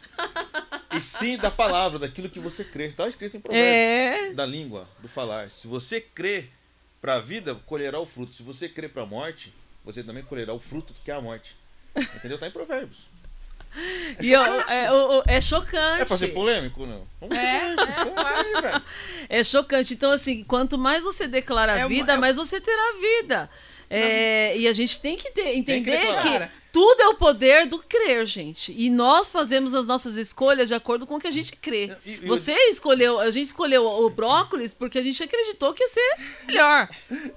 e sim da palavra, daquilo que você crê. Tá escrito em Provérbios. É. Da língua, do falar. Se você crê para a vida, colherá o fruto. Se você crê para a morte, você também colherá o fruto que é a morte. Entendeu? Tá em Provérbios. E eu- é, é chocante. É pra ser polêmico, não? Vamos É, polêmico. Vamos aí, velho. É chocante. Então, assim, quanto mais você declara a É uma- vida, é- mais você terá vida. É, e a gente tem que ter- entender declarar. que, Cara. Tudo é o poder do crer, gente. E nós fazemos as nossas escolhas de acordo com o que a gente crê. E- e Você escolheu, a gente escolheu o brócolis porque a gente acreditou que ia ser melhor.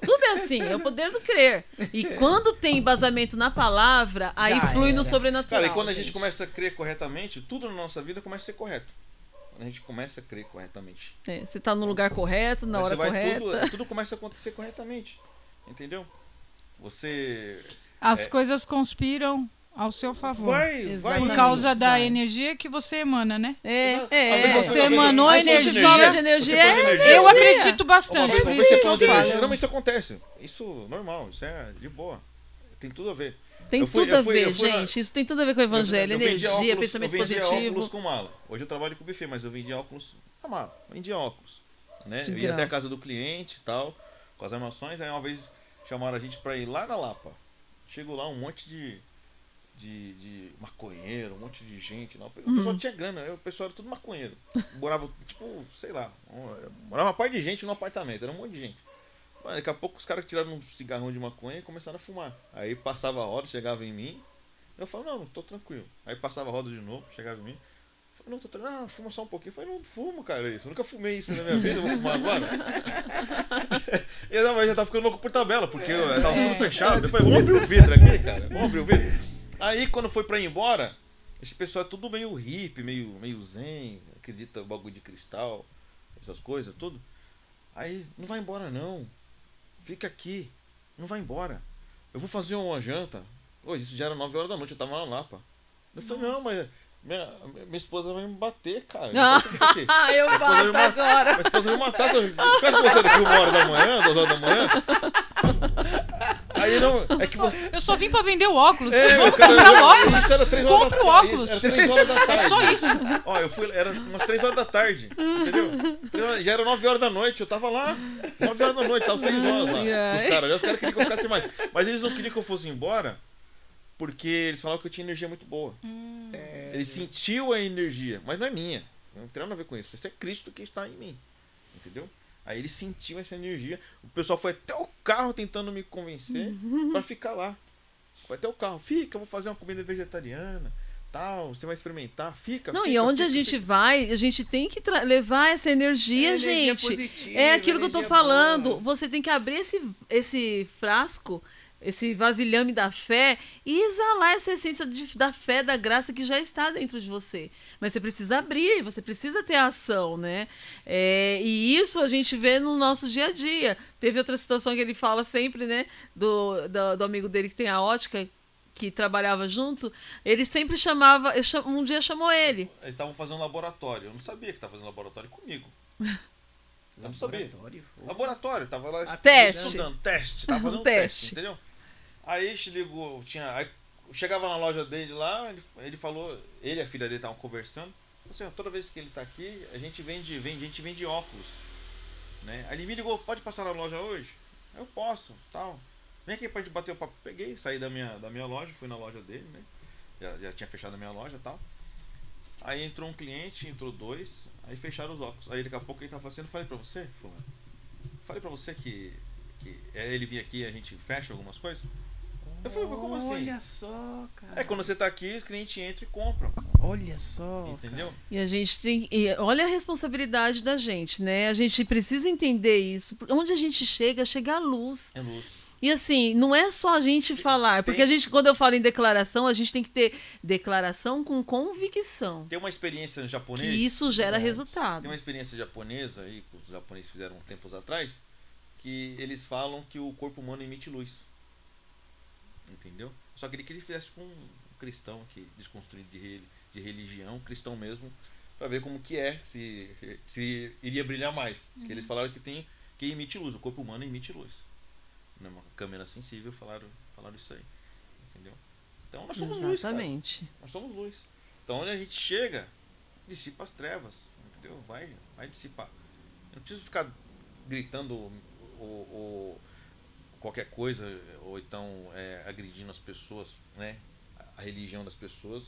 Tudo é assim, é o poder do crer. E quando tem embasamento na palavra, aí Já flui no era. sobrenatural. Cara, e quando a gente começa a crer corretamente, tudo na nossa vida começa a ser correto. Quando a gente começa a crer corretamente. É, você tá no lugar correto, na Aí hora você vai correta. Tudo, tudo começa a acontecer corretamente. Entendeu? Você As É. coisas conspiram ao seu favor. vai, vai. Por causa da Vai. energia que você emana, né? É, é. Você emanou vezes energia. Fala fala de energia, de é energia. Eu acredito Uma bastante. vez falou eu de falo. energia. Não, mas isso acontece. Isso normal, isso é de boa. Tem tudo a ver. Tem Eu fui- tudo a eu fui- ver, eu fui na- gente. Isso tem tudo a ver com o evangelho, Eu- eu energia, óculos- pensamento eu positivo. óculos com mala. Hoje eu trabalho com buffet, mas eu vendia óculos na mala. Vendia óculos. Né? Que Eu ia grau. até a casa do cliente e tal, com as armações. Aí uma vez chamaram a gente pra ir lá na Lapa. Chegou lá um monte de. De, de maconheiro, um monte de gente. Não. O pessoal Uhum. tinha grana, aí o pessoal era tudo maconheiro. Morava, tipo, sei lá, morava uma parte de gente no apartamento, era um monte de gente. Mano, daqui a pouco os caras tiraram um cigarrão de maconha e começaram a fumar. Aí passava a roda, chegava em mim. Eu falava, não, tô tranquilo. Aí passava a roda de novo, chegava em mim. Não, tô treinando. Ah, fuma só um pouquinho. Eu falei, não fumo, cara, isso. Eu nunca fumei isso na minha vida, eu vou fumar agora. e não, mas já tava ficando louco por tabela, porque eu, tava tudo fechado. Eu falei, vamos abrir o vidro aqui, cara. Vamos abrir o vidro. Aí quando foi pra ir embora, esse pessoal é tudo meio hippie, meio, meio zen, acredita no bagulho de cristal, essas coisas, tudo. Aí, não vai embora não. Fica aqui. Não vai embora. Eu vou fazer uma janta. Hoje, isso já era 9 horas da noite, eu tava lá na Lapa. Eu falei, não, mas minha, minha esposa vai me bater, cara. Então. Ah, eu Minha esposa vai me bato matar. agora. Minha esposa vai me matar. Se eu ficasse você daqui uma hora da manhã, duas horas da manhã. Aí não. É que você. Eu só vim pra vender o óculos. É, Vamos cara, comprar o óculos. Isso era 3 horas Compra da o tarde. óculos. Era 3 horas da tarde. É só isso. Ó, eu fui, era umas 3 horas da tarde, entendeu? Três horas- Já era 9 horas da noite, eu tava lá, 9 horas da noite, tava 6 horas lá. Ai. Os caras, os caras queriam que eu ficasse mais. Mas eles não queriam que eu fosse embora, porque eles falavam que eu tinha energia muito boa. É, Eles sentiam a energia, mas não é minha. Não tem nada a ver com isso. Isso é Cristo que está em mim. Entendeu? Aí eles sentiam essa energia. O pessoal foi até o carro tentando me convencer pra ficar lá. Foi até o carro. Fica, eu vou fazer uma comida vegetariana. Tal, você vai experimentar. Fica. Não, fica, e onde a fica, gente fica. vai, a gente tem que levar essa energia, energia gente. positiva, é aquilo que eu tô energia falando. boa. Você tem que abrir esse, esse frasco, esse vasilhame da fé e exalar essa essência de- da fé, da graça que já está dentro de você. Mas você precisa abrir, você precisa ter ação, né? É, e isso a gente vê no nosso dia a dia. Teve outra situação que ele fala sempre, né? Do, do, do amigo dele que tem a ótica, que trabalhava junto. Ele sempre chamava. eu cham- Um dia chamou ele. Eles estavam fazendo laboratório. Eu não sabia que estavam fazendo laboratório comigo. Eu não sabia. Laboratório? Laboratório, tava lá Teste. estudando, teste, tava fazendo Um teste. teste. entendeu? Aí ligou, tinha, aí chegava na loja dele lá, ele, ele falou, ele e a filha dele estavam conversando, assim, toda vez que ele tá aqui, a gente vende, vende, a gente vende óculos, né? Aí ele me ligou, pode passar na loja hoje? Eu posso, tal. Vem aqui pra gente bater o papo. Peguei, saí da minha, da minha loja, fui na loja dele, né? Já, já tinha fechado a minha loja tal. Aí entrou um cliente, entrou dois, aí fecharam os óculos. Aí daqui a pouco ele tava fazendo, falei pra você, fulano. Falei pra você que, que é ele vir aqui e a gente fecha algumas coisas. Eu falei, como assim? Olha só, cara. É quando você tá aqui, os clientes entram e compram. Olha só. Entendeu? E a gente tem. olha a responsabilidade da gente, né? A gente precisa entender isso. Onde a gente chega, chega a luz. É luz. E assim, não é só a gente falar, porque a gente, quando eu falo em declaração, a gente tem que ter declaração com convicção. Tem uma experiência Que japonesa. isso gera Tem uma experiência japonesa aí, que os japoneses fizeram tempos atrás, que eles falam que o corpo humano emite luz. Entendeu? Só queria que ele fizesse com um cristão aqui, desconstruído de, de religião, cristão mesmo, pra ver como que é, se, se iria brilhar mais. Que eles falaram que tem que emite luz, o corpo humano emite luz. Numa câmera sensível falaram, falaram isso aí. Entendeu? Então nós somos luz. cara. Exatamente. Nós somos luz. Então onde a gente chega, dissipa as trevas. Entendeu? Vai, vai dissipar. Eu não preciso ficar gritando o- qualquer coisa, ou então é, agredindo as pessoas, né? A, religião das pessoas,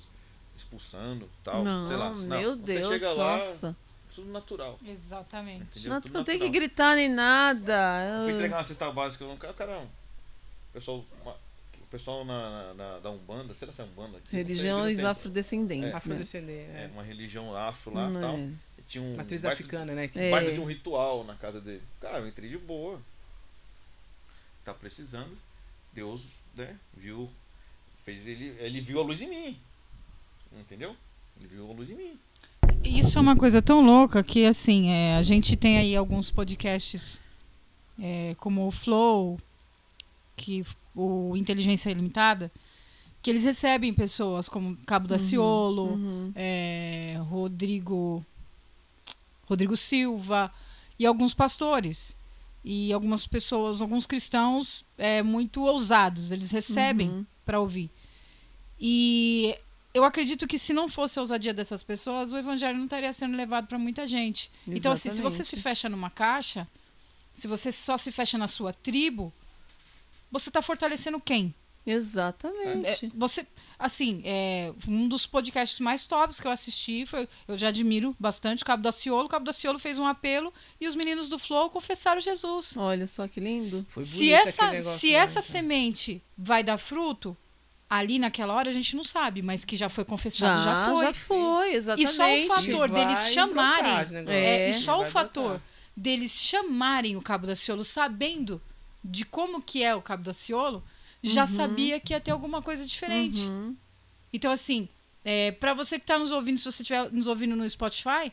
expulsando tal. Não, sei lá. meu Você Deus, chega lá, nossa. tudo natural. Exatamente. Entendeu? Não, Tudo não tem que natural. gritar nem nada. Fui entregar uma cesta básica num cara, caramba. O pessoal, uma- o pessoal na, na- da Umbanda, será que é Umbanda? aqui? Não sei, Religiões aqui não tem. afrodescendentes, né? Afrodescendente. É, É. uma religião afro lá e Não tal. é. Tinha um Matriz baita- africana, né? que- É. de um ritual na casa dele. Cara, eu entrei de boa. Tá precisando. Deus, né, viu. Fez ele, ele viu a luz em mim. Entendeu? Ele viu a luz em mim. Isso é uma coisa tão louca que, assim, é, a gente tem aí alguns podcasts é, como o Flow, que o Inteligência Ilimitada, que eles recebem pessoas como Cabo Daciolo, Uhum. é, Rodrigo Rodrigo Silva e alguns pastores e algumas pessoas, alguns cristãos é, muito ousados, eles recebem Uhum. para ouvir. E eu acredito que se não fosse a ousadia dessas pessoas, o evangelho não estaria sendo levado para muita gente. Então, assim, se você se Exatamente. fecha numa caixa, se você só se fecha na sua tribo, você está fortalecendo quem? Exatamente. É, você, assim, é, um dos podcasts mais tops que eu assisti foi, eu já admiro bastante, o Cabo Daciolo. O Cabo Daciolo fez um apelo e os meninos do Flow confessaram Jesus. Olha só que lindo. Foi Se essa, negócio, se né, essa então. semente vai dar fruto, ali naquela hora a gente não sabe, mas que já foi confessado, já, Já, foi. já foi, E exatamente. só o fator E vai deles chamarem. esse negócio. é, e É. só o fator brotar. deles chamarem o Cabo da Ciolo, sabendo de como que é o Cabo da Ciolo, já sabia que ia ter alguma coisa diferente. Uhum. Então, assim, é, para você que tá nos ouvindo, se você estiver nos ouvindo no Spotify,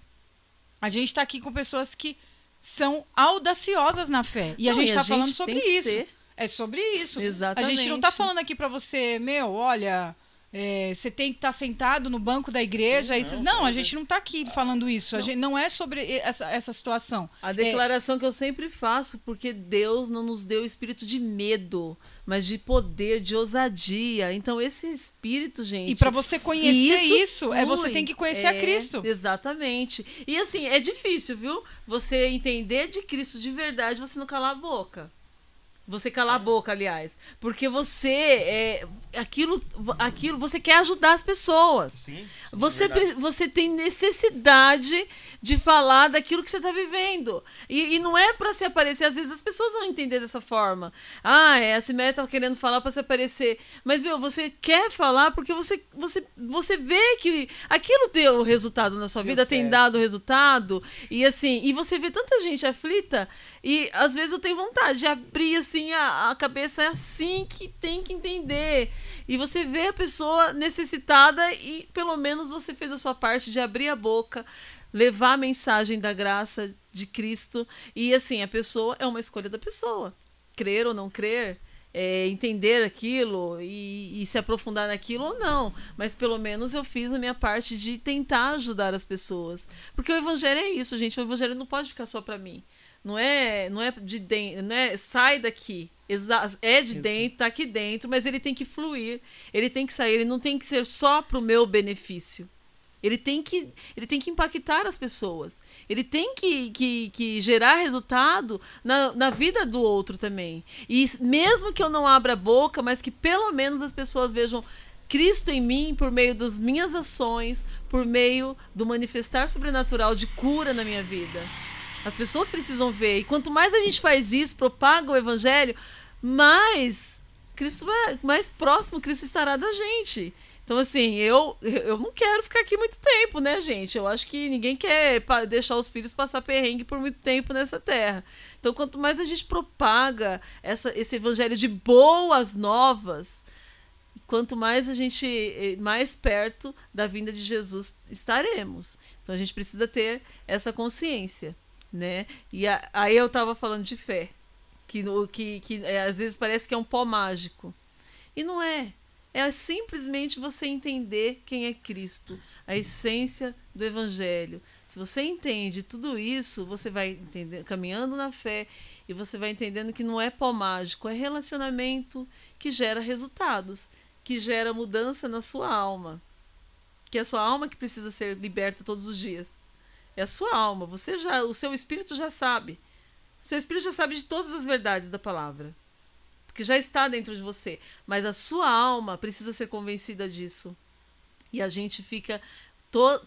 a gente tá aqui com pessoas que são audaciosas na fé. E a Não, gente tá falando tem sobre isso. ser. É sobre isso. Exatamente. A gente não tá falando aqui pra você, meu, olha, é, você tem que estar sentado no banco da igreja. Sim, e você- não, não, a gente não tá aqui falando isso. A Não. gente, não é sobre essa, essa situação. A declaração que eu sempre faço, porque Deus não nos deu espírito de medo, mas de poder, de ousadia. Então, esse espírito, gente. E pra você conhecer E isso, é você tem que conhecer a É, Cristo. Exatamente. E assim, é difícil, viu? Você entender de Cristo de verdade, você não calar a boca. Você calar a boca, aliás. Porque você é aquilo, aquilo, você quer ajudar as pessoas. Sim. sim, Você, verdade. você tem necessidade de falar daquilo que você está vivendo. E, e não é para se aparecer. Às vezes as pessoas vão entender dessa forma. Ah, é, a Ciméia tá querendo falar para se aparecer. Mas, meu, você quer falar porque você, você, você vê que aquilo deu resultado na sua Deu vida, tem certo. dado resultado. E assim, e você vê tanta gente aflita. E às vezes eu tenho vontade de abrir assim a, a cabeça. É assim que tem que entender. E você vê a pessoa necessitada e pelo menos você fez a sua parte de abrir a boca, levar a mensagem da graça de Cristo. E assim, a pessoa é uma escolha da pessoa. Crer ou não crer, é, entender aquilo e, e se aprofundar naquilo ou não. Mas pelo menos eu fiz a minha parte de tentar ajudar as pessoas. Porque o evangelho é isso, gente. O evangelho não pode ficar só para mim. Não é, não é de dentro, não é sai daqui. Exa é de Isso. dentro, tá aqui dentro, mas ele tem que fluir, ele tem que sair, ele não tem que ser só pro meu benefício. Ele tem que, ele tem que impactar as pessoas. Ele tem que, que, que gerar resultado na, na vida do outro também. E mesmo que eu não abra a boca, mas que pelo menos as pessoas vejam Cristo em mim por meio das minhas ações, por meio do manifestar sobrenatural de cura na minha vida. As pessoas precisam ver. E quanto mais a gente faz isso, propaga o evangelho, mais Cristo vai, mais próximo Cristo estará da gente. Então, assim, eu, eu não quero ficar aqui muito tempo, né, gente? Eu acho que ninguém quer deixar os filhos passar perrengue por muito tempo nessa terra. Então, quanto mais a gente propaga essa, esse evangelho de boas novas, quanto mais a gente eh, mais perto da vinda de Jesus estaremos. Então a gente precisa ter essa consciência, né? E a- aí eu tava falando de fé, que que, que é, às vezes parece que é um pó mágico. E não é. É simplesmente você entender quem é Cristo, a essência do evangelho. Se você entende tudo isso, você vai entender, caminhando na fé e você vai entendendo que não é pó mágico, é relacionamento que gera resultados, que gera mudança na sua alma. Que é a sua alma que precisa ser liberta todos os dias. É a sua alma, você já, o seu espírito já sabe. O seu espírito já sabe de todas as verdades da palavra. Porque já está dentro de você, mas a sua alma precisa ser convencida disso. E a gente fica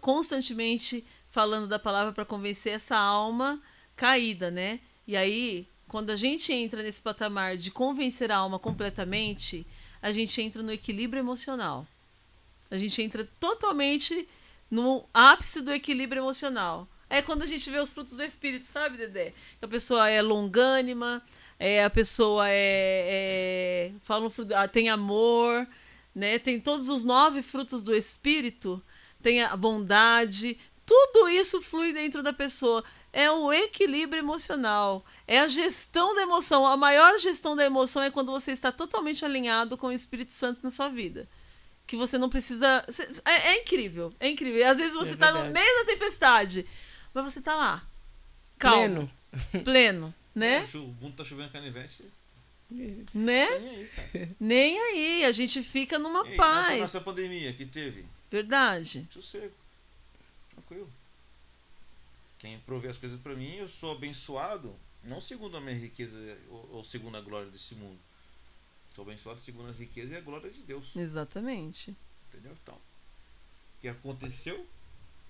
constantemente falando da palavra para convencer essa alma caída, né? E aí, quando a gente entra nesse patamar de convencer a alma completamente, a gente entra no equilíbrio emocional. A gente entra totalmente no ápice do equilíbrio emocional. É quando a gente vê os frutos do espírito, sabe, Dedé? Que a pessoa é longânima, é, a pessoa é, é fala um ah, tem amor, né? Tem todos os nove frutos do espírito, tem a bondade, tudo isso flui dentro da pessoa. É o equilíbrio emocional, é a gestão da emoção. A maior gestão da emoção é quando você está totalmente alinhado com o Espírito Santo na sua vida. Que você não precisa. É, é incrível, é incrível. E às vezes você É está no meio da tempestade, mas você está lá, calmo, Pleno. pleno, né? O mundo tá chovendo canivete. Né? Nem aí, cara. Nem aí, a gente fica numa Ei, Nessa, paz. nessa pandemia que teve, Verdade. sossego. Tranquilo. Quem provê as coisas pra mim, eu sou abençoado, não segundo a minha riqueza ou, ou segundo a glória desse mundo. Sou abençoado segundo as riquezas e a glória de Deus. Exatamente. Entendeu? Então, o que aconteceu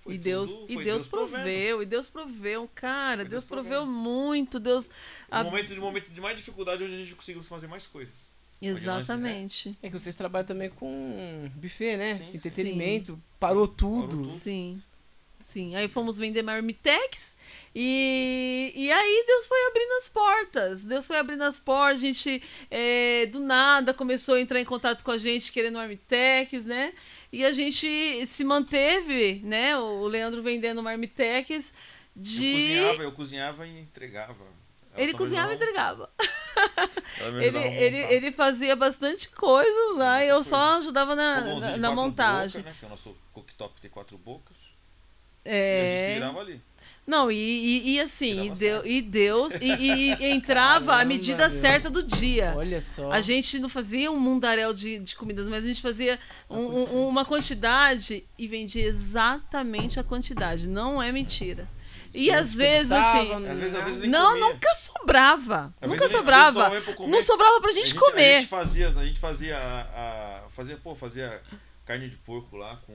foi E Deus, tudo- e Deus provendo. proveu, e Deus proveu, cara, Foi Deus Deus proveu provendo. muito, Deus No a- momento de momento de mais dificuldade, hoje a gente conseguiu fazer mais coisas. Exatamente. É que vocês trabalham também com buffet, né? Sim. Entretenimento. Parou tudo. Parou tudo. Sim. Sim. Aí fomos vender Marmitex e, e aí Deus foi abrindo as portas. Deus foi abrindo as portas. A gente, é, do nada, começou a entrar em contato com a gente querendo Marmitex, né? E a gente se manteve, né? O Leandro vendendo Marmitex Eu de. cozinhava, eu cozinhava e entregava. Ela Ele cozinhava e entregava. Ele, ele, ele fazia bastante coisa lá e eu só ajudava na, na, na montagem. Bocas, né? Que é o nosso cooktop tem quatro bocas. E a É. gente virava ali. Não, e, e, e assim, e, deu, e Deus, e, e- e entrava a Caramba, medida meu. certa do dia. Olha só. A gente não fazia um mundaréu de, de comidas, mas a gente fazia um- um- uma quantidade e vendia exatamente a quantidade. Não é mentira. E às vezes, assim. Às vezes, às vezes Não, comia. nunca sobrava. Às nunca sobrava. Não sobrava pra A gente, gente, A comer. gente fazia, a gente fazia a, a- fazia, pô, fazia carne de porco lá com,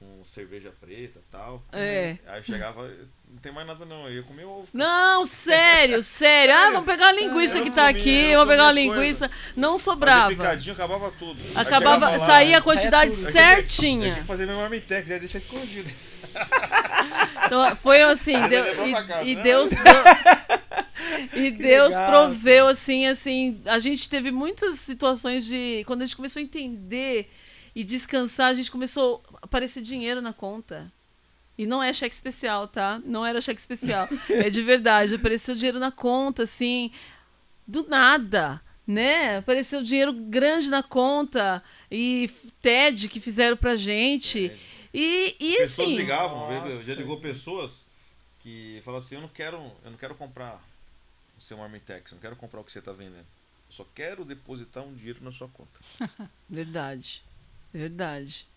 com cerveja preta e tal. É. Aí chegava, não tem mais nada não, eu ia comer ovo. Não, sério, sério. Ah, vamos pegar uma linguiça Eu que não tá comia, aqui, eu vamos pegar as linguiça. Não Fazia sobrava. picadinho, acabava tudo. Aí Acabava, lá, saía a aí- quantidade tudo. aí tinha que- Eu certinha. tinha que fazer meu marmitex, já deixar escondido. Então, foi assim, Aí deu- e, e? Deus deu- e Deus legal. proveu assim, assim, a gente teve muitas situações de quando a gente começou a entender e descansar, a gente começou a aparecer dinheiro na conta. E não é cheque especial, tá? Não era cheque especial. é de verdade, apareceu dinheiro na conta assim, do nada, né? Apareceu dinheiro grande na conta e TED que fizeram pra gente. E, e pessoas assim, ligavam, Nossa. já ligou pessoas que falavam assim, eu não quero, eu não quero comprar o seu marmitex, eu não quero comprar o que você está vendendo. Eu só quero depositar um dinheiro na sua conta. Verdade. Verdade.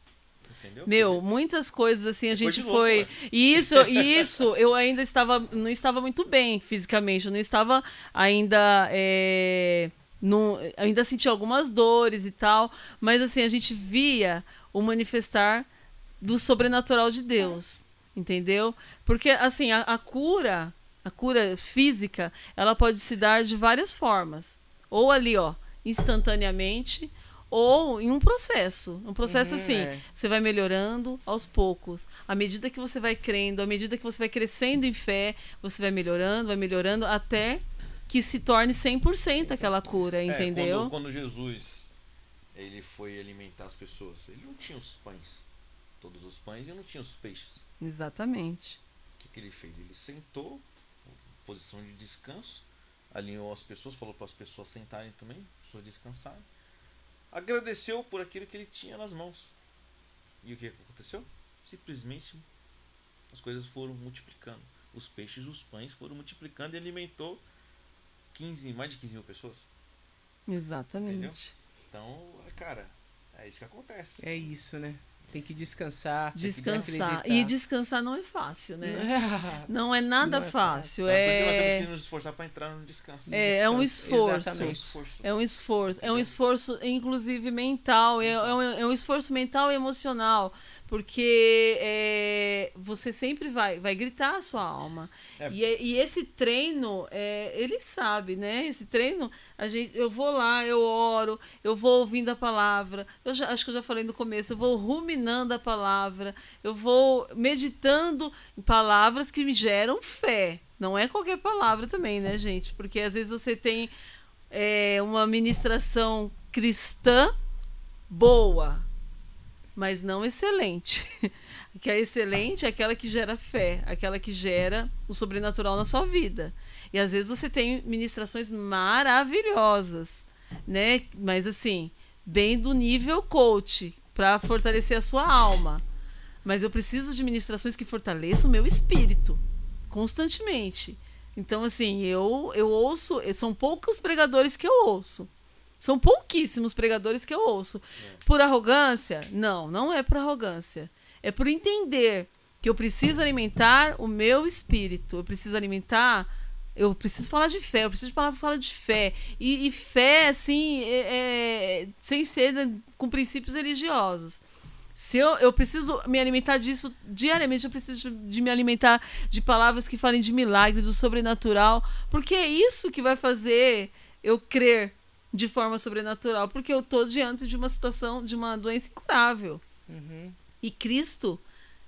Entendeu? Meu, muitas coisas assim a gente foi. né? E isso, isso eu ainda estava. Não estava muito bem fisicamente. Eu não estava ainda. é, não, ainda sentia algumas dores e tal. Mas assim, a gente via o manifestar do sobrenatural de Deus. Entendeu? Porque assim, a, a cura, a cura física, ela pode se dar de várias formas. Ou ali, ó, instantaneamente, ou em um processo. Um processo Uhum, assim. é. Você vai melhorando aos poucos. À medida que você vai crendo, à medida que você vai crescendo em fé, você vai melhorando, vai melhorando, até que se torne 100% aquela cura, É, entendeu? quando, quando Jesus ele foi alimentar as pessoas, ele não tinha os pães, todos os pães, e não tinha os peixes. Exatamente. O que, que ele fez? Ele sentou, posição de descanso, alinhou as pessoas, falou para as pessoas sentarem também, as pessoas descansarem. Agradeceu por aquilo que ele tinha nas mãos. E o que aconteceu? Simplesmente as coisas foram multiplicando. Os peixes, os pães foram multiplicando e alimentou 15, mais de 15 mil pessoas. Exatamente. Entendeu? Então, cara, é isso que acontece. É isso, né? Tem que descansar. tem que Descansar. acreditar. E descansar não é fácil, né? É. Não é nada Não é fácil. Então, por isso que nós temos É, que nos esforçar para entrar no descanso. é, é um Descanso, esforço. É um exatamente. esforço. É um esforço, é um Entendeu? esforço, inclusive mental, é, é um, é um esforço mental e emocional, porque é, você sempre vai, vai gritar a sua alma. É. E, é- e esse treino, é, ele sabe, né? Esse treino, a gente, eu vou lá, eu oro, eu vou ouvindo a palavra. Eu já, acho que eu já falei no começo, eu vou ruminando a palavra, eu vou meditando em palavras que me geram fé. Não é qualquer palavra também, né, gente? Porque às vezes você tem é, uma ministração cristã boa, mas não excelente. Que a excelente é aquela que gera fé, aquela que gera o sobrenatural na sua vida. E às vezes você tem ministrações maravilhosas, né? Mas assim, bem do nível coach, para fortalecer a sua alma. Mas eu preciso de ministrações que fortaleçam o meu espírito constantemente. Então, assim, eu, eu ouço. São poucos pregadores que eu ouço. São pouquíssimos pregadores que eu ouço. Por arrogância? Não, não é por arrogância. É por entender que eu preciso alimentar o meu espírito. Eu preciso alimentar. Eu preciso falar de fé, eu preciso palavra falar de fé. E, e fé, assim, é- é- sem ser com princípios religiosos. Se eu, eu preciso me alimentar disso diariamente, eu preciso de me alimentar de palavras que falem de milagres, do sobrenatural, porque é isso que vai fazer eu crer de forma sobrenatural, porque eu tô diante de uma situação, de uma doença incurável. Uhum. E Cristo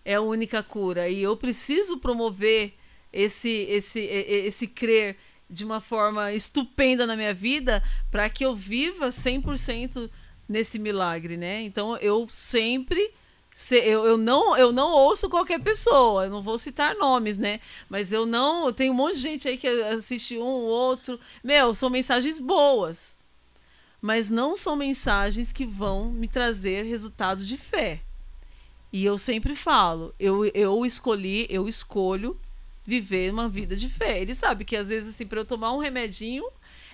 é a única cura. E eu preciso promover esse, esse, esse crer de uma forma estupenda na minha vida para que eu viva 100% nesse milagre, né? Então eu sempre. se- Eu, eu, não, eu não ouço qualquer pessoa, eu não vou citar nomes, né? Mas eu não. Tem um monte de gente aí que assiste um, outro. Meu, são mensagens boas. Mas não são mensagens que vão me trazer resultado de fé. E eu sempre falo, eu, eu escolhi, eu escolho viver uma vida de fé. Ele sabe que às vezes, assim, para eu tomar um remedinho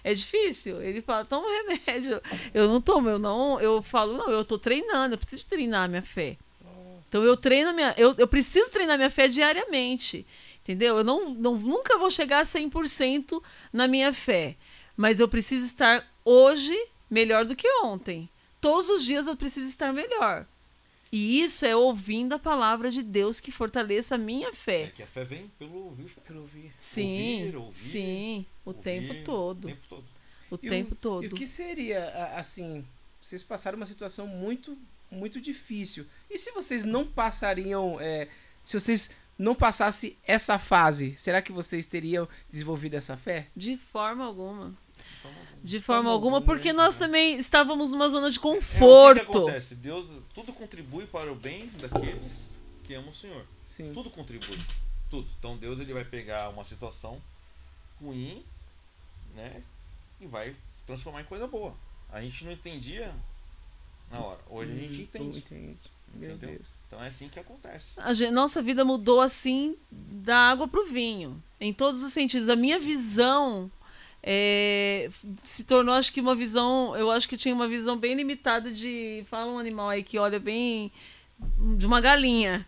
é difícil. Ele fala, toma um remédio. Eu não tomo, eu não. Eu falo, não, eu tô treinando, eu preciso treinar a minha fé. Então eu treino a minha. Eu, eu preciso treinar minha fé diariamente. Entendeu? Eu não, não, nunca vou chegar a 100% na minha fé. Mas eu preciso estar hoje melhor do que ontem. Todos os dias eu preciso estar melhor. E isso é ouvindo a palavra de Deus que fortaleça a minha É fé. que a fé vem pelo ouvir. Quero ouvir. Sim, Ouvir, ouvir, sim, o ouvir tempo O todo. tempo todo. O E tempo o- todo. E o que seria, assim, vocês passaram uma situação muito, muito difícil. E se vocês não passariam, é, se vocês não passassem essa fase, será que vocês teriam desenvolvido essa fé? De forma alguma. De forma forma alguma, porque né? nós também estávamos numa zona de É, o que que conforto. acontece? Deus, tudo contribui para o bem daqueles que amam o Senhor. Sim. Tudo contribui. Tudo. Então Deus ele vai pegar uma situação ruim, né? E vai transformar em coisa boa. A gente não entendia na hora. Hoje a gente Hum, entende. entende. Meu Entendeu? Deus. Então é assim que acontece. A gen- nossa vida mudou assim da água pro vinho, em todos os sentidos. A minha visão é, se tornou, acho que uma visão, eu acho que tinha uma visão bem limitada de, fala um animal aí que olha bem de uma galinha.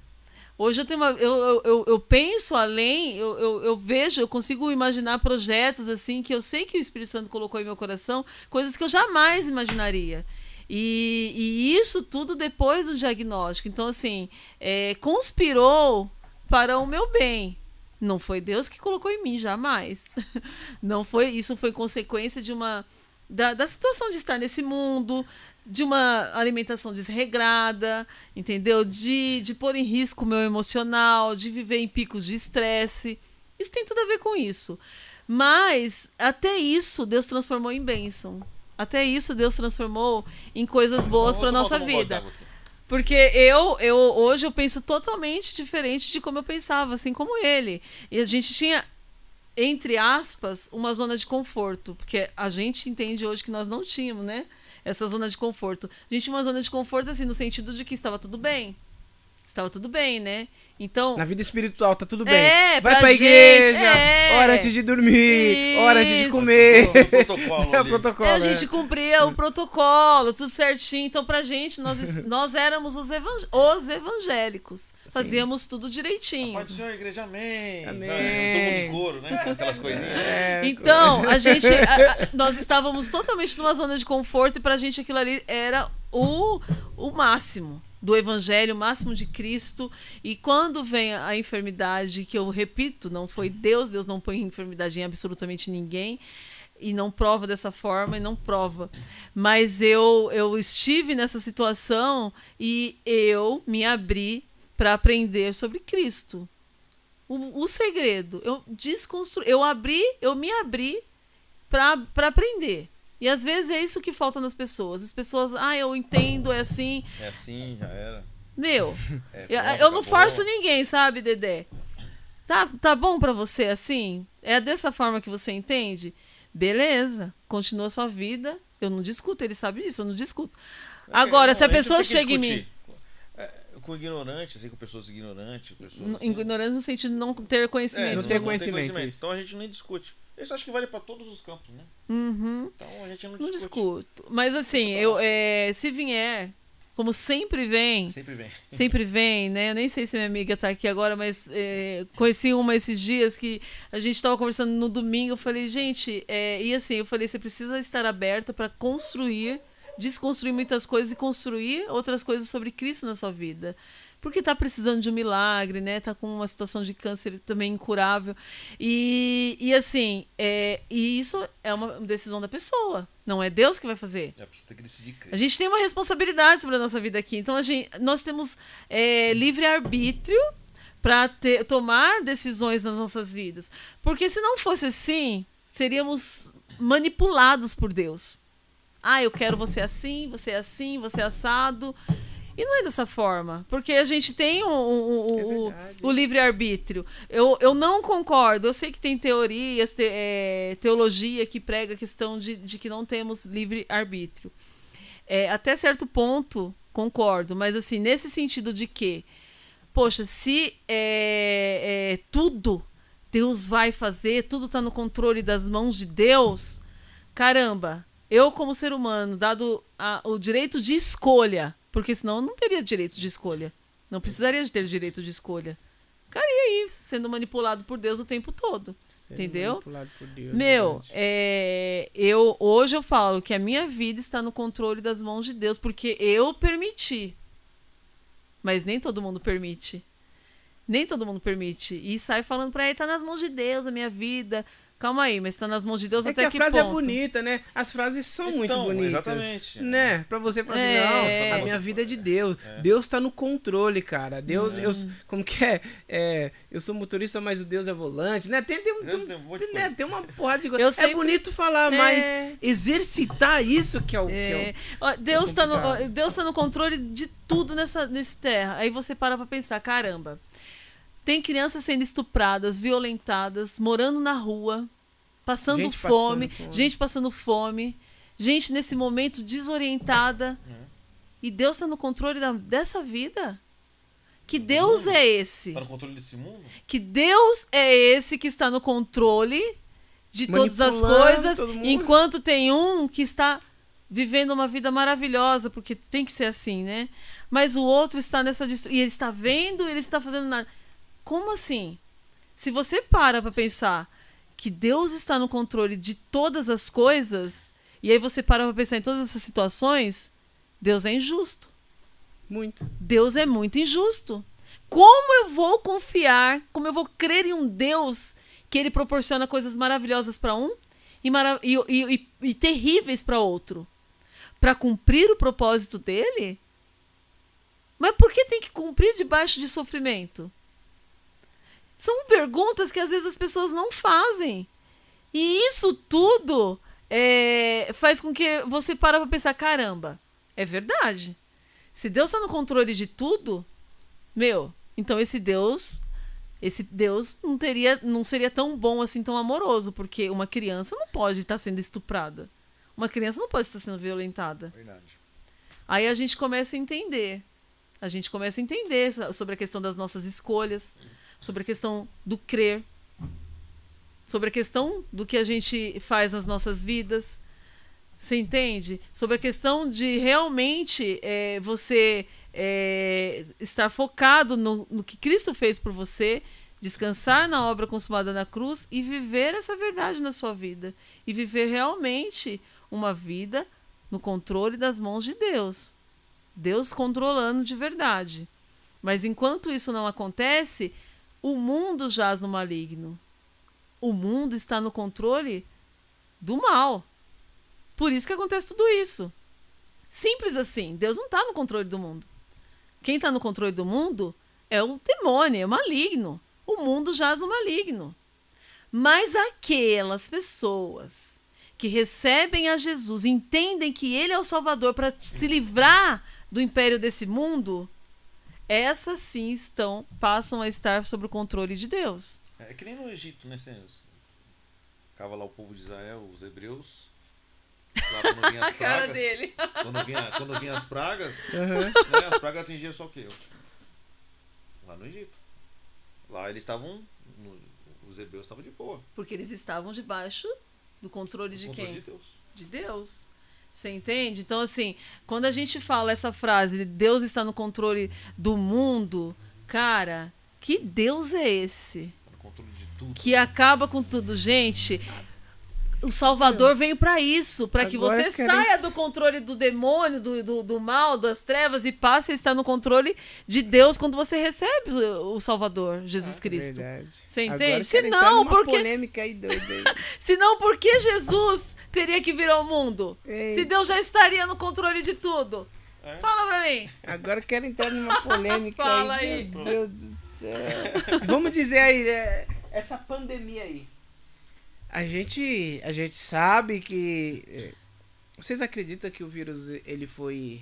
Hoje eu tenho uma, eu, eu, eu, penso além, eu, eu, eu vejo, eu consigo imaginar projetos assim que eu sei que o Espírito Santo colocou em meu coração, coisas que eu jamais imaginaria. E, e isso tudo depois do diagnóstico. Então, assim, é, conspirou para o meu bem. Não foi Deus que colocou em mim, jamais. Não foi, isso foi consequência de uma da, da situação de estar nesse mundo, de uma alimentação desregrada, entendeu? De, de pôr em risco o meu emocional, de viver em picos de estresse. Isso tem tudo a ver com isso. Mas até isso Deus transformou em bênção. Até isso Deus transformou em coisas boas para nossa vida. Porque eu, eu hoje eu penso totalmente diferente de como eu pensava, assim como ele. E a gente tinha, entre aspas, uma zona de conforto. Porque a gente entende hoje que nós não tínhamos, né? Essa zona de conforto. A gente tinha uma zona de conforto, assim, no sentido de que estava tudo bem. Estava tudo bem, né? Então. Na vida espiritual, tá tudo bem. É, Vai pra pra gente, igreja, é. hora antes de dormir, hora antes de Isso. comer. O protocolo É o protocolo. É, a né? gente cumpria o protocolo, tudo certinho. Então, pra gente, nós, nós éramos os, evang- os evangélicos. Fazíamos tudo direitinho. Pai do Senhor, igreja, amém. Amém. Né? Todo mundo em coro, né? Aquelas coisinhas. É, Então, a gente. a- a- nós estávamos totalmente numa zona de conforto e pra gente aquilo ali era o, o máximo do evangelho, máximo de Cristo. E quando vem a enfermidade, que eu repito, não foi Deus, Deus não põe enfermidade em absolutamente ninguém. E não prova dessa forma, e não prova. Mas eu, eu estive nessa situação e eu me abri para aprender sobre Cristo. O, o segredo, eu desconstru... eu abri, eu me abri para aprender. E às vezes é isso que falta nas pessoas. As pessoas, ah, eu entendo, é assim. É assim, já era. Meu, É, eu, eu não acabou. forço ninguém, sabe, Dedé? Tá, tá bom pra você assim? É dessa forma que você entende? Beleza, continua a sua vida. Eu não discuto, ele sabe disso, eu não discuto. Agora, É, se a pessoa chega em mim. É, com ignorante, assim, com pessoas ignorantes, pessoas. Assim, Ignorância no sentido de não ter conhecimento. É, Não ter conhecimento, isso. Então a gente nem discute. Isso acho que vale pra todos os campos, né? Uhum. Então a gente não Não discute. discuto. Mas assim, eu, é, se vier, como sempre vem, Sempre vem. sempre vem, né? Eu nem sei se minha amiga tá aqui agora, mas é, conheci uma esses dias que a gente tava conversando no domingo. Eu falei, gente, é, e assim, eu falei, você precisa estar aberta para construir, desconstruir muitas coisas e construir outras coisas sobre Cristo na sua vida. Porque tá precisando de um milagre, né? Tá com uma situação de câncer também incurável. E, e assim, é, e isso é uma decisão da pessoa. Não é Deus que vai fazer. É, você tem que decidir crer. A gente tem uma responsabilidade sobre a nossa vida aqui. Então, a gente, nós temos é, livre-arbítrio para tomar decisões nas nossas vidas. Porque se não fosse assim, seríamos manipulados por Deus. Ah, eu quero você assim, você assim, você assado. E não é dessa forma. Porque a gente tem o, o, É o, verdade. o livre-arbítrio. Eu, eu não concordo. Eu sei que tem teorias, te- é, teologia que prega a questão de, de que não temos livre-arbítrio. É, até certo ponto, concordo. Mas assim, nesse sentido de que, poxa, se é, é, tudo Deus vai fazer, tudo está no controle das mãos de Deus, caramba, eu como ser humano, dado a- o direito de escolha, porque senão eu não teria direito de escolha. Não precisaria de ter direito de escolha. Ficaria aí, sendo manipulado por Deus o tempo todo. Entendeu? Manipulado por Deus, Meu, verdade. é, eu hoje eu falo que a minha vida está no controle das mãos de Deus, porque eu permiti. Mas nem todo mundo permite. Nem todo mundo permite. E sai falando pra ele, tá nas mãos de Deus a minha vida. Calma aí, mas tá nas mãos de Deus É até que a que frase é bonita, né? As frases são muito Então, bonitas. exatamente. Né? Pra você falar assim, É. não, a minha vida é de Deus. É. Deus tá no controle, cara. Deus, É. eu, como que é? É, Eu sou motorista, mas o Deus é volante, né? Tem, tem, um- tem, Tem um né? tem uma porrada de coisa. Eu É sempre- bonito falar, É. mas exercitar isso que é o... que Ó, Deus, tá no. Deus tá no controle de tudo nessa nesse terra. Aí você para pra pensar, caramba. Tem crianças sendo estupradas, violentadas, morando na rua, passando Gente passando fome, fome. gente passando fome, gente nesse momento desorientada. E Deus tá no controle da- dessa vida? Que Deus é esse? Tá no controle desse mundo? que Deus é esse que está no controle de todas as coisas, enquanto tem um que está vivendo uma vida maravilhosa, porque tem que ser assim, né? Mas o outro está nessa e ele está vendo, ele está fazendo nada. Como assim? Se você para para pensar que Deus está no controle de todas as coisas, e aí você para para pensar em todas essas situações, Deus é injusto. Muito. Deus é muito injusto. Como eu vou confiar, como eu vou crer em um Deus que ele proporciona coisas maravilhosas para um e, mara- e- e- e- e terríveis para outro? Para cumprir o propósito dele? Mas por que tem que cumprir debaixo de sofrimento? São perguntas que às vezes as pessoas não fazem. E isso tudo é, faz com que você para pra pensar: caramba, é verdade. Se Deus está no controle de tudo, meu, então esse Deus, esse Deus não teria, não seria tão bom assim, tão amoroso, porque uma criança não pode estar sendo estuprada. Uma criança não pode estar sendo violentada. Verdade. Aí a gente começa a entender. A gente começa a entender so- sobre a questão das nossas escolhas, sobre a questão do crer, sobre a questão do que a gente faz nas nossas vidas. Você entende? Sobre a questão de realmente é, você é, estar focado no, no que Cristo fez por você, descansar na obra consumada na cruz e viver essa verdade na sua vida. E viver realmente uma vida no controle das mãos de Deus. Deus controlando de verdade. Mas enquanto isso não acontece, o mundo jaz no maligno. O mundo está no controle do mal. Por isso que acontece tudo isso. Simples assim. Deus não está no controle do mundo. Quem está no controle do mundo é o demônio, é o maligno. O mundo jaz no maligno. Mas aquelas pessoas que recebem a Jesus, entendem que Ele é o Salvador para se livrar do império desse mundo, essas sim estão, passam a estar sob o controle de Deus. É que nem no Egito, né? Você ficava lá o povo de Israel, os hebreus. Lá quando vinha as pragas. Quando vinha, quando vinha as pragas, Aham. né? As pragas atingiam só o quê? Lá no Egito. Lá eles estavam. no- Os hebreus estavam de boa. Porque eles estavam debaixo do controle de controle quem? De Deus. de Deus. Você entende? Então, assim, quando a gente fala essa frase, Deus está no controle do mundo, cara, que Deus é esse? No controle de tudo. Que acaba com tudo, gente. O Salvador veio pra isso, pra que você saia do controle do demônio, do, do, do mal, das trevas e passe a estar no controle de Deus quando você recebe o Salvador, Jesus Cristo. Verdade. Você Agora entende? Se não, porque polêmica aí doida se não, por que Jesus teria que vir ao mundo? Ei. Se Deus já estaria no controle de tudo. É. Fala pra mim. Agora eu quero entrar numa polêmica Fala aí. aí. Meu Deus do céu. Vamos dizer aí, né, essa pandemia aí. A gente, a gente sabe que eh, vocês acreditam que o vírus ele foi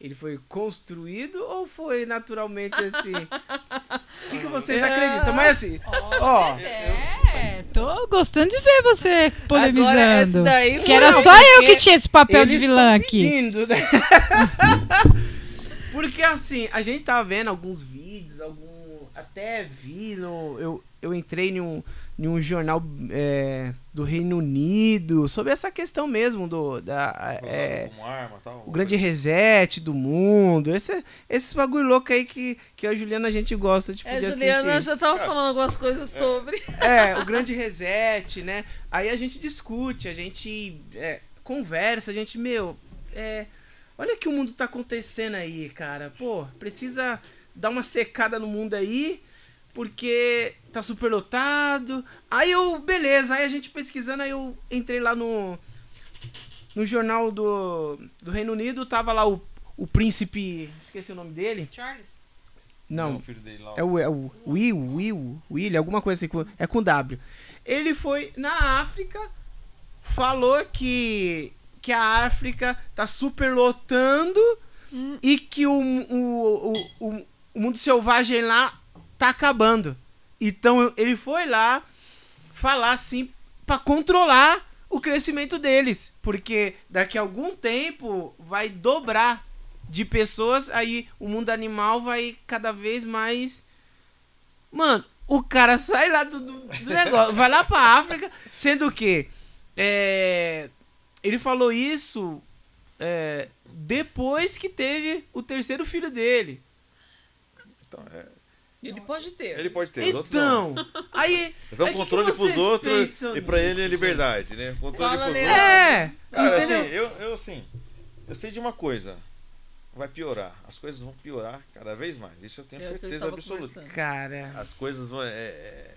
ele foi construído ou foi naturalmente assim? O que, que vocês acreditam? Mas assim, ó, É, tô gostando de ver você polemizando. Agora, que era só eu que tinha esse papel de vilã aqui. pedindo, né? Porque assim, a gente tava vendo alguns vídeos, algum. Até vi no. Eu, eu entrei em um, em um jornal é, do Reino Unido sobre essa questão mesmo do. Da, é, Como arma, tal, o grande reset do mundo. Esse, esses bagulho louco aí que, que a Juliana a gente gosta de É, Juliana assistir. já tava falando algumas coisas sobre. É, o grande reset, né? Aí a gente discute, a gente é, conversa, a gente, meu, é, olha que o mundo tá acontecendo aí, cara. Pô, precisa dar uma secada no mundo aí, porque tá super lotado. Aí eu, beleza, aí a gente pesquisando, aí eu entrei lá no no jornal do, do Reino Unido, tava lá o, o príncipe, esqueci o nome dele. Charles? Não, o filho dele lá. é o, é o Will, Will, Will, alguma coisa assim, com- é com W. Ele foi na África, falou que, que a África tá super lotando e que o, o, o, o, o mundo selvagem lá tá acabando. Então ele foi lá falar assim pra controlar o crescimento deles, porque daqui a algum tempo vai dobrar de pessoas, aí o mundo animal vai cada vez mais. Mano, o cara sai lá do, do- do negócio, vai lá pra África, sendo que é, ele falou isso é, depois que teve o terceiro filho dele. Então, é, Ele pode ter. ele pode ter, os outros não. Então, aí. Então aí que controle que pros outros e pra ele é liberdade, né? Controle Fala, pros outros. É, Cara, entendeu? assim, eu, eu assim, eu sei de uma coisa. Vai piorar. As coisas vão piorar cada vez mais. Isso eu tenho É eu certeza absoluta. Cara. As coisas vão. É, é-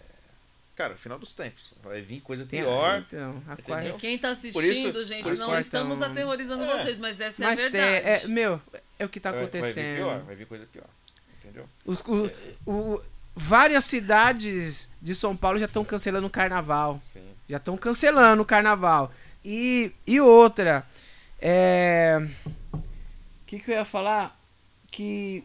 Cara, final dos tempos. Vai vir coisa tem- pior. Então, a Entendeu? quarta. Quem tá assistindo, isso- gente, não quartão- estamos aterrorizando É. vocês, mas essa Mas é a tem, verdade. é, meu, é o que tá vai, vai vir acontecendo. pior, vai vir coisa pior. Entendeu? Os- o- o- várias cidades de São Paulo já estão cancelando o carnaval. Sim. Já estão cancelando o carnaval. E, e outra, é. O que, que eu ia falar? Que.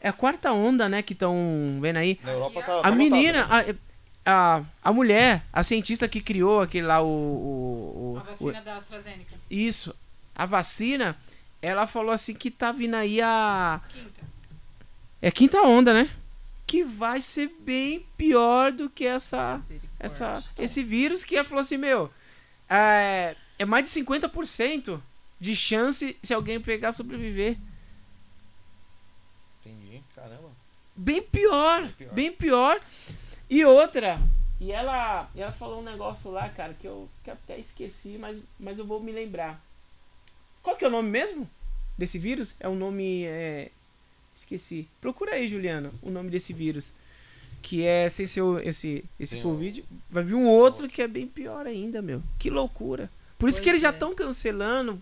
É a quarta onda, né? Que estão vendo aí. Na Europa tá. A tá menina, lotado, né? a, a, a mulher, a cientista que criou aquele lá, o. o, o- A vacina da AstraZeneca. o- isso, a vacina, ela falou assim que tá vindo aí a. Quinta. É a quinta onda, né? Que vai ser bem pior do que essa. Essa esse vírus que ela falou assim, meu, é, é mais de 50% de chance se alguém pegar sobreviver. Entendi. Caramba. Bem pior, Bem pior. bem pior. E outra, e ela, e ela falou um negócio lá, cara, que eu, que eu até esqueci, mas, mas eu vou me lembrar. Qual que é o nome mesmo desse vírus? É um nome, é, esqueci. Procura aí, Juliano, o nome desse vírus. Que é, sem ser esse, esse Tem Covid, vai vir um outro que é bem pior ainda, meu. Que loucura. Por isso Pois que eles já é. estão cancelando.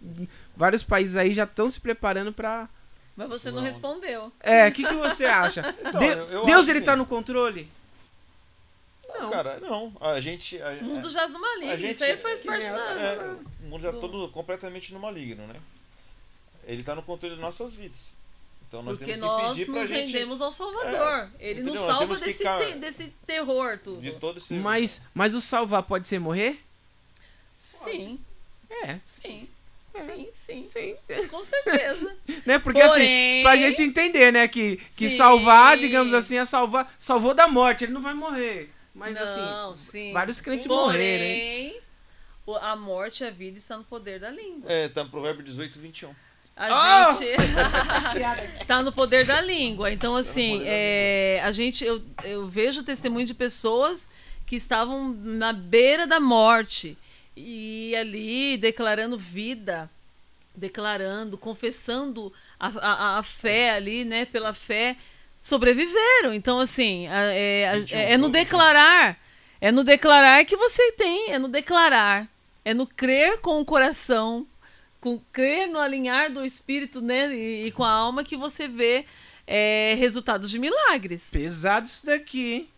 Vários países aí já estão se preparando pra. Mas você não Não. respondeu. É, o que, que você acha? Então, De- eu- eu Deus, acho ele assim- tá no controle? Não, cara, não. A gente. A, O mundo jaz no maligno. a gente- Isso aí faz que parte nem- da. é, o mundo já todo completamente no maligno, né? Ele tá no controle das nossas vidas. Então nós Porque temos que nós nos gente rendemos ao Salvador. Ele nos entendeu? Nós salva desse, ficar- te- desse terror, tudo. de todo esse. Mas, mas o salvar pode ser morrer? Sim, É, sim. Sim, sim. sim. Com certeza. Né? Porque assim, Porém- pra gente entender, né, que, que Sim. salvar, digamos assim, é salvar, salvou da morte, ele não vai morrer. Mas não, assim, sim. vários crentes morreram, hein? Porém, o- a morte e a vida estão no poder da língua. É, tá no Provérbio 18, 21. A Ah! gente tá no poder da língua. Então, assim, poder da é, a gente, eu, eu vejo testemunho de pessoas que estavam na beira da morte. e ali declarando vida, declarando, confessando a, a, a fé ali, né? Pela fé, sobreviveram. Então, assim, é, 21, é no vamos declarar. É no declarar que você tem, é no declarar. É no crer com o coração, com crer no alinhar do espírito, né? E, e com a alma que você vê é, resultados de milagres. Pesado isso daqui, hein?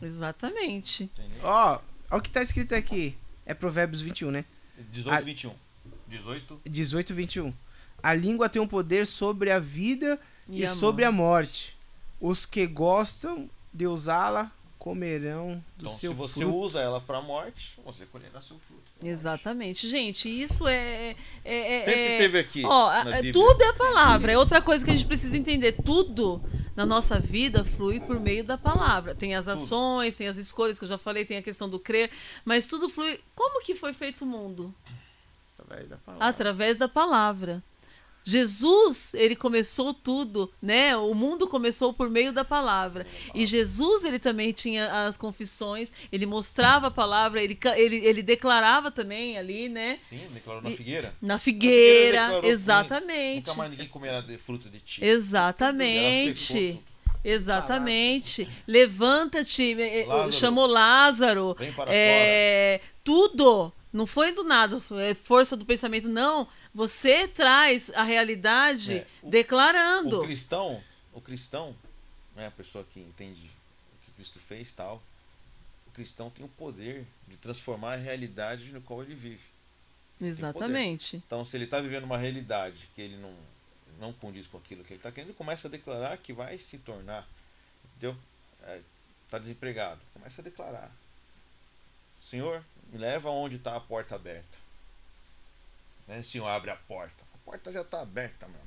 Exatamente. Ó, ó o que tá escrito aqui. É Provérbios 21, né? 18 Ah. 21. 18. 18, 21. A língua tem um poder sobre a vida e, a sobre morte. a morte. Os que gostam de usá-la comerão do Então, seu se você fruto. usa ela pra morte, você colherá seu fruto. Exatamente. Gente, isso é. é- é- Sempre é- teve aqui. Ó, Bíblia. tudo é palavra. É outra coisa que a gente precisa entender. Tudo na nossa vida flui por meio da palavra. Tem as ações, tem as escolhas que eu já falei, tem a questão do crer, mas tudo flui. Como que foi feito o mundo? Através da palavra. Através da palavra. Jesus, ele começou tudo, né? O mundo começou por meio da palavra. E Jesus, ele também tinha as confissões, ele mostrava a palavra, ele, ele, ele declarava também ali, né? Sim, declarou na E- figueira. Na figueira figueira, declarou que exatamente. Nunca mais ninguém comerá de fruto de ti. Exatamente. Exatamente. Levanta-te. eh, eh, Lázaro. Chamou Lázaro. Vem para É, tudo. Não foi do nada, é força do pensamento, não. Você traz a realidade É, o- declarando. O cristão, o cristão, né, a pessoa que entende o que Cristo fez tal, o cristão tem o poder de transformar a realidade no qual ele vive. Exatamente. Então, se ele está vivendo uma realidade que ele não, não condiz com aquilo que ele está querendo, ele começa a declarar que vai se tornar. Entendeu? Está desempregado. Começa a declarar. Senhor, me leva onde está a porta aberta. Né? Senhor, abre a porta. A porta já está aberta, mano.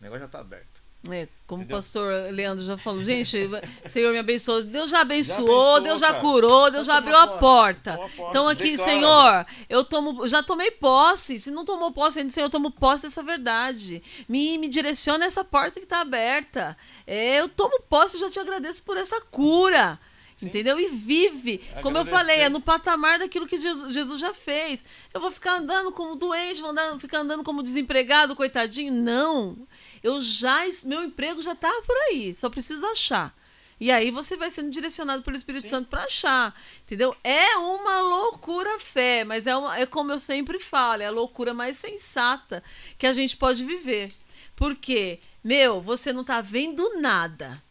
O negócio já está aberto. É, como Entendeu? o pastor Leandro já falou, gente, Senhor me abençoou, Deus já abençoou, abençoou, Deus já cara. curou, Deus Só já abriu a porta. Toma posse, Então aqui, declara. Senhor, eu tomo, já tomei posse. Se não tomou posse ainda, Senhor, eu tomo posse dessa verdade. Me, me direciona essa porta que está aberta. É, eu tomo posse, eu já te agradeço por essa cura. Entendeu? E vive. Como eu Agradecer. falei, é no patamar daquilo que Jesus, Jesus já fez. Eu vou ficar andando como doente, vou andar, ficar andando como desempregado, coitadinho? Não. Eu já. Meu emprego já tá por aí. Só preciso achar. E aí você vai sendo direcionado pelo Espírito Santo para achar. Entendeu? É uma loucura a fé, mas é, uma, é como eu sempre falo, é a loucura mais sensata que a gente pode viver. Porque, meu, você não tá vendo nada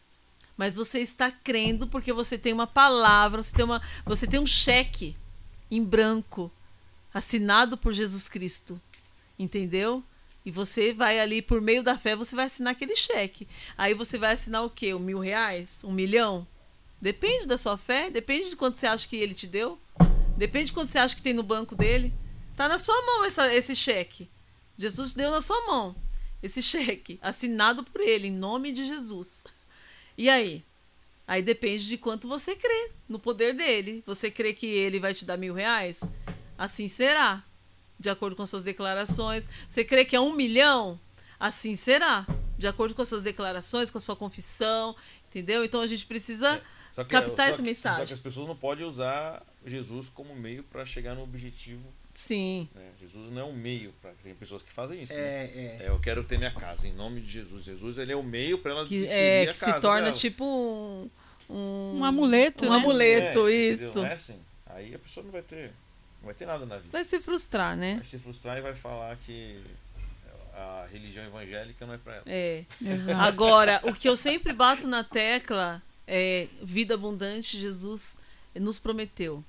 mas você está crendo porque você tem uma palavra, você tem, uma, você tem um cheque em branco assinado por Jesus Cristo. Entendeu? E você vai ali, por meio da fé, você vai assinar aquele cheque. Aí você vai assinar o quê? Um mil reais? Um milhão? Depende da sua fé, depende de quanto você acha que ele te deu. Depende de quanto você acha que tem no banco dele. Tá na sua mão essa- esse cheque. Jesus deu na sua mão esse cheque, assinado por ele, em nome de Jesus. E aí? Aí depende de quanto você crê no poder dele. Você crê que ele vai te dar mil reais? Assim será. De acordo com suas declarações. Você crê que é um milhão? Assim será. De acordo com suas declarações, com a sua confissão. Entendeu? Então a gente precisa. Só que- Captar só essa que- mensagem. Só que as pessoas não podem usar Jesus como meio para chegar no objetivo. Sim. né? Jesus não é um meio para tem pessoas que fazem isso. né? É, é. É, eu quero ter minha casa em nome de Jesus. Jesus ele é o meio para ela Que, é, que casa se torna dela. tipo um. Um, Um amuleto, Um né? amuleto, É, isso. É assim. Aí a pessoa não vai ter, não vai ter nada na vida. Vai se frustrar, né? Vai se frustrar e vai falar que a religião evangélica não é para ela. É. Exato. Agora, o que eu sempre bato na tecla é vida abundante, Jesus nos prometeu.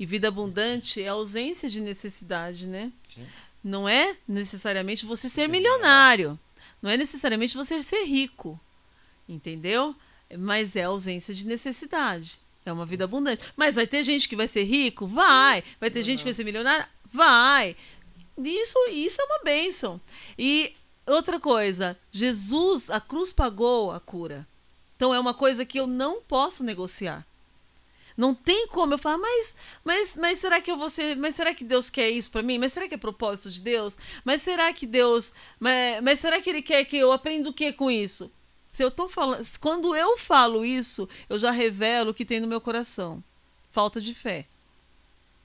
E vida abundante é ausência de necessidade, né? Sim. Não é necessariamente você ser milionário. Não é necessariamente você ser rico. Entendeu? Mas é ausência de necessidade. É uma vida abundante. Mas vai ter gente que vai ser rico? Vai. Vai ter gente que vai ser milionária? Vai. Isso, isso é uma bênção. E outra coisa, Jesus, a cruz pagou a cura. Então é uma coisa que eu não posso negociar. Não tem como eu falar, mas, mas, mas será que eu vou ser, mas será que Deus quer isso pra mim? Mas será que é propósito de Deus? Mas será que Deus, mas, mas será que ele quer que eu aprenda o que com isso? Se eu tô falando, quando eu falo isso, eu já revelo o que tem no meu coração. Falta de fé.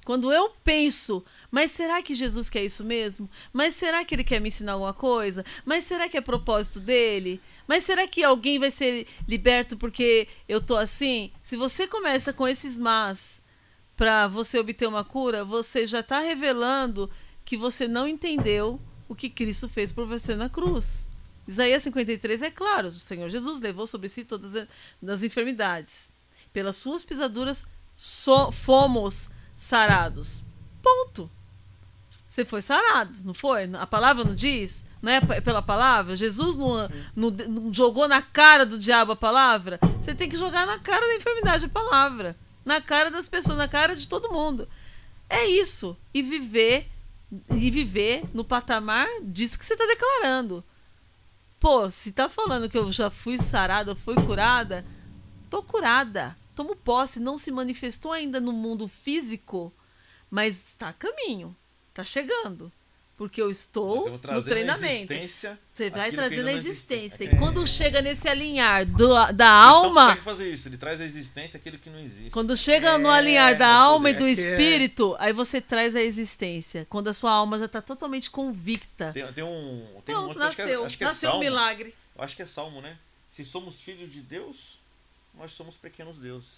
Quando eu penso, mas será que Jesus quer isso mesmo? Mas será que ele quer me ensinar alguma coisa? Mas será que é propósito dele? Mas será que alguém vai ser liberto porque eu tô assim? Se você começa com esses mas para você obter uma cura, você já está revelando que você não entendeu o que Cristo fez por você na cruz. Isaías 53 é claro: o Senhor Jesus levou sobre si todas as enfermidades. Pelas suas pisaduras so- fomos sarados. Ponto. Você foi sarado, não foi? A palavra não diz? É p- pela palavra? Jesus não, não- não jogou na cara do diabo a palavra? Você tem que jogar na cara da enfermidade a palavra. Na cara das pessoas, na cara de todo mundo. É isso. E viver e viver no patamar disso que você está declarando. Pô, se tá falando que eu já fui sarada, fui curada, tô curada. Tomo posse, não se manifestou ainda no mundo físico, mas está a caminho, tá chegando. Porque eu estou no treinamento. Você vai que trazendo a existência. É E que- quando chega nesse alinhar do, da alma, consegue fazer isso, ele traz à existência aquilo que não existe. quando chega no É, alinhar da é alma e do É que é- espírito, aí você traz a existência. Quando a sua alma já está totalmente convicta. Tem, tem um. Tem um Pronto, outro, acho que é- nasceu. acho que é nasceu o salmo. milagre. Eu acho que é salmo, né? Se somos filhos de Deus, nós somos pequenos deuses.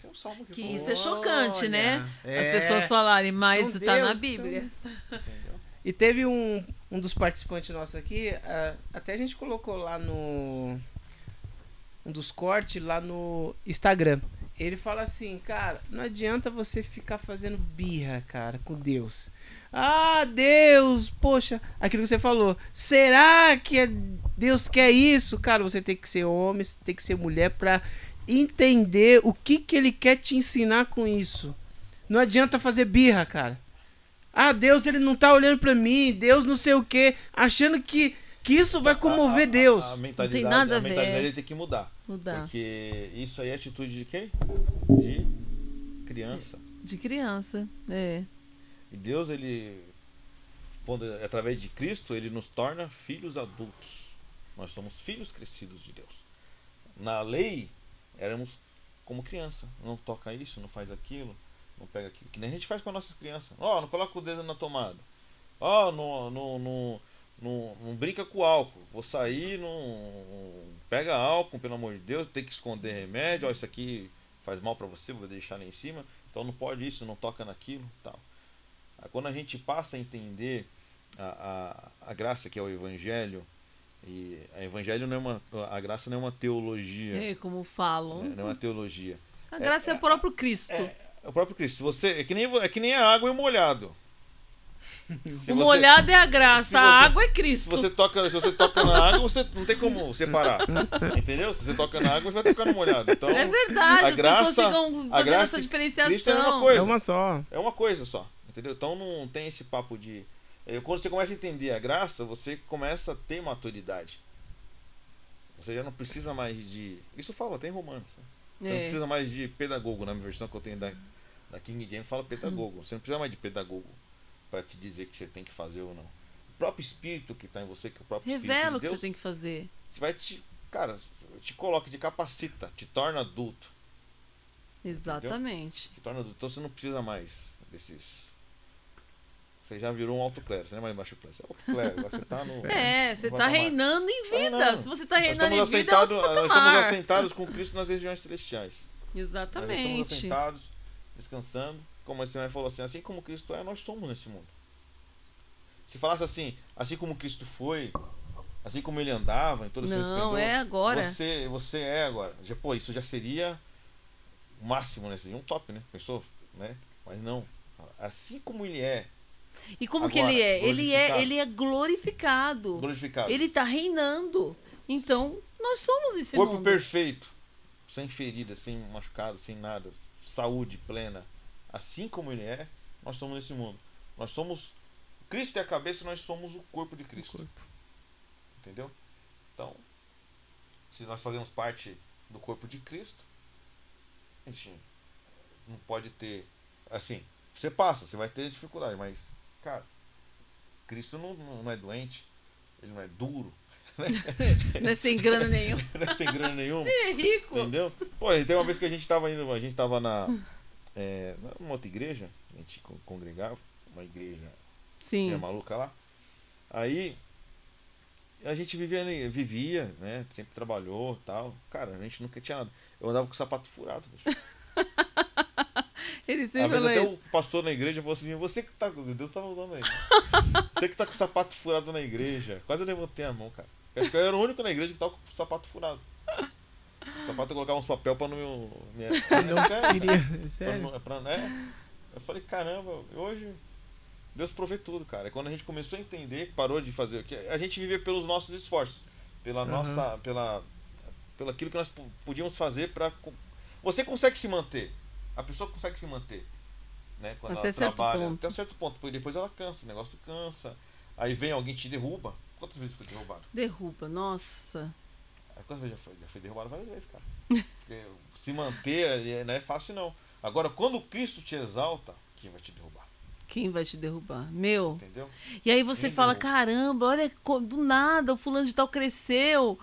Tem um salmo que, Que isso é chocante, né? Olha, As é. pessoas falarem, mas São tá na Bíblia. entendeu? E teve um, um dos participantes nossos aqui, ah, até a gente colocou lá no. Um dos cortes lá no Instagram. Ele fala assim, cara, não adianta você ficar fazendo birra, cara, com Deus. Ah, Deus, poxa, aquilo que você falou. Será que é- Deus quer isso? Cara, você tem que ser homem, você tem que ser mulher pra entender o que, que ele quer te ensinar com isso. Não adianta fazer birra, cara. Ah, Deus, ele não tá olhando pra mim, Deus não sei o quê, achando que, que isso vai comover A- a- Deus. A, mentalidade, nada a a ver. mentalidade tem que mudar. Mudar. Porque isso aí é atitude de quem? De criança. De criança. É. E Deus, ele, quando, através de Cristo, ele nos torna filhos adultos. Nós somos filhos crescidos de Deus. Na lei, éramos como criança. Não toca isso, não faz aquilo, não pega aquilo. Que nem a gente faz com as nossas crianças. Ó, não coloca o dedo na tomada. Ó, não, não, não, não, não brinca com álcool. Vou sair, não pega álcool, pelo amor de Deus. Tem que esconder remédio. Ó, isso aqui faz mal pra você, vou deixar lá em cima. Então não pode isso, não toca naquilo, tal. Quando a gente passa a entender a, a, a graça que é o evangelho, e a evangelho não é uma a graça não é uma teologia, É, como falam. né? não é uma teologia. A graça é, o próprio Cristo. É, é o próprio Cristo. Se você é que nem é que nem a água e o molhado. Se o você- molhado é a se graça, você- a água é se Cristo. você toca, se você toca na água, você não tem como separar. Entendeu? Se você toca na água, você vai tocar no molhado. Então, É verdade, a as graça- pessoas ficam a fazendo graça essa de diferenciação. Cristo é uma coisa. É uma só. É uma coisa só, entendeu? Então não tem esse papo de. Quando você começa a entender a graça, você começa a ter maturidade. Você já não precisa mais de. Isso fala até em Romanos. né? Você não É. precisa mais de pedagogo, na minha versão que eu tenho da, da King James fala pedagogo. Você não precisa mais de pedagogo para te dizer que você tem que fazer ou não. O próprio espírito que está em você, que é o próprio Revela espírito o de que Deus, você tem que fazer. vai te. Cara, te coloca, te capacita, te torna adulto. Exatamente. Te torna adulto. Então você não precisa mais desses. Você já virou um alto clero, você não é mais baixo clero, você é alto clero, você tá no. É, você tá patamar. reinando em Tá vida. Se você tá Nós reinando estamos, em vida, é nós estamos assentados com Cristo nas regiões celestiais. Nós estamos Exatamente. assentados, descansando. Como você falou assim, assim como Cristo é, nós somos nesse mundo. Se falasse assim, assim como Cristo foi, assim como ele andava em todo o seu Não, esplendor, é agora. Você, você é agora. Já, pô, isso já seria o máximo, né? Seria um top, né? Pensou? Né? Mas não. Assim como ele é, E como que Agora, ele é? Ele é, glorificado. ele é glorificado. glorificado. Ele tá reinando. Então, nós somos esse Corpo mundo. perfeito, sem ferida, sem machucado, sem nada, saúde plena. Assim como ele é, nós somos nesse mundo. Nós somos. Cristo é a cabeça, nós somos o corpo de Cristo. Entendeu? Então, se nós fazemos parte do corpo de Cristo, a gente não pode ter. Assim, você passa, você vai ter dificuldade, mas, cara, Cristo não, não é doente, ele não é duro, Não é sem grana nenhuma. não é sem grana nenhuma. É rico. Entendeu? Pô, tem uma vez que a gente tava indo, a gente tava na é, numa outra igreja, a gente con- congregava, uma igreja Sim. maluca lá. Aí a gente vivia, vivia, né? Sempre trabalhou tal. Cara, a gente nunca tinha nada. Eu andava com o sapato furado. bicho. Ele Às sempre vezes até o pastor na igreja falou assim, você que tá com. Deus tava usando aí. Você que tá com o sapato furado na igreja. Quase eu levantei a mão, cara. Eu acho que eu era o único na igreja que tava com o sapato furado. O sapato eu colocava uns papel pra não me. me é sério, Queria, Pra sério. não- pra- né? Eu falei, caramba, hoje Deus provê tudo, cara. Quando a gente começou a entender, parou de fazer o que a gente vive pelos nossos esforços, pela Aham. nossa, pela, pelo aquilo que nós po- podíamos fazer para você consegue se manter, a pessoa consegue se manter, né? Quando Até ela certo trabalha, ponto. até um certo ponto, porque depois ela cansa, o negócio cansa. Aí vem alguém te derruba. Quantas vezes foi derrubado? Derruba, nossa. Aí Quantas vezes já foi? Já foi derrubado várias vezes, cara. Porque se manter é- não é fácil, não. Agora, quando Cristo te exalta, quem vai te derrubar? Quem vai te derrubar? Meu. Entendeu? E aí você Quem fala, derruba? caramba, olha, do nada o fulano de tal cresceu.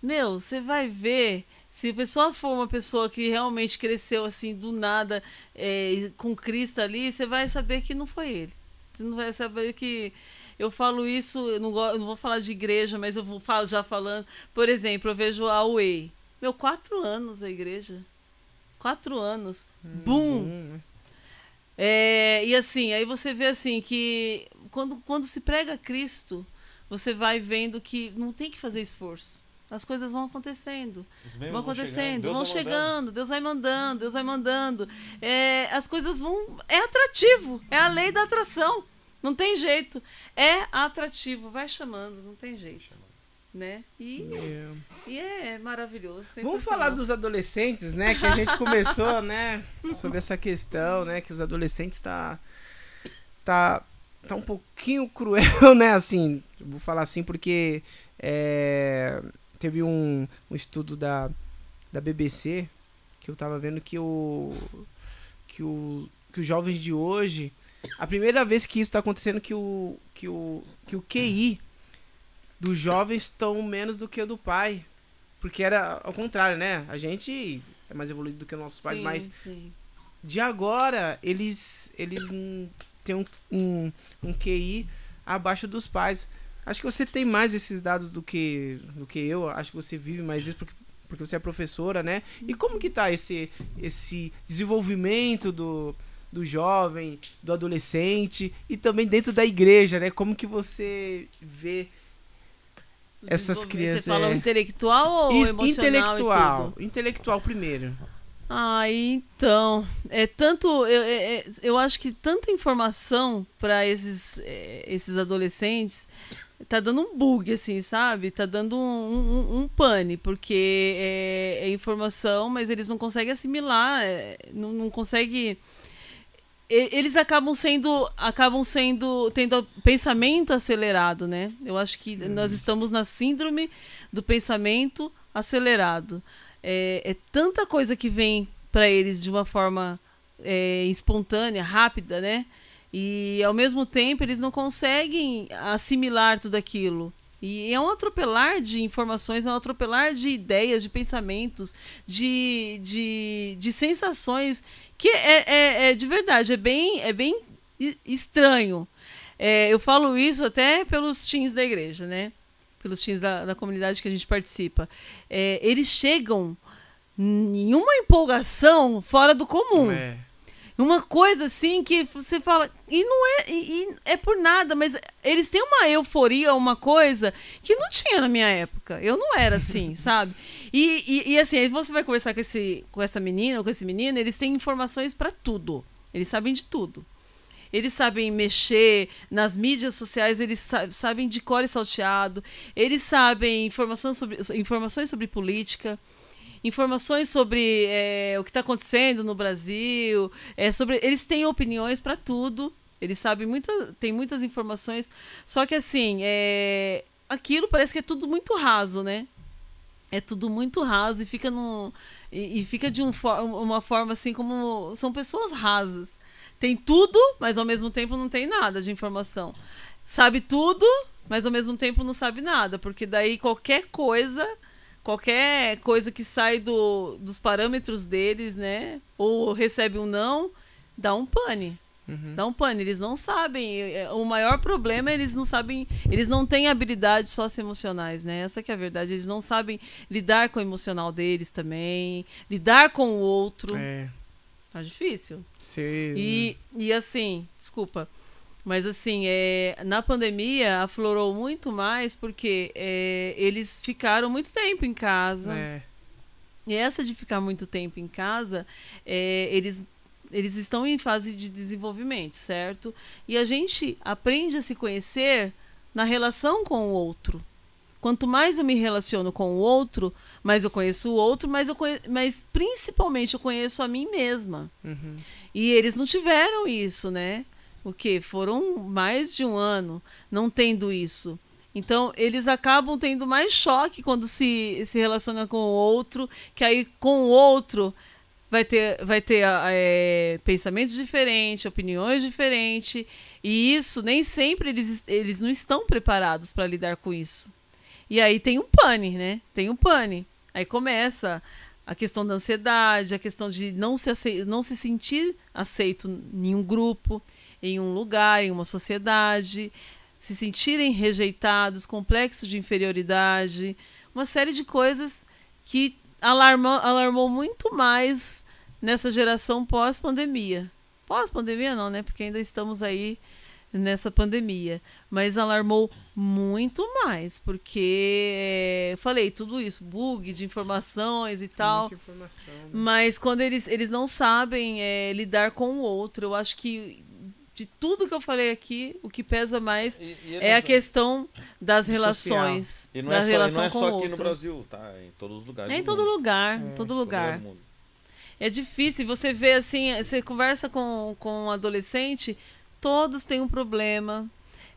Meu, você vai ver. Se a pessoa for uma pessoa que realmente cresceu assim, do nada, é, com Cristo ali, você vai saber que não foi ele. Você não vai saber que. Eu falo isso, eu não, eu não vou falar de igreja, mas eu vou falo, já falando. Por exemplo, eu vejo a Way. Meu, quatro anos a igreja. Quatro anos. Bum! Hum, É, e assim, aí você vê assim que quando, quando se prega Cristo, você vai vendo que não tem que fazer esforço. As coisas vão acontecendo, Os memes vão acontecendo, Deus vão chegando, Deus vai mandando, Deus vai mandando. É, as coisas vão. É atrativo, é a lei da atração. Não tem jeito. É atrativo, vai chamando, não tem jeito. Né? E, é. e é maravilhoso. Vamos falar dos adolescentes, né? Que a gente começou, né? Sobre essa questão, né? Que os adolescentes tá. Tá. Tá um pouquinho cruel, né? Assim, vou falar assim porque. é, teve um, um estudo da, da BBC que eu tava vendo que o. Que o. Que os jovens de hoje. A primeira vez que isso tá acontecendo que o. Que o. Que o QI dos jovens estão menos do que o do pai. Porque era ao contrário, né? A gente é mais evoluído do que os nossos pais, Sim, mas sim. de agora eles eles têm um, um, um QI abaixo dos pais. Acho que você tem mais esses dados do que do que eu. Acho que você vive mais isso porque, porque você é professora, né? E como que tá esse esse desenvolvimento do do jovem, do adolescente e também dentro da igreja, né? Como que você vê Essas crianças, Você fala é. intelectual ou I- emocional? e intelectual, tudo? intelectual primeiro. Ah, então, é tanto, eu, é- é- eu acho que tanta informação para esses, esses adolescentes tá dando um bug, assim, sabe? Tá dando um, um, um pane, porque é, é informação, mas eles não conseguem assimilar, é, não, não conseguem eles acabam sendo acabam sendo tendo pensamento acelerado, né? Eu acho que nós estamos na síndrome do pensamento acelerado. É, é tanta coisa que vem para eles de uma forma é, espontânea, rápida, né? E ao mesmo tempo eles não conseguem assimilar tudo aquilo. E é um atropelar de informações, é um atropelar de ideias, de pensamentos, de, de, de sensações que é, é, é de verdade, é bem, é bem estranho. É, eu falo isso até pelos teens da igreja, né? Pelos teens da, da comunidade que a gente participa. É, eles chegam em uma empolgação fora do comum. É. Uma coisa assim que você fala. E não é. E, e é por nada, mas eles têm uma euforia, uma coisa que não tinha na minha época. Eu não era assim, sabe? E, e, e, assim, aí você vai conversar com, esse, com essa menina ou com esse menino, eles têm informações pra tudo. Eles sabem de tudo. Eles sabem mexer nas mídias sociais, eles sa- sabem de cor e salteado, eles sabem informações sobre, informações sobre política informações sobre é, o que está acontecendo no Brasil, é, sobre eles têm opiniões para tudo, eles sabem muita, tem muitas informações, só que assim, é, aquilo parece que é tudo muito raso, né? É tudo muito raso e fica num, e, e fica de um, uma forma assim como são pessoas rasas. Tem tudo, mas ao mesmo tempo não tem nada de informação. Sabe tudo, mas ao mesmo tempo não sabe nada, porque daí qualquer coisa qualquer coisa que sai do, dos parâmetros deles, né? Ou recebe um não, dá um pane. Uhum. Dá um pane. Eles não sabem. é, O maior problema é eles não sabem. Eles não têm habilidades socioemocionais, né? Essa que é a verdade. Eles não sabem lidar com o emocional deles também. Lidar com o outro. É. Tá difícil. Ser, E, e assim, desculpa. Mas assim, é, na pandemia aflorou muito mais porque é, eles ficaram muito tempo em casa. É. E essa de ficar muito tempo em casa, é, eles, eles estão em fase de desenvolvimento, certo? E a gente aprende a se conhecer na relação com o outro. Quanto mais eu me relaciono com o outro, mais eu conheço o outro, mais eu mas principalmente eu conheço a mim mesma. Uhum. E eles não tiveram isso, né? O quê? Foram mais de um ano não tendo isso. Então, eles acabam tendo mais choque quando se, se relacionam com o outro, que aí com o outro vai ter, vai ter é, pensamentos diferentes, opiniões diferentes, e isso nem sempre eles, eles não estão preparados para lidar com isso. E aí tem um pane, né? Tem um pane. Aí começa a questão da ansiedade, a questão de não se, não se sentir aceito em um grupo, em um lugar, em uma sociedade, se sentirem rejeitados, complexo de inferioridade, uma série de coisas que alarmou, alarmou muito mais nessa geração pós-pandemia. Pós-pandemia não, né? Porque ainda estamos aí nessa pandemia. Mas alarmou muito mais, porque é, falei tudo isso, bug de informações e tal. Informação. né? Mas quando eles, eles não sabem é, lidar com o outro, eu acho que de tudo que eu falei aqui, o que pesa mais E- e é a questão das Social. relações. E não da é só, e relação não é com só o aqui outro. no Brasil, tá? É em todos os lugares. É em do todo mundo. lugar, É, em todo Todo lugar. do mundo. É difícil. Você vê assim, você conversa com, com um adolescente, todos têm um problema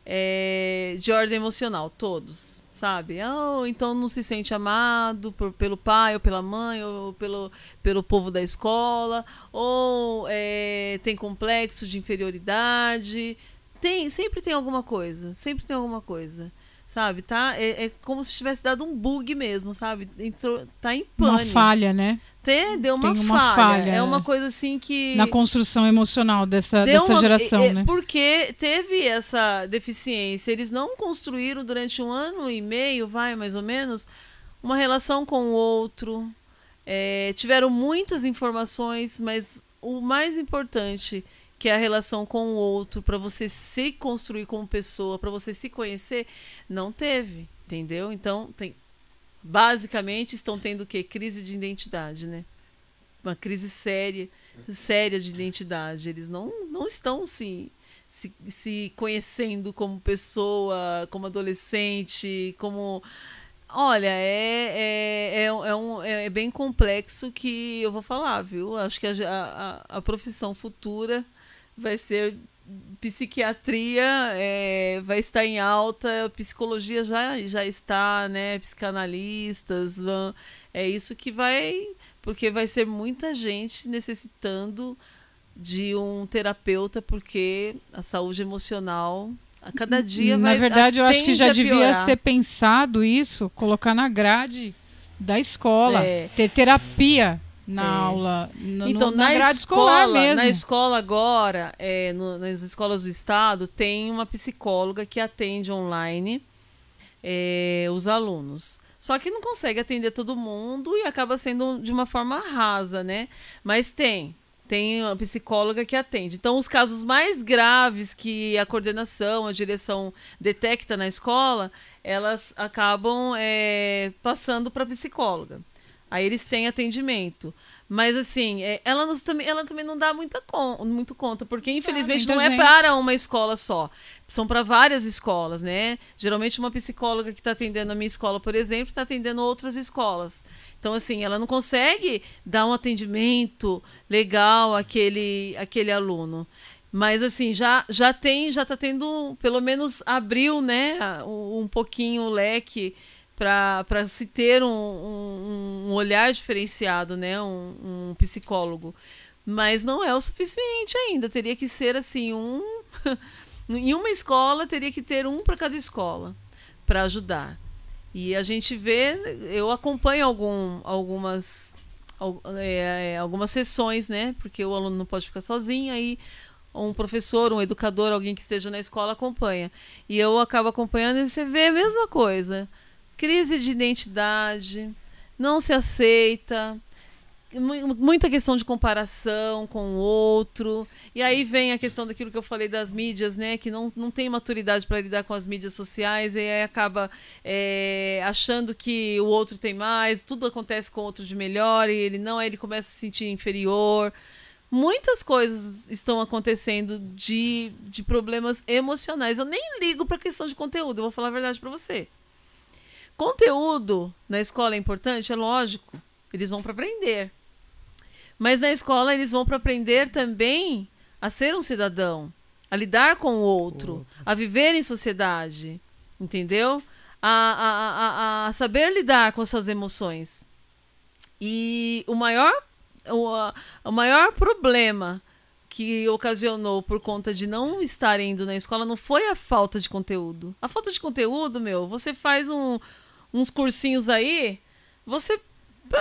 é, de ordem emocional, todos. Sabe? Oh, então não se sente amado por- pelo pai ou pela mãe ou pelo, pelo povo da escola, ou é, tem complexo de inferioridade. Tem, sempre tem alguma coisa, sempre tem alguma coisa. Sabe? Tá? É, é como se tivesse dado um bug mesmo, sabe? Entrou, tá em Uma pane. falha, né? Tem, deu uma, uma falha. falha, É é. uma coisa assim que. Na construção emocional dessa, dessa uma- geração, é- é né? Porque teve essa deficiência. Eles não construíram durante um ano e meio, vai, mais ou menos, uma relação com o outro. É, tiveram muitas informações, mas o mais importante, que é a relação com o outro, para você se construir como pessoa, para você se conhecer, não teve, entendeu? Então, tem, basicamente estão tendo o quê? Crise de identidade, né? Uma crise séria, séria de identidade. Eles não, não estão se, se, se conhecendo como pessoa, como adolescente, como. Olha, é, é, é, é um, é bem complexo que eu vou falar, viu? Acho que a, a, a profissão futura vai ser psiquiatria, é, vai estar em alta, psicologia já, já está, né? Psicanalistas, vão- é isso que vai. Porque vai ser muita gente necessitando de um terapeuta, porque a saúde emocional a cada dia Na vai. verdade, eu acho que já devia piorar. ser pensado isso, colocar na grade da escola, É. ter terapia na É. aula, no, Então, no- na, na escola, na escola agora, é, no- nas escolas do estado, tem uma psicóloga que atende online é, os alunos. Só que não consegue atender todo mundo e acaba sendo de uma forma rasa, né? Mas tem. Tem uma psicóloga que atende. Então, os casos mais graves que a coordenação, a direção detecta na escola, elas acabam é, passando para a psicóloga. Aí eles têm atendimento. Mas assim, é, ela, nos também, ela também não dá muita con muito conta, porque infelizmente muita não é gente. para uma escola só. São para várias escolas, né? Geralmente uma psicóloga que está atendendo a minha escola, por exemplo, está atendendo outras escolas. Então, assim, ela não consegue dar um atendimento legal àquele, àquele aluno. Mas assim, já, já tem, já está tendo, pelo menos abriu, né, um, um pouquinho o leque para se ter um, um, um olhar diferenciado, né? Um, um psicólogo. Mas não é o suficiente ainda. Teria que ser assim, um. em uma escola teria que ter um para cada escola para ajudar. E a gente vê, eu acompanho algum, algumas, al- é, é, algumas sessões, né? Porque o aluno não pode ficar sozinho, aí um professor, um educador, alguém que esteja na escola acompanha. E eu acabo acompanhando e você vê a mesma coisa. Crise de identidade, não se aceita, mu- muita questão de comparação com o outro. E aí vem a questão daquilo que eu falei das mídias, né? Que não, não tem maturidade para lidar com as mídias sociais e aí acaba é, achando que o outro tem mais, tudo acontece com o outro de melhor e ele não, aí ele começa a se sentir inferior. Muitas coisas estão acontecendo de, de problemas emocionais. Eu nem ligo para a questão de conteúdo, eu vou falar a verdade para você. Conteúdo na escola é importante? É lógico. Eles vão para aprender. Mas na escola eles vão para aprender também a ser um cidadão, a lidar com o outro, a viver em sociedade, entendeu? A, a, a, a- saber lidar com suas emoções. E o maior, o, o maior problema que ocasionou por conta de não estar indo na escola não foi a falta de conteúdo. A falta de conteúdo, meu, você faz um- uns cursinhos aí, você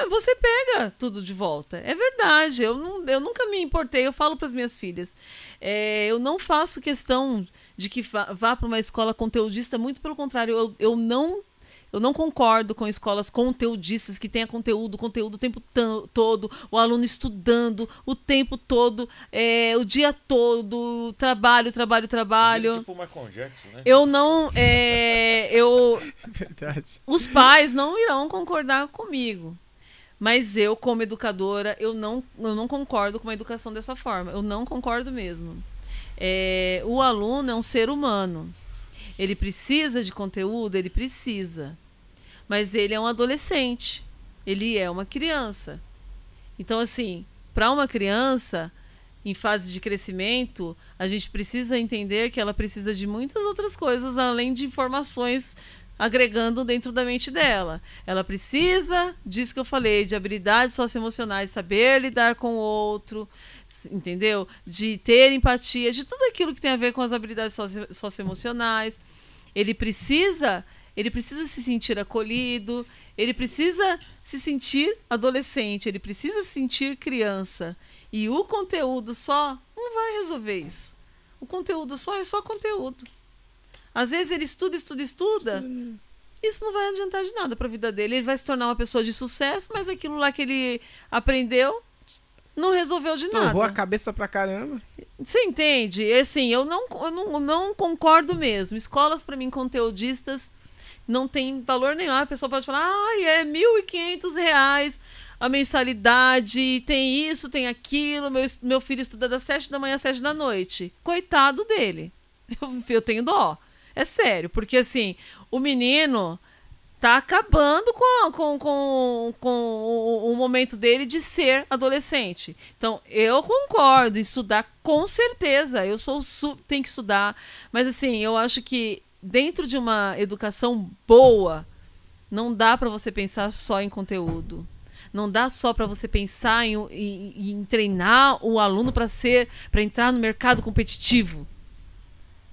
você pega tudo de volta. É verdade. Eu, não, eu nunca me importei. Eu falo para as minhas filhas. é, eu não faço questão de que vá, vá para uma escola conteudista. Muito pelo contrário. Eu, eu não eu não concordo com escolas conteudistas que tenha conteúdo, conteúdo o tempo todo, o aluno estudando o tempo todo, é, o dia todo, trabalho, trabalho, trabalho. Tipo o Michael Jackson, né? Eu não. é, eu, Verdade. os pais não irão concordar comigo. Mas eu, como educadora, eu não, eu não concordo com a educação dessa forma. Eu não concordo mesmo. É, o aluno é um ser humano. Ele precisa de conteúdo, ele precisa. Mas ele é um adolescente. Ele é uma criança. Então, assim, para uma criança em fase de crescimento, a gente precisa entender que ela precisa de muitas outras coisas além de informações agregando dentro da mente dela. Ela precisa disso que eu falei, de habilidades socioemocionais, saber lidar com o outro, entendeu? De ter empatia, de tudo aquilo que tem a ver com as habilidades socio- socioemocionais. Ele precisa, ele precisa se sentir acolhido, ele precisa se sentir adolescente, ele precisa se sentir criança. E o conteúdo só não vai resolver isso. O conteúdo só é só conteúdo. Às vezes ele estuda, estuda, estuda. Isso não vai adiantar de nada para a vida dele. Ele vai se tornar uma pessoa de sucesso, mas aquilo lá que ele aprendeu não resolveu de nada. Torrou a cabeça pra caramba. Você entende? Assim, eu não, eu não, não concordo mesmo. Escolas, para mim, conteudistas, não tem valor nenhum. A pessoa pode falar, ai, é 1.500 reais a mensalidade, tem isso, tem aquilo. Meu, meu filho estuda das 7 da manhã às 7 da noite. Coitado dele. Eu, eu tenho dó. É sério, porque assim, o menino tá acabando com, com, com, com o, o momento dele de ser adolescente. Então, eu concordo estudar com certeza. Eu sou tem que estudar, mas assim, eu acho que dentro de uma educação boa, não dá para você pensar só em conteúdo. Não dá só para você pensar em, em- em treinar o aluno para ser, para entrar no mercado competitivo.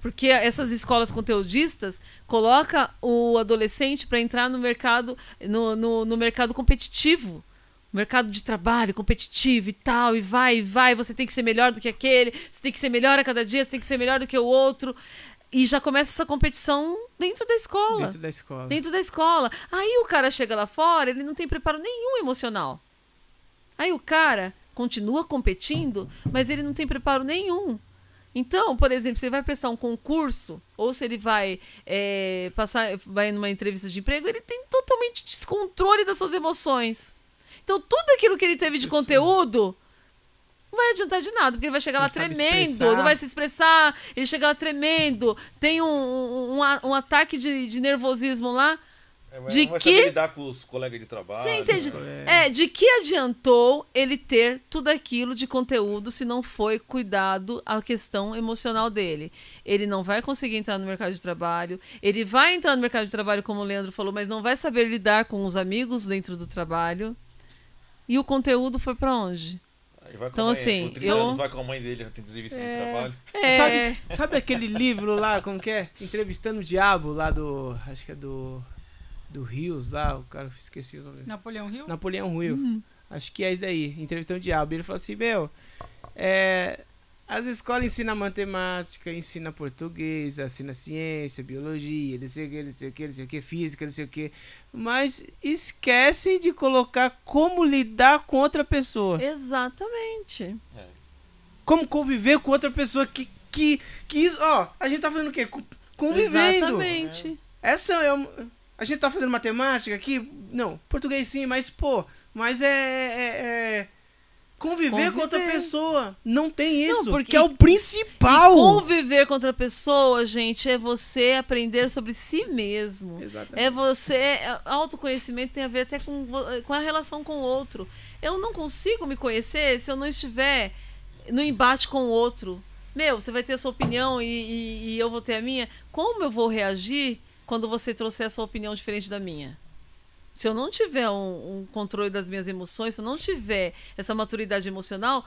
Porque essas escolas conteudistas coloca o adolescente para entrar no mercado no, no, no mercado competitivo. Mercado de trabalho competitivo e tal, e vai, e vai, você tem que ser melhor do que aquele, você tem que ser melhor a cada dia, você tem que ser melhor do que o outro. E já começa essa competição dentro da escola Dentro da escola. dentro da escola. Aí o cara chega lá fora, ele não tem preparo nenhum emocional. Aí o cara continua competindo, mas ele não tem preparo nenhum. Então, por exemplo, se ele vai prestar um concurso, ou se ele vai é, passar, vai numa entrevista de emprego, ele tem totalmente descontrole das suas emoções. Então, tudo aquilo que ele teve de Isso. conteúdo não vai adiantar de nada, porque ele vai chegar Não lá tremendo, expressar. não vai se expressar, ele chega lá tremendo, tem um, um, um um ataque de, de nervosismo lá. É, De não vai que- saber lidar com os colegas de trabalho. Você entende? né? É, de que adiantou ele ter tudo aquilo de conteúdo se não foi cuidado a questão emocional dele? Ele não vai conseguir entrar no mercado de trabalho, ele vai entrar no mercado de trabalho, como o Leandro falou, mas não vai saber lidar com os amigos dentro do trabalho. E o conteúdo foi pra onde? Então, mãe, assim, com 30 eu- anos, vai com a mãe dele, tem entrevista de É. trabalho. É, Sabe, sabe aquele livro lá, como que é? Entrevistando o Diabo, lá do. Acho que é do. do Rios lá, o cara, esqueci o nome. Napoleão Hill? Napoleão Hill. Acho que é isso daí, entrevistando o diabo. Ele falou assim, meu, é, as escolas ensinam matemática, ensinam português, ensinam ciência, biologia, não sei o que, não sei o que, não sei o que, física, não sei o que. Mas esquecem de colocar como lidar com outra pessoa. Exatamente. Como conviver com outra pessoa que, que, que isso, ó, a gente tá fazendo o quê? Co- Convivendo. Exatamente. Essa é uma... A gente tá fazendo matemática aqui? Não, português sim, mas, pô, mas é. é- é conviver, com outra Conviver. pessoa. Não tem isso. Não, porque- que é o principal. E conviver com outra pessoa, gente, é você aprender sobre si mesmo. Exatamente. É você. é- Autoconhecimento tem a ver até com, com a relação com o outro. Eu não consigo me conhecer se eu não estiver no embate com o outro. Meu, você vai ter a sua opinião e, e- e eu vou ter a minha. Como eu vou reagir quando você trouxer a sua opinião diferente da minha? Se eu não tiver um, um controle das minhas emoções, se eu não tiver essa maturidade emocional,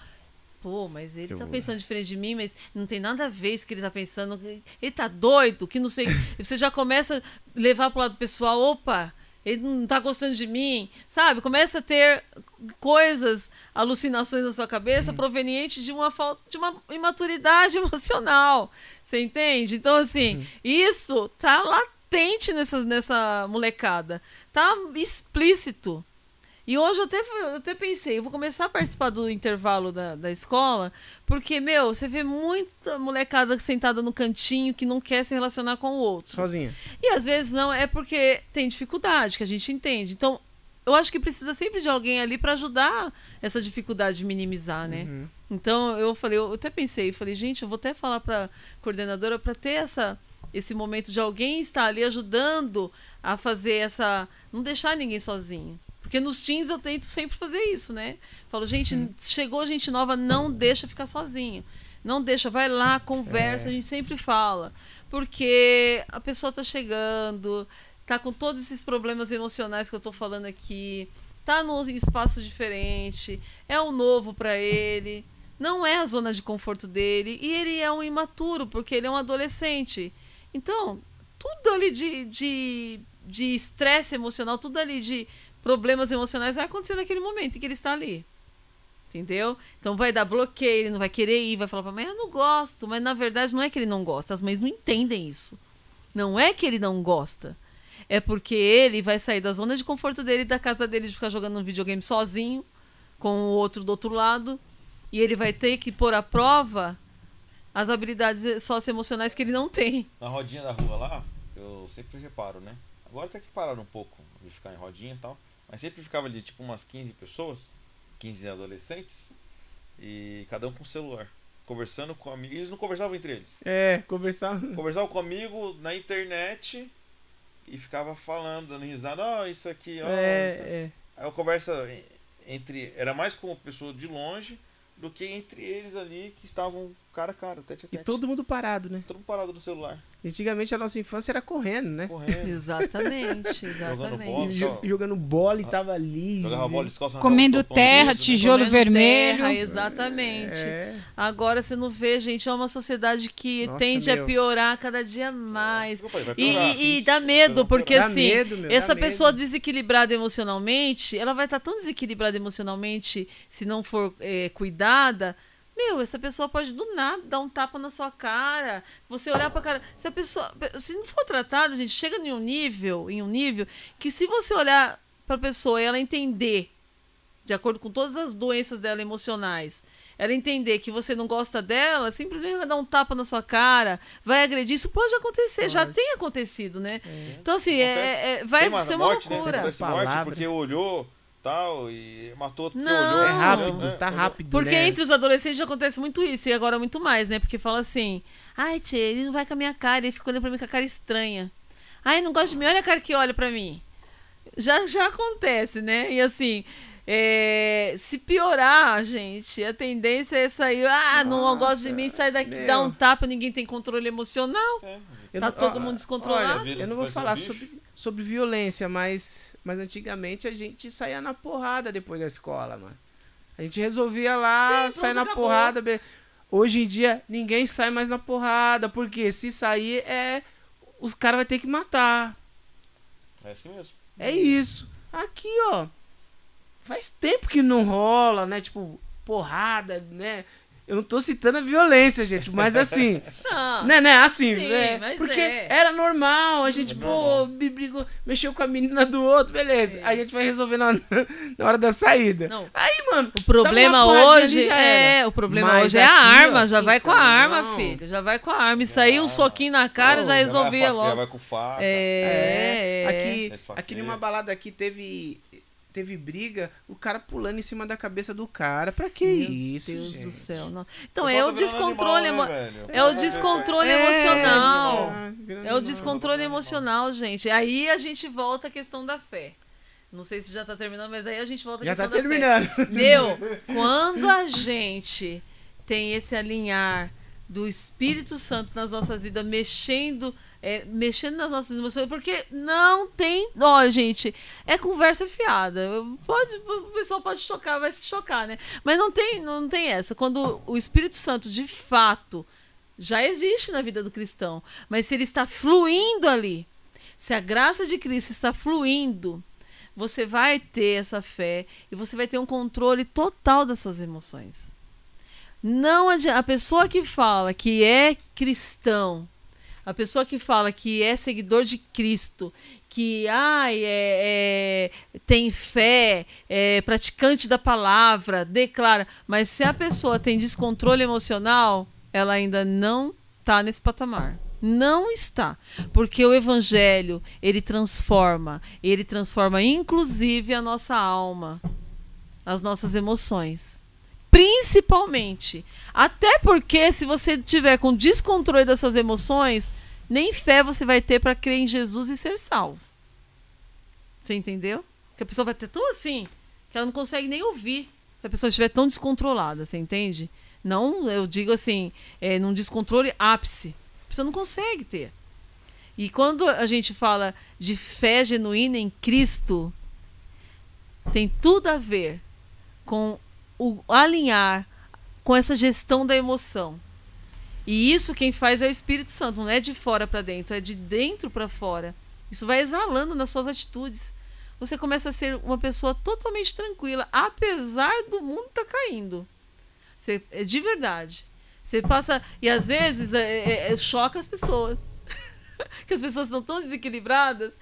pô, mas ele tá pensando diferente de mim, mas não tem nada a ver isso que ele tá pensando. Ele tá doido, que não sei. Você já começa a levar pro lado pessoal, opa, ele não tá gostando de mim, sabe? Começa a ter coisas, alucinações na sua cabeça provenientes de uma falta de uma imaturidade emocional. Você entende? Então, assim, isso tá latente nessa, nessa molecada. Tá explícito. E hoje eu até, eu até pensei, eu vou começar a participar do intervalo da, da escola, porque, meu, você vê muita molecada sentada no cantinho que não quer se relacionar com o outro. Sozinha. E às vezes não, é porque tem dificuldade, que a gente entende. Então, eu acho que precisa sempre de alguém ali para ajudar essa dificuldade de minimizar, né? Uhum. Então, eu falei, eu até pensei, falei, gente, eu vou até falar para coordenadora para ter essa esse momento de alguém estar ali ajudando a fazer essa, não deixar ninguém sozinho. Porque nos teens eu tento sempre fazer isso, né? Falo, gente, chegou gente nova, não deixa ficar sozinho. Não deixa, vai lá, conversa, a gente sempre fala. Porque a pessoa tá chegando, tá com todos esses problemas emocionais que eu tô falando aqui, tá num espaço diferente, é o novo para ele, não é a zona de conforto dele, e ele é um imaturo, porque ele é um adolescente. Então, tudo ali de de de estresse emocional, tudo ali de problemas emocionais vai acontecer naquele momento em que ele está ali. Entendeu? Então vai dar bloqueio, ele não vai querer ir, vai falar pra mãe, eu não gosto. Mas na verdade não é que ele não gosta, as mães não entendem isso. Não é que ele não gosta. É porque ele vai sair da zona de conforto dele, da casa dele, de ficar jogando um videogame sozinho, com o outro do outro lado. E ele vai ter que pôr à prova as habilidades socioemocionais que ele não tem. Na rodinha da rua lá, eu sempre reparo, né? Agora até que pararam um pouco de ficar em rodinha e tal. Mas sempre ficava ali tipo umas 15 pessoas, 15 adolescentes, e cada um com celular. Conversando com amigos. Eles não conversavam entre eles. É, conversar. Conversavam comigo na internet e ficava falando, dando risada, ó, isso aqui, ó. É, então- é. Aí a conversa entre. Era mais com pessoa de longe do que entre eles ali que estavam cara a cara, tete a E tete. todo mundo parado, né? Todo mundo parado no celular, Antigamente a nossa infância era correndo, né? correndo. Exatamente, Jogando exatamente. bola. Jo- Então- Jogando bola e tava ali. Jogava bola descalço. andava Comendo terra, isso, né? tijolo Comendo vermelho. terra, exatamente. É. Agora você não vê, gente, é uma sociedade que Nossa, tende meu. a piorar cada dia mais. Eu falei, vai E, piorar. e- e dá medo, porque. Dá assim, medo, meu, essa medo. pessoa desequilibrada emocionalmente, ela vai estar tão desequilibrada emocionalmente se não for é, cuidada. Meu, essa pessoa pode do nada dar um tapa na sua cara. Você olhar pra cara. Se a pessoa. Se não for tratada, gente, chega em um nível, em um nível, que se você olhar pra pessoa e ela entender, de acordo com todas as doenças dela emocionais, ela entender que você não gosta dela, simplesmente vai dar um tapa na sua cara, vai agredir. Isso pode acontecer, já tem acontecido, né? Então, assim, é, é- vai ser uma morte, né? loucura. Acontece morte Palavra. porque olhou tal e matou porque Não. olhou. É rápido, né? tá Olhou. rápido. Porque né? entre os adolescentes acontece muito isso, e agora muito mais, né? Porque fala assim, ai, tia, ele não vai com a minha cara, ele fica olhando pra mim com a cara estranha. Ai, não gosta de mim, olha a cara que olha pra mim. Já, já acontece, né? E assim, é, se piorar, gente, a tendência é sair, ah, não Nossa, gosta de mim, sai daqui, meu. dá um tapa, ninguém tem controle emocional. É, Eu Tá não- todo ó, mundo descontrolado. olha, Vira eu não vou falar um sobre, sobre violência, mas, mas antigamente a gente saía na porrada depois da escola, mano. A gente resolvia lá, Sim, sair na acabou. porrada. be- Hoje em dia, ninguém sai mais na porrada, porque se sair é. Os caras vão ter que matar. É assim mesmo. É isso. Aqui, ó. Faz tempo que não rola, né? Tipo, porrada, né? Eu não tô citando a violência, gente, mas assim. Não. Né, né? Assim, Sim, né? mas Porque é. era normal, a gente, É pô, brigou, mexeu com a menina do outro, beleza. É. A gente vai resolver na, na hora da saída. Não. Aí, mano, O problema hoje já é, era. o problema Mas hoje é a aqui, arma, ó, já vai com a arma, então- filho, já vai com a arma. Isso aí, um soquinho na cara Oh, já Já vai a resolvia faca, Já logo. vai com faca. É, é. aqui, Esse faquinha. aqui numa balada aqui teve teve briga, o cara pulando em cima da cabeça do cara. Pra que Meu isso, Deus gente? do céu. Não. Então, é tá o descontrole, animal, né, é o descontrole É, emocional. virando É o descontrole emocional, gente. Aí a gente volta à questão da fé. Não sei se já tá terminando, mas aí a gente volta à Já questão tá da fé. terminando. Meu, quando a gente tem esse alinhar do Espírito Santo nas nossas vidas, mexendo, é, mexendo nas nossas emoções, porque não tem. Ó, gente, é conversa fiada. Pode, o pessoal pode chocar, vai se chocar, né? Mas não tem, não tem essa. Quando o Espírito Santo, de fato, já existe na vida do cristão, mas se ele está fluindo ali, se a graça de Cristo está fluindo, você vai ter essa fé e você vai ter um controle total das suas emoções. Não adi- a pessoa que fala que é cristão, a pessoa que fala que é seguidor de Cristo, que ai, é, é- tem fé, é praticante da palavra, declara, mas se a pessoa tem descontrole emocional, ela ainda não está nesse patamar. Não está, porque o evangelho, ele transforma, ele transforma inclusive a nossa alma, as nossas emoções. Principalmente. Até porque se você tiver com descontrole das suas emoções, nem fé você vai ter para crer em Jesus e ser salvo. Você entendeu? Porque a pessoa vai ter tão assim que ela não consegue nem ouvir se a pessoa estiver tão descontrolada, você entende? Não, eu digo assim, é, num descontrole ápice. A pessoa não consegue ter. E quando a gente fala de fé genuína em Cristo, tem tudo a ver com o alinhar com essa gestão da emoção. E isso quem faz é o Espírito Santo, não é de fora para dentro, é de dentro para fora. Isso vai exalando nas suas atitudes. Você começa a ser uma pessoa totalmente tranquila, apesar do mundo estar caindo. Você, é de verdade. Você passa. E às vezes é, é- é- choca as pessoas. que as pessoas são tão desequilibradas.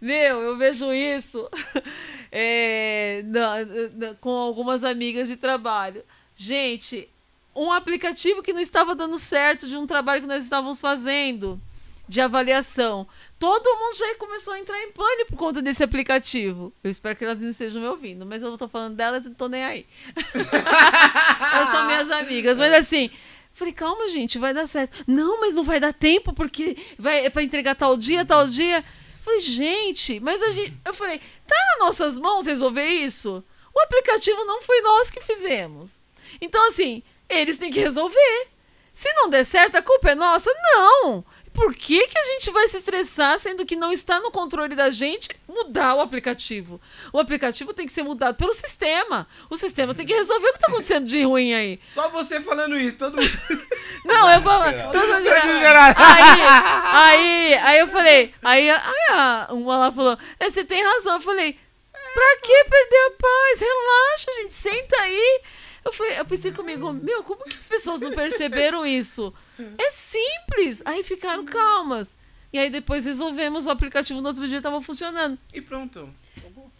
Meu, eu vejo isso é, na- na- com algumas amigas de trabalho. Gente, um aplicativo que não estava dando certo de um trabalho que nós estávamos fazendo de avaliação. Todo mundo já começou a entrar em pânico por conta desse aplicativo. Eu espero que elas não estejam me ouvindo, mas eu tô falando delas e não tô nem aí. Elas são minhas amigas, mas assim, falei, calma, gente, vai dar certo. Não, mas não vai dar tempo porque vai é para entregar tal dia, tal dia. Falei, gente, mas a gente, eu falei, tá nas nossas mãos resolver isso? O aplicativo não foi nós que fizemos. Então assim, eles têm que resolver. Se não der certo, a culpa é nossa? Não! Por que, que a gente vai se estressar, sendo que não está no controle da gente, mudar o aplicativo? O aplicativo tem que ser mudado pelo sistema. O sistema tem que resolver o que está acontecendo de ruim aí. Só você falando isso, todo mundo. Não, eu falo. Desesperado. todo Desesperado. Aí, aí, aí eu falei. Aí, aí a, uma lá falou: é, Você tem razão. Eu falei: Pra que perder a paz? Relaxa, gente, senta aí. Eu, falei, eu pensei comigo, meu, como que as pessoas não perceberam isso? É simples. Aí ficaram calmas. E aí depois resolvemos, o aplicativo no outro dia estava funcionando. E pronto.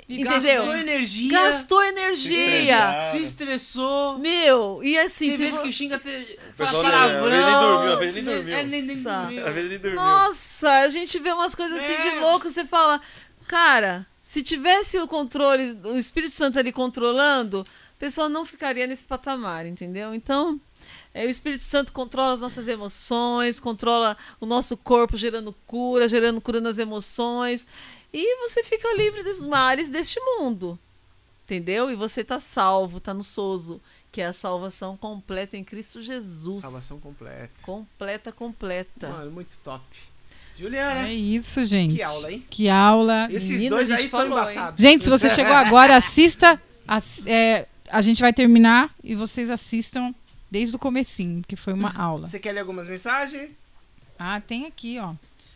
E Entendeu? Gastou energia, Gastou energia. se estressou. Meu, e assim, Tem vezes vo- que xinga até. pessoal fala palavrão. às vezes nem dormiu, às vezes nem É, dormiu. nem- nem Nossa. dormiu. Às vezes ele dormiu. Nossa, a gente vê umas coisas assim de É. louco. Você fala, cara, se tivesse o controle, o Espírito Santo ali controlando, pessoa não ficaria nesse patamar, entendeu? Então, é, o Espírito Santo controla as nossas emoções, controla o nosso corpo, gerando cura, gerando cura nas emoções. E você fica livre dos males deste mundo. Entendeu? E você tá salvo, tá no sozo, que é a salvação completa em Cristo Jesus. Salvação completa. Completa, completa. Mano, muito top. Juliana, É isso, gente. que aula, hein? Que aula. Esses Menina, dois aí são falou, hein? embaçados. Gente, se você chegou agora, assista. ass- é, a gente vai terminar e vocês assistam desde o comecinho, que foi uma aula. Você quer ler algumas mensagens? Ah, tem aqui, ó.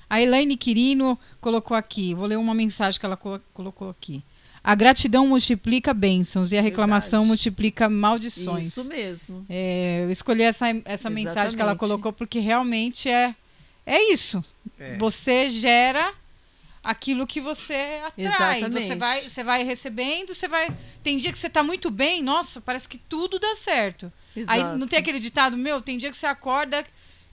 A Elaine Quirino colocou aqui, vou ler uma mensagem que ela colo- colocou aqui. A gratidão multiplica bênçãos e a reclamação Verdade. multiplica maldições. Isso mesmo. É, eu escolhi essa, essa mensagem que ela colocou porque realmente é, é isso. É. Você gera aquilo que você atrai. Exatamente. Você vai, você vai recebendo, você vai. Tem dia que você tá muito bem, nossa, parece que tudo dá certo. Aí Exato. não tem aquele ditado, meu, tem dia que você acorda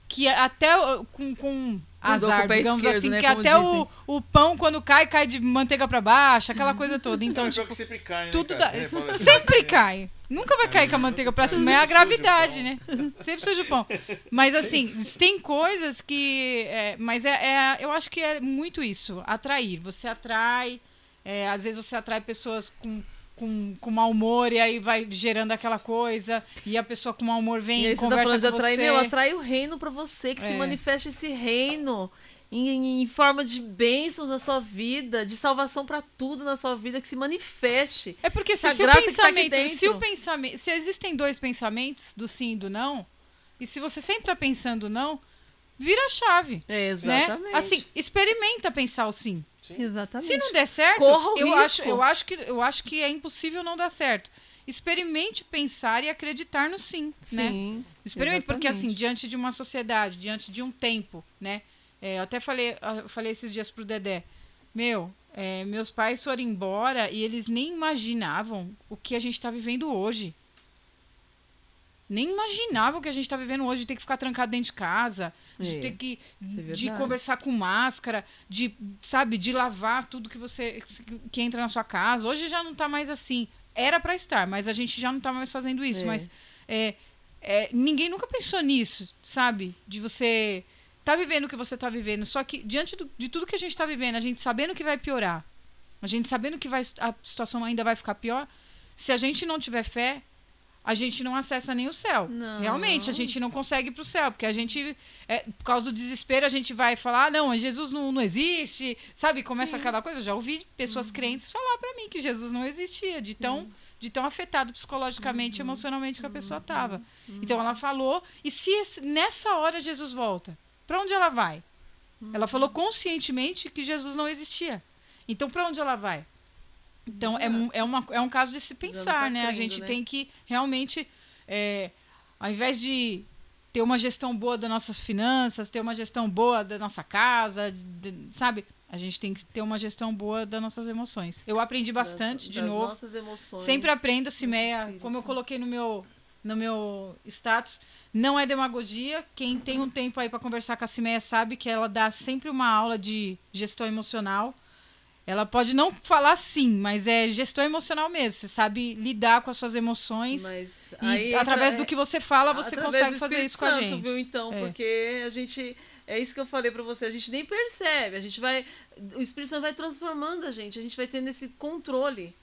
que até o- com, com azar, com digamos esquerdo, assim, né, que como até o, dizem. o pão, quando cai, cai de manteiga pra baixo, aquela coisa toda. Então, é tipo, que sempre cai, né, tudo cara? dá. Assim, Sempre cai. Nunca vai cair com a manteiga pra cima. É a gravidade, né? Sempre suja o pão. Mas assim, tem coisas que. é, mas é, é- eu acho que é muito isso. Atrair. Você atrai. é, às vezes você atrai pessoas com. Com, com mau humor, e aí vai gerando aquela coisa, e a pessoa com mau humor vem E aí você tá conversa falando de com atrair, você. meu, atrai o reino pra você, que se É. manifeste esse reino em, em- forma de bênçãos na sua vida, de salvação pra tudo na sua vida, que se manifeste. É porque se, se o tá pensamento, se o pensamento, se existem dois pensamentos do sim e do não, e se você sempre tá pensando não, vira a chave, É, né? exatamente. Assim, experimenta pensar o sim. exatamente. Se não der certo, Corra o eu risco. acho, eu acho que eu acho que é impossível não dar certo. Experimente pensar e acreditar no sim, né? Sim. Experimente, porque assim, exatamente. diante de uma sociedade, diante de um tempo, né? É, eu até falei, eu falei esses dias pro Dedé, meu, é, meus pais foram embora e eles nem imaginavam o que a gente tá vivendo hoje. Nem imaginavam o que a gente tá vivendo hoje, de ter que ficar trancado dentro de casa, de É, ter que de verdade. conversar com máscara, de, sabe, de lavar tudo que você que entra na sua casa. Hoje já não tá mais assim. Era pra estar, mas a gente já não tá mais fazendo isso, É. mas é, é, ninguém nunca pensou nisso, sabe? De você tá vivendo o que você tá vivendo. Só que diante do- de tudo que a gente tá vivendo, a gente sabendo que vai piorar, a gente sabendo que vai, a situação ainda vai ficar pior, se a gente não tiver fé, a gente não acessa nem o céu. Não. Realmente, a gente não consegue ir pro céu, porque a gente, é, por causa do desespero, a gente vai falar, ah, não, Jesus não, não existe, sabe? Começa Sim. Uhum. aquela coisa. Eu já ouvi pessoas crentes falar pra mim que Jesus não existia, de tão, de tão afetado psicologicamente e Uhum. emocionalmente que a pessoa tava. Então ela falou, e se esse- nessa hora Jesus volta, pra onde ela vai? Ela Uhum. falou conscientemente que Jesus não existia. Então, pra onde ela vai? Então, é, um- é, uma, é um caso de se não pensar, tá né? A crendo, gente né? tem que realmente, é, ao invés de ter uma gestão boa das nossas finanças, ter uma gestão boa da nossa casa, de- sabe? A gente tem que ter uma gestão boa das nossas emoções. Eu aprendi bastante, Das- de das novo. nossas emoções. Sempre aprendo, do Cimeia, como eu coloquei no meu, no meu status, não é demagogia. Quem tem um tempo aí para conversar com a Cimeia sabe que ela dá sempre uma aula de gestão emocional. Ela pode não falar sim, mas é gestão emocional mesmo. Você sabe lidar com as suas emoções. Mas E através do que você fala, você consegue fazer isso com a gente. viu, então? É. Porque a gente. É isso que eu falei pra você, a gente nem percebe, a gente vai. O Espírito Santo vai transformando a gente, a gente vai tendo esse controle.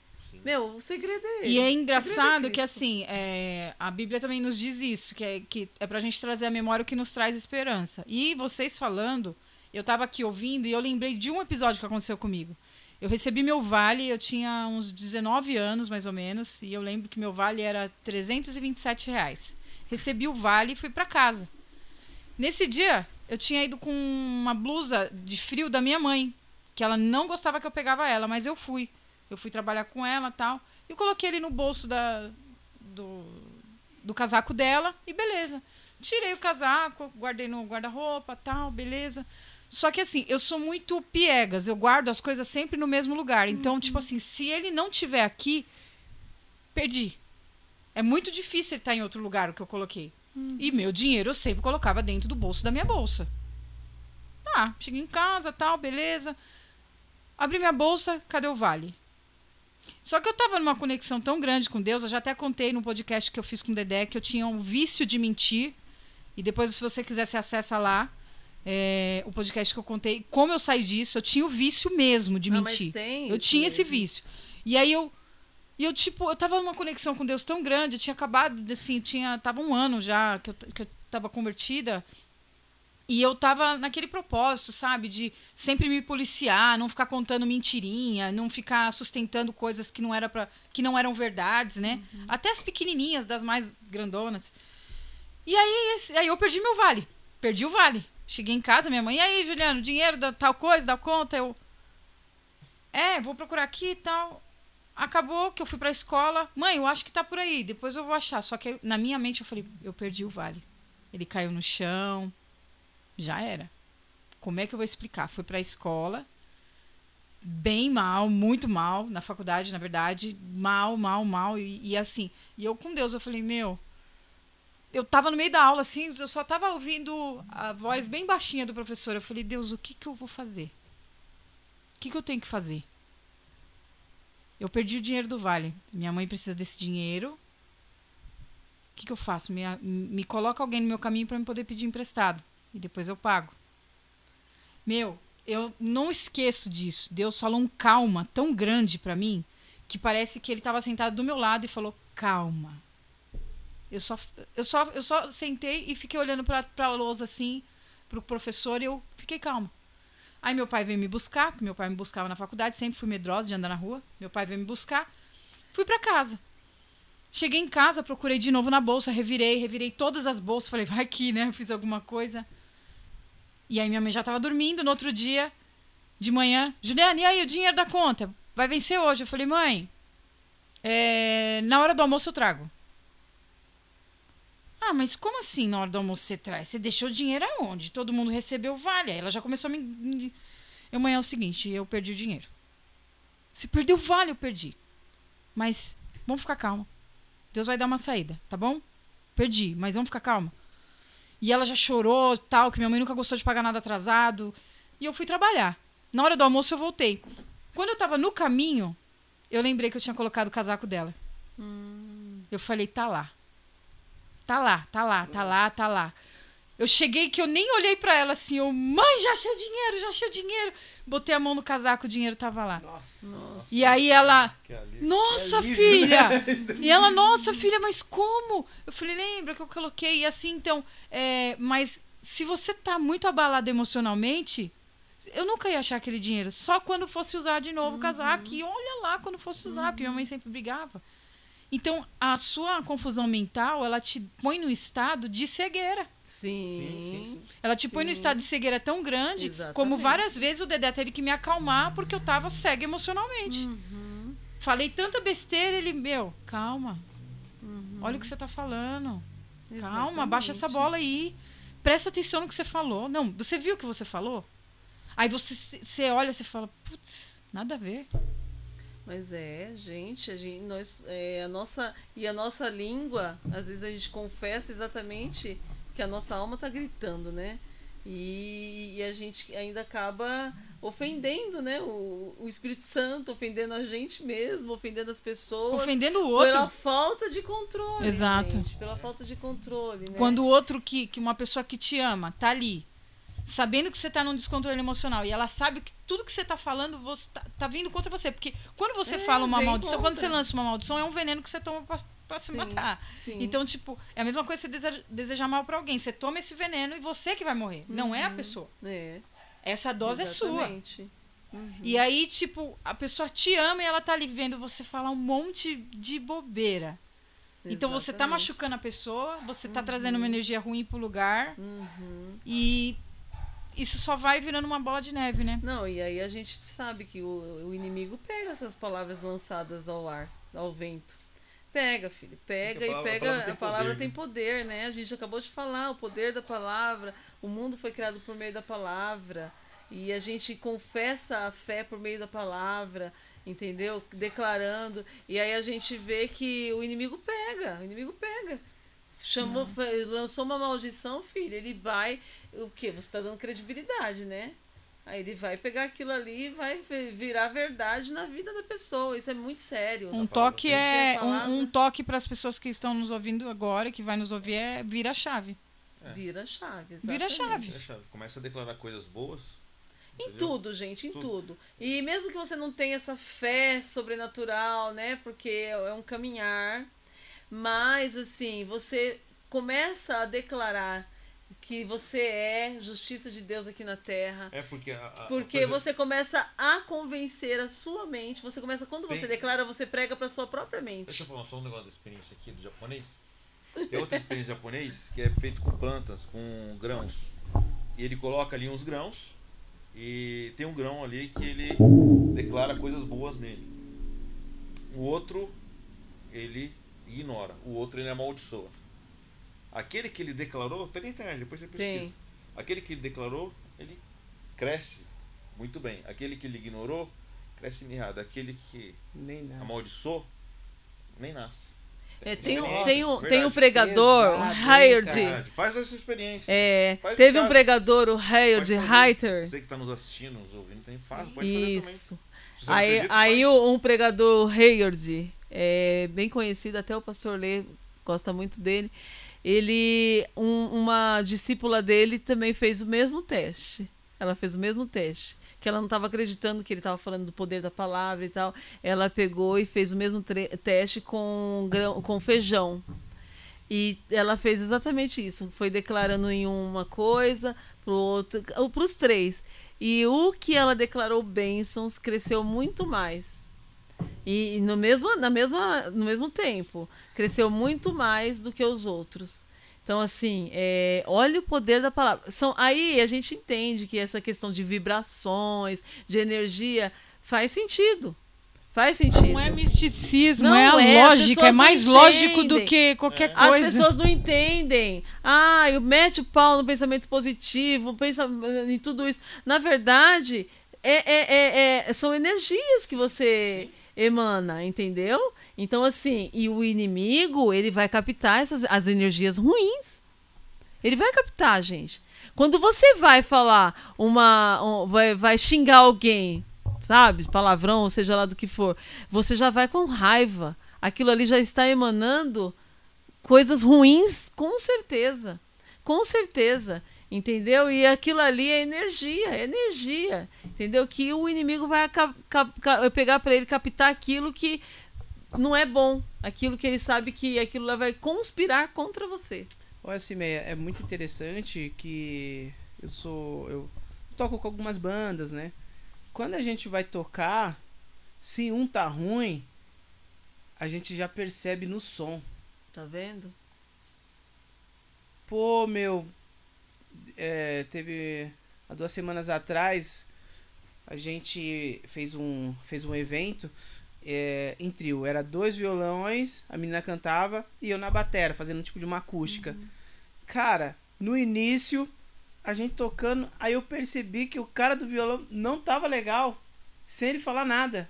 Meu, o segredo é ele. E é engraçado é que, assim, é, a Bíblia também nos diz isso, que é, que é pra gente trazer a memória o que nos traz esperança. E vocês falando, eu tava aqui ouvindo e eu lembrei de um episódio que aconteceu comigo. Eu recebi meu vale, eu tinha uns 19 anos, mais ou menos, e eu lembro que meu vale era 327 reais. Recebi o vale e fui pra casa. Nesse dia, eu tinha ido com uma blusa de frio da minha mãe, que ela não gostava que eu pegava ela, mas eu fui. Eu fui trabalhar com ela tal. E eu coloquei ele no bolso da, do, do casaco dela e beleza. Tirei o casaco, guardei no guarda-roupa tal, beleza. Só que assim, eu sou muito piegas, eu guardo as coisas sempre no mesmo lugar. Então, tipo assim, se ele não tiver aqui, perdi. É muito difícil ele estar em outro lugar, o que eu coloquei. E meu dinheiro eu sempre colocava dentro do bolso da minha bolsa. Tá, cheguei em casa, tal, beleza. Abri minha bolsa, cadê o vale? Só que eu tava numa conexão tão grande com Deus, eu já até contei no podcast que eu fiz com o Dedé que eu tinha um vício de mentir. E depois, se você quiser, você acessa lá é, o podcast que eu contei. Como eu saí disso, eu tinha o vício mesmo de Ah, mentir. tem Eu tinha esse mesmo. vício. E aí eu. E eu, tipo, eu tava numa conexão com Deus tão grande, eu tinha acabado, assim, tinha. Tava um ano já que eu, que eu tava convertida. E eu tava naquele propósito, sabe? De sempre me policiar, não ficar contando mentirinha, não ficar sustentando coisas que não, era pra, que não eram verdades, né? Até as pequenininhas, das mais grandonas. E aí, esse- aí eu perdi meu vale. Perdi o vale. Cheguei em casa, minha mãe, e aí, Juliano, dinheiro da tal coisa, da conta? Eu. É, vou procurar aqui e tal. Acabou que eu fui pra escola. Mãe, eu acho que tá por aí, depois eu vou achar. Só que na minha mente eu falei, eu perdi o vale. Ele caiu no chão. Já era. Como é que eu vou explicar? Fui pra escola. Bem mal, muito mal, na faculdade, na verdade. Mal, mal, mal. E, e assim, e eu com Deus, eu falei, meu, eu tava no meio da aula, assim, eu só tava ouvindo a voz bem baixinha do professor. Eu falei, Deus, o que que eu vou fazer? O que que eu tenho que fazer? Eu perdi o dinheiro do Vale. Minha mãe precisa desse dinheiro. O que que eu faço? Me, me coloca alguém no meu caminho para eu poder pedir emprestado. E depois eu pago. Meu, eu não esqueço disso. Deus falou um calma tão grande para mim que parece que ele estava sentado do meu lado e falou: calma. Eu só, eu só, eu só sentei e fiquei olhando pra, pra lousa assim, pro professor, e eu fiquei calma. Aí meu pai veio me buscar, porque meu pai me buscava na faculdade, sempre fui medrosa de andar na rua. Meu pai veio me buscar, fui pra casa. Cheguei em casa, procurei de novo na bolsa, revirei, revirei todas as bolsas, falei, vai aqui, né? Fiz alguma coisa. E aí minha mãe já tava dormindo, no outro dia, de manhã, Juliana, e aí o dinheiro da conta? Vai vencer hoje. Eu falei, mãe, é, na hora do almoço eu trago. Ah, mas como assim na hora do almoço você traz? Você deixou o dinheiro aonde? Todo mundo recebeu vale. Aí ela já começou a me. Eu, mãe, é o seguinte, eu perdi o dinheiro. Se perdeu vale, eu perdi. Mas vamos ficar calma. Deus vai dar uma saída, tá bom? Perdi, mas vamos ficar calma. E ela já chorou, tal, que minha mãe nunca gostou de pagar nada atrasado. E eu fui trabalhar. Na hora do almoço eu voltei. Quando eu tava no caminho, eu lembrei que eu tinha colocado o casaco dela. Eu falei, tá lá. Tá lá, tá lá, tá lá, tá lá. Eu cheguei que eu nem olhei pra ela assim, eu, mãe, já achei o dinheiro, já achei o dinheiro. Botei a mão no casaco, o dinheiro tava lá. Nossa. E aí ela, nossa, alívio, filha! E ela, nossa, filha, mas como? Eu falei, lembra que eu coloquei? E assim, então, é, mas se você tá muito abalado emocionalmente, eu nunca ia achar aquele dinheiro. Só quando fosse usar de novo o casaco. E olha lá quando fosse usar, porque minha mãe sempre brigava. Então, a sua confusão mental, ela te põe no estado de cegueira. Sim. Sim, sim, sim. Ela te põe no estado de cegueira tão grande, como Exatamente. várias vezes o Dedé teve que me acalmar porque eu tava cega emocionalmente. Uhum. Falei tanta besteira, ele, meu, calma. Uhum. Olha o que você tá falando. Calma, baixa essa Exatamente. bola aí. Presta atenção no que você falou. Não, você viu o que você falou? Aí você, você olha e você fala, putz, nada a ver. Mas é, gente, a gente, nós, é, a nossa e a nossa língua, às vezes a gente confessa exatamente que a nossa alma tá gritando, né? E, e a gente ainda acaba ofendendo, né? O, o Espírito Santo, ofendendo a gente mesmo, ofendendo as pessoas. Ofendendo o outro. Pela falta de controle. Exato. gente, pela falta de controle, né? Quando o outro que, que uma pessoa que te ama tá ali, sabendo que você tá num descontrole emocional e ela sabe que tudo que você tá falando você tá, tá vindo contra você. Porque quando você É, fala uma maldição, quando contra. você lança uma maldição, é um veneno que você toma pra, pra se Sim, matar. sim. Então, tipo, é a mesma coisa que você deseja- desejar mal pra alguém. Você toma esse veneno e você que vai morrer. Não é a pessoa. é, Essa dose é sua. exatamente. E aí, tipo, a pessoa te ama e ela tá ali vendo você falar um monte de bobeira. Então você tá Exatamente. machucando a pessoa, você tá trazendo uma energia ruim pro lugar Uhum. e isso só vai virando uma bola de neve, né? Não, e aí a gente sabe que o, o inimigo pega essas palavras lançadas ao ar, ao vento. Pega, filho, pega e palavra- a pega. palavra tem A palavra poder, tem né? poder, né? A gente acabou de falar, o poder da palavra. O mundo foi criado por meio da palavra. E a gente confessa a fé por meio da palavra, entendeu? Declarando. E aí a gente vê que o inimigo pega, o inimigo pega. Chamou, lançou uma maldição, filho. Ele vai. O quê? Você tá dando credibilidade, né? Aí ele vai pegar aquilo ali e vai vi- virar verdade na vida da pessoa. Isso é muito sério. Um palavra toque é um, um toque para as pessoas que estão nos ouvindo agora, que vai nos ouvir é vira a chave. É. Vira a chave. Vira a exatamente. chave. É chave. Começa a declarar coisas boas. Em entendeu? tudo, gente, em Tudo. tudo. E mesmo que você não tenha essa fé sobrenatural, né? Porque é um caminhar. Mas, assim, você começa a declarar que você é justiça de Deus aqui na terra. É porque a, a- Porque você começa a convencer a sua mente. Você começa, quando você Tem- declara, você prega para sua própria mente. Deixa eu falar só um negócio da experiência aqui do japonês. Tem outra experiência japonês que é feito com plantas, com grãos. E ele coloca ali uns grãos. E tem um grão ali que ele declara coisas boas nele. O outro, ele ignora. O outro, ele amaldiçoa. Aquele que ele declarou, tá na internet, depois você pesquisa. Tem. Aquele que ele declarou, ele cresce muito bem. Aquele que ele ignorou, cresce mirrado. Aquele que amaldiçoou, nem nasce. É, tem, um, tem, um, verdade. tem um pregador, o Hayard. Faz essa experiência. É, Faz teve um casa. pregador, o Hayard. Reiter. Você que tá nos assistindo, nos ouvindo, tem faz, pode. Isso. Aí, acredita, aí faz. o- um pregador, Hayard, é bem conhecido, até o pastor Lê gosta muito dele. Ele, um- uma discípula dele também fez o mesmo teste. Ela fez o mesmo teste. Que ela não estava acreditando que ele estava falando do poder da palavra e tal. Ela pegou e fez o mesmo teste com, grão, com feijão. E ela fez exatamente isso. Foi declarando em uma coisa, pro outro, para os três. E o que ela declarou bênçãos cresceu muito mais. E, e no, mesmo, na mesma, no mesmo tempo, cresceu muito mais do que os outros. Então, assim, é, olha o poder da palavra. São, aí a gente entende que essa questão de vibrações, de energia, faz sentido. Faz sentido. Não é misticismo, Não é a é, as lógica. É mais lógico do que qualquer As coisa. pessoas não entendem. Ah, eu mete o pau no pensamento positivo, pensa em tudo isso. Na verdade, é, é- é- é- são energias que você emana, entendeu? Então, assim, e o inimigo, ele vai captar essas, as energias ruins. Ele vai captar, gente. Quando você vai falar uma. um- vai, vai xingar alguém, sabe? Palavrão, ou seja lá do que for, você já vai com raiva. Aquilo ali já está emanando coisas ruins, com certeza. Com certeza. Entendeu? E aquilo ali é energia, é energia. Entendeu? Que o inimigo vai pegar para ele captar aquilo que não é bom. Aquilo que ele sabe que aquilo lá vai conspirar contra você. Olha, Cimeia, é muito interessante que eu sou. Eu toco com algumas bandas, né? Quando a gente vai tocar, se um tá ruim, a gente já percebe no som. Tá vendo? Pô, meu. É, teve. Há duas semanas atrás, a gente fez um, fez um evento é, em trio. Era dois violões, a menina cantava e eu na batera, fazendo um tipo de uma acústica. Cara, no início, a gente tocando, aí eu percebi que o cara do violão não tava legal, sem ele falar nada.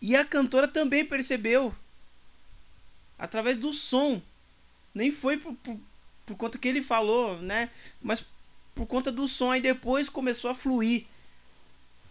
E a cantora também percebeu. Através do som. Nem foi por, por, por conta que ele falou, né? Mas por conta do som. Aí depois começou a fluir.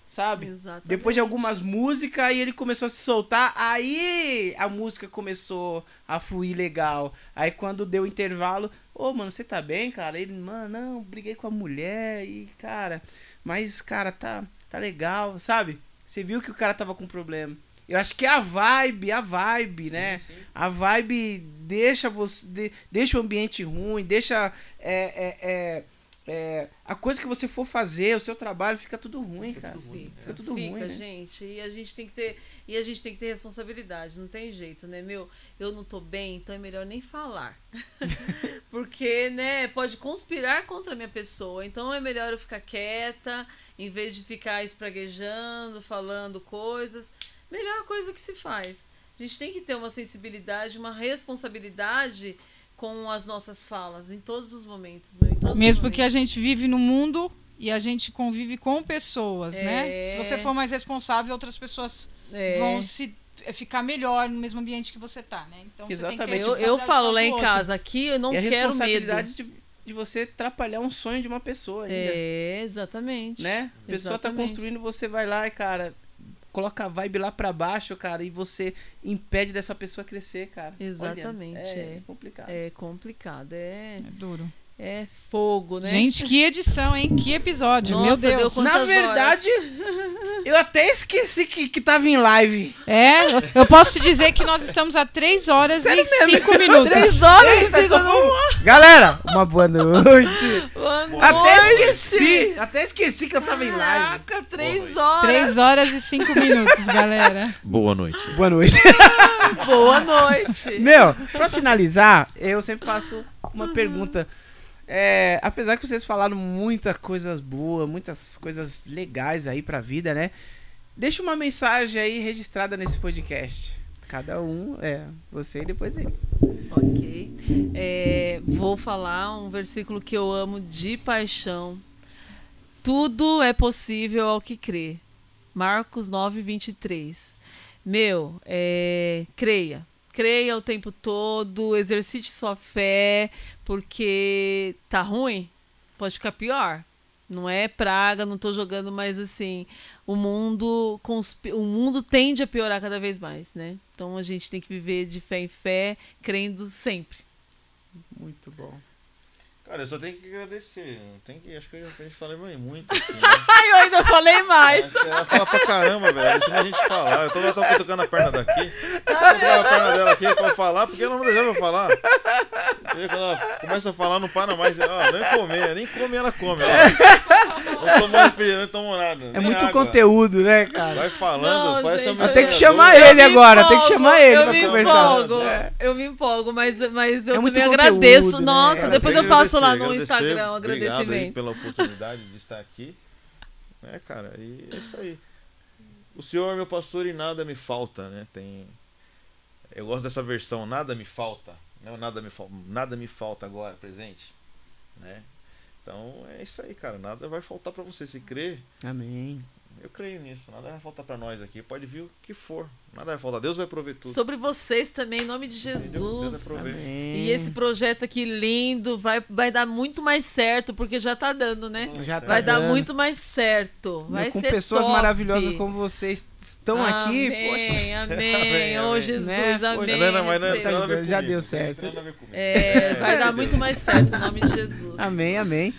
Sabe? Exatamente. Depois de algumas músicas, aí ele começou a se soltar, aí a música começou a fluir legal. Aí quando deu o intervalo, ô mano, você tá bem, cara? Ele, mano, não, briguei com a mulher e, cara, mas, cara, tá, tá legal, sabe? Você viu que o cara tava com problema. Eu acho que é a vibe, a vibe, né? Sim, sim. A vibe deixa você. de- deixa o ambiente ruim, deixa. É, é, é, é, a coisa que você for fazer, o seu trabalho, fica tudo ruim, Fica cara. tudo ruim, Fica, Fica tudo fica, ruim, né? gente. E a gente tem que ter, e a gente tem que ter responsabilidade, não tem jeito, né, meu? Eu não tô bem, então é melhor nem falar. Porque, né, pode conspirar contra a minha pessoa. Então é melhor eu ficar quieta, em vez de ficar espraguejando, falando coisas. Melhor coisa que se faz. A gente tem que ter uma sensibilidade, uma responsabilidade com as nossas falas em todos os momentos, meu, todos os Mesmo porque a momentos. gente vive no mundo e a gente convive com pessoas, né? É. Se você for mais responsável, outras pessoas É. vão se eh, ficar melhor no mesmo ambiente que você tá, né? Então você tem que ter Exatamente. Eu, eu falo lá em outro. casa, aqui eu não e a quero medo. responsabilidade de, de você atrapalhar um sonho de uma pessoa ainda. É, exatamente. Né? A pessoa tá Exatamente. construindo, você vai lá e, cara, coloca a vibe lá pra baixo, cara, e você impede dessa pessoa crescer, cara. Olha, Exatamente, é, é. complicado. É complicado, é, É duro. É fogo, né? Gente, que edição, hein? Que episódio. Meu Nossa, Deus. deu quantas Na horas? verdade, eu até esqueci que, que tava em live. É, eu- posso te dizer que nós estamos a 3 horas Sério e mesmo? 5 minutos. Três horas e Eita, cinco tô minutos. bom. Galera, uma boa noite. Boa até noite. esqueci. Até esqueci que eu tava em live. Caraca, três Boa horas. 3 horas e 5 minutos, galera. Boa noite. Boa noite. Boa noite. Meu, pra finalizar, eu sempre faço uma pergunta. É, apesar que vocês falaram muitas coisas boas, muitas coisas legais aí pra vida, né? Deixa uma mensagem aí registrada nesse podcast. Cada um, é, você e depois ele. Ok. É, vou falar um versículo que eu amo de paixão. Tudo é possível ao que crê. Marcos 9, 23. Meu, é, creia. Creia o tempo todo, exercite sua fé, porque tá ruim, pode ficar pior. Não é praga, não tô jogando, mas assim, o mundo o mundo tende a piorar cada vez mais, né? Então a gente tem que viver de fé em fé, crendo sempre. Muito bom. Cara, eu só tenho que agradecer. Tem que, acho que a gente falou muito aqui, né? Ai, eu ainda falei mais. Ela fala pra caramba, velho. Deixa a gente falar. Eu tô, eu tô cutucando a perna daqui. Cutucando a perna dela aqui pra eu falar, porque ela não deixava eu falar. E quando ela começa a falar, não para mais. Ó, nem comer, nem come, ela come. Ó. Não tomou refrigerante, não tomou nada. É muito água. conteúdo, né, cara? Vai falando, Não, parece gente, eu Tem que Eu- chamar Eu ele agora, tem que chamar ele eu pra me conversar. Empolgo, É. Eu me empolgo, mas, mas eu É também agradeço. né, Nossa, cara? depois eu faço lá no. Instagram um Obrigado aí agradecimento. pela oportunidade de estar aqui. É, cara, e é isso aí. O Senhor é meu pastor e nada me falta, né? Tem Eu gosto dessa versão, nada me falta, né? Nada me falta, nada me falta agora, presente, né? Então é isso aí, cara, nada vai faltar pra você se crer. Amém. Eu creio nisso, nada vai faltar pra nós aqui. Pode vir o que for, nada vai faltar. Deus vai prover tudo. Sobre vocês também, em nome de Entendeu? Deus vai Jesus. E esse projeto aqui lindo vai, vai dar muito mais certo, porque já tá dando, né? Já tá Vai dar dando. muito mais certo. Vai com ser pessoas top. maravilhosas como vocês estão aqui, amém, poxa. Amém, Amém, Ô, amém. Jesus, Né? Amém. Mas não Tá nada a ver ligado, já deu não certo. É, vai dar muito mais certo, em nome de Jesus. Amém, amém.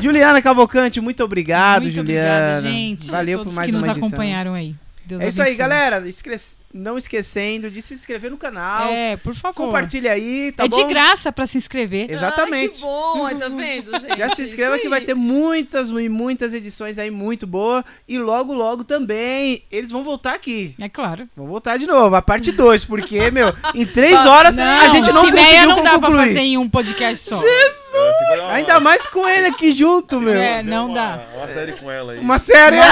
Juliana Cavalcante, muito obrigado, Muito Juliana. obrigada, gente. Valeu por mais que uma nos edição. acompanharam aí. Deus É isso aí, abençoe. galera. Esque- Não esquecendo de se inscrever no canal. É, por favor. Compartilha aí, tá é bom? de graça pra se inscrever. Exatamente. Ai, que bom, tá vendo, gente? Já se inscreva que vai ter muitas e muitas edições aí muito boas. E logo, logo também eles vão voltar aqui. É claro. Vão voltar de novo, a parte 2, porque, meu, em três horas a gente não conseguiu não dá pra concluir. fazer em um podcast só. É, uma- Ainda mais com ele aqui junto, meu. É, não uma- dá. Uma série com ela aí. Uma série. Eu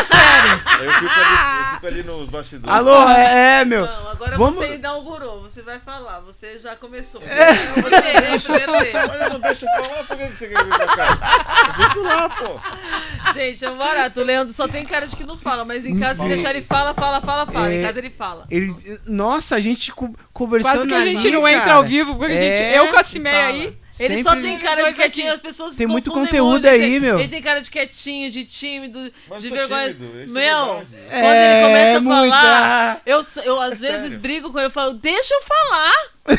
fico ali, eu fico ali nos bastidores. Alô, é, é, meu. Não, agora Vamos- você inaugurou, você vai falar, você já começou. Eu vou querer primeiro dele. Mas eu não deixa eu falar, por que você quer vir pra cá? Eu fico lá, pô. Gente, é um barato. O Leandro só tem cara de que não fala, mas em casa, se deixar ele fala, fala, fala, fala. Em É. casa ele fala. Ele, nossa, a gente co- conversando Quase que a gente ali, não cara. entra ao vivo, porque a gente, É, eu com a. Cimeia aí. Ele Sempre- só tem cara de quietinho, aqui. as pessoas Tem muito conteúdo muito. Ele aí, tem- meu. Ele tem cara de quietinho, de tímido, Mas de vergonha. tímido, é Meu, verdade. quando ele começa a muito, falar, eu, eu às vezes sério. brigo com ele, eu falo, deixa eu falar.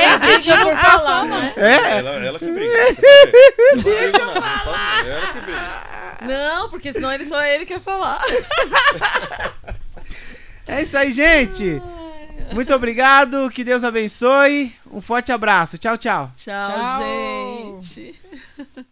É, Deixa eu falar, né? É, Ela, ela que briga. quer ver? Eu não brigo, não. Não fala não. É ela que briga. Não, porque senão ele só ele quer falar. é isso aí, gente. Muito obrigado, que Deus abençoe. Um forte abraço. Tchau, tchau. Tchau, Tchau. gente.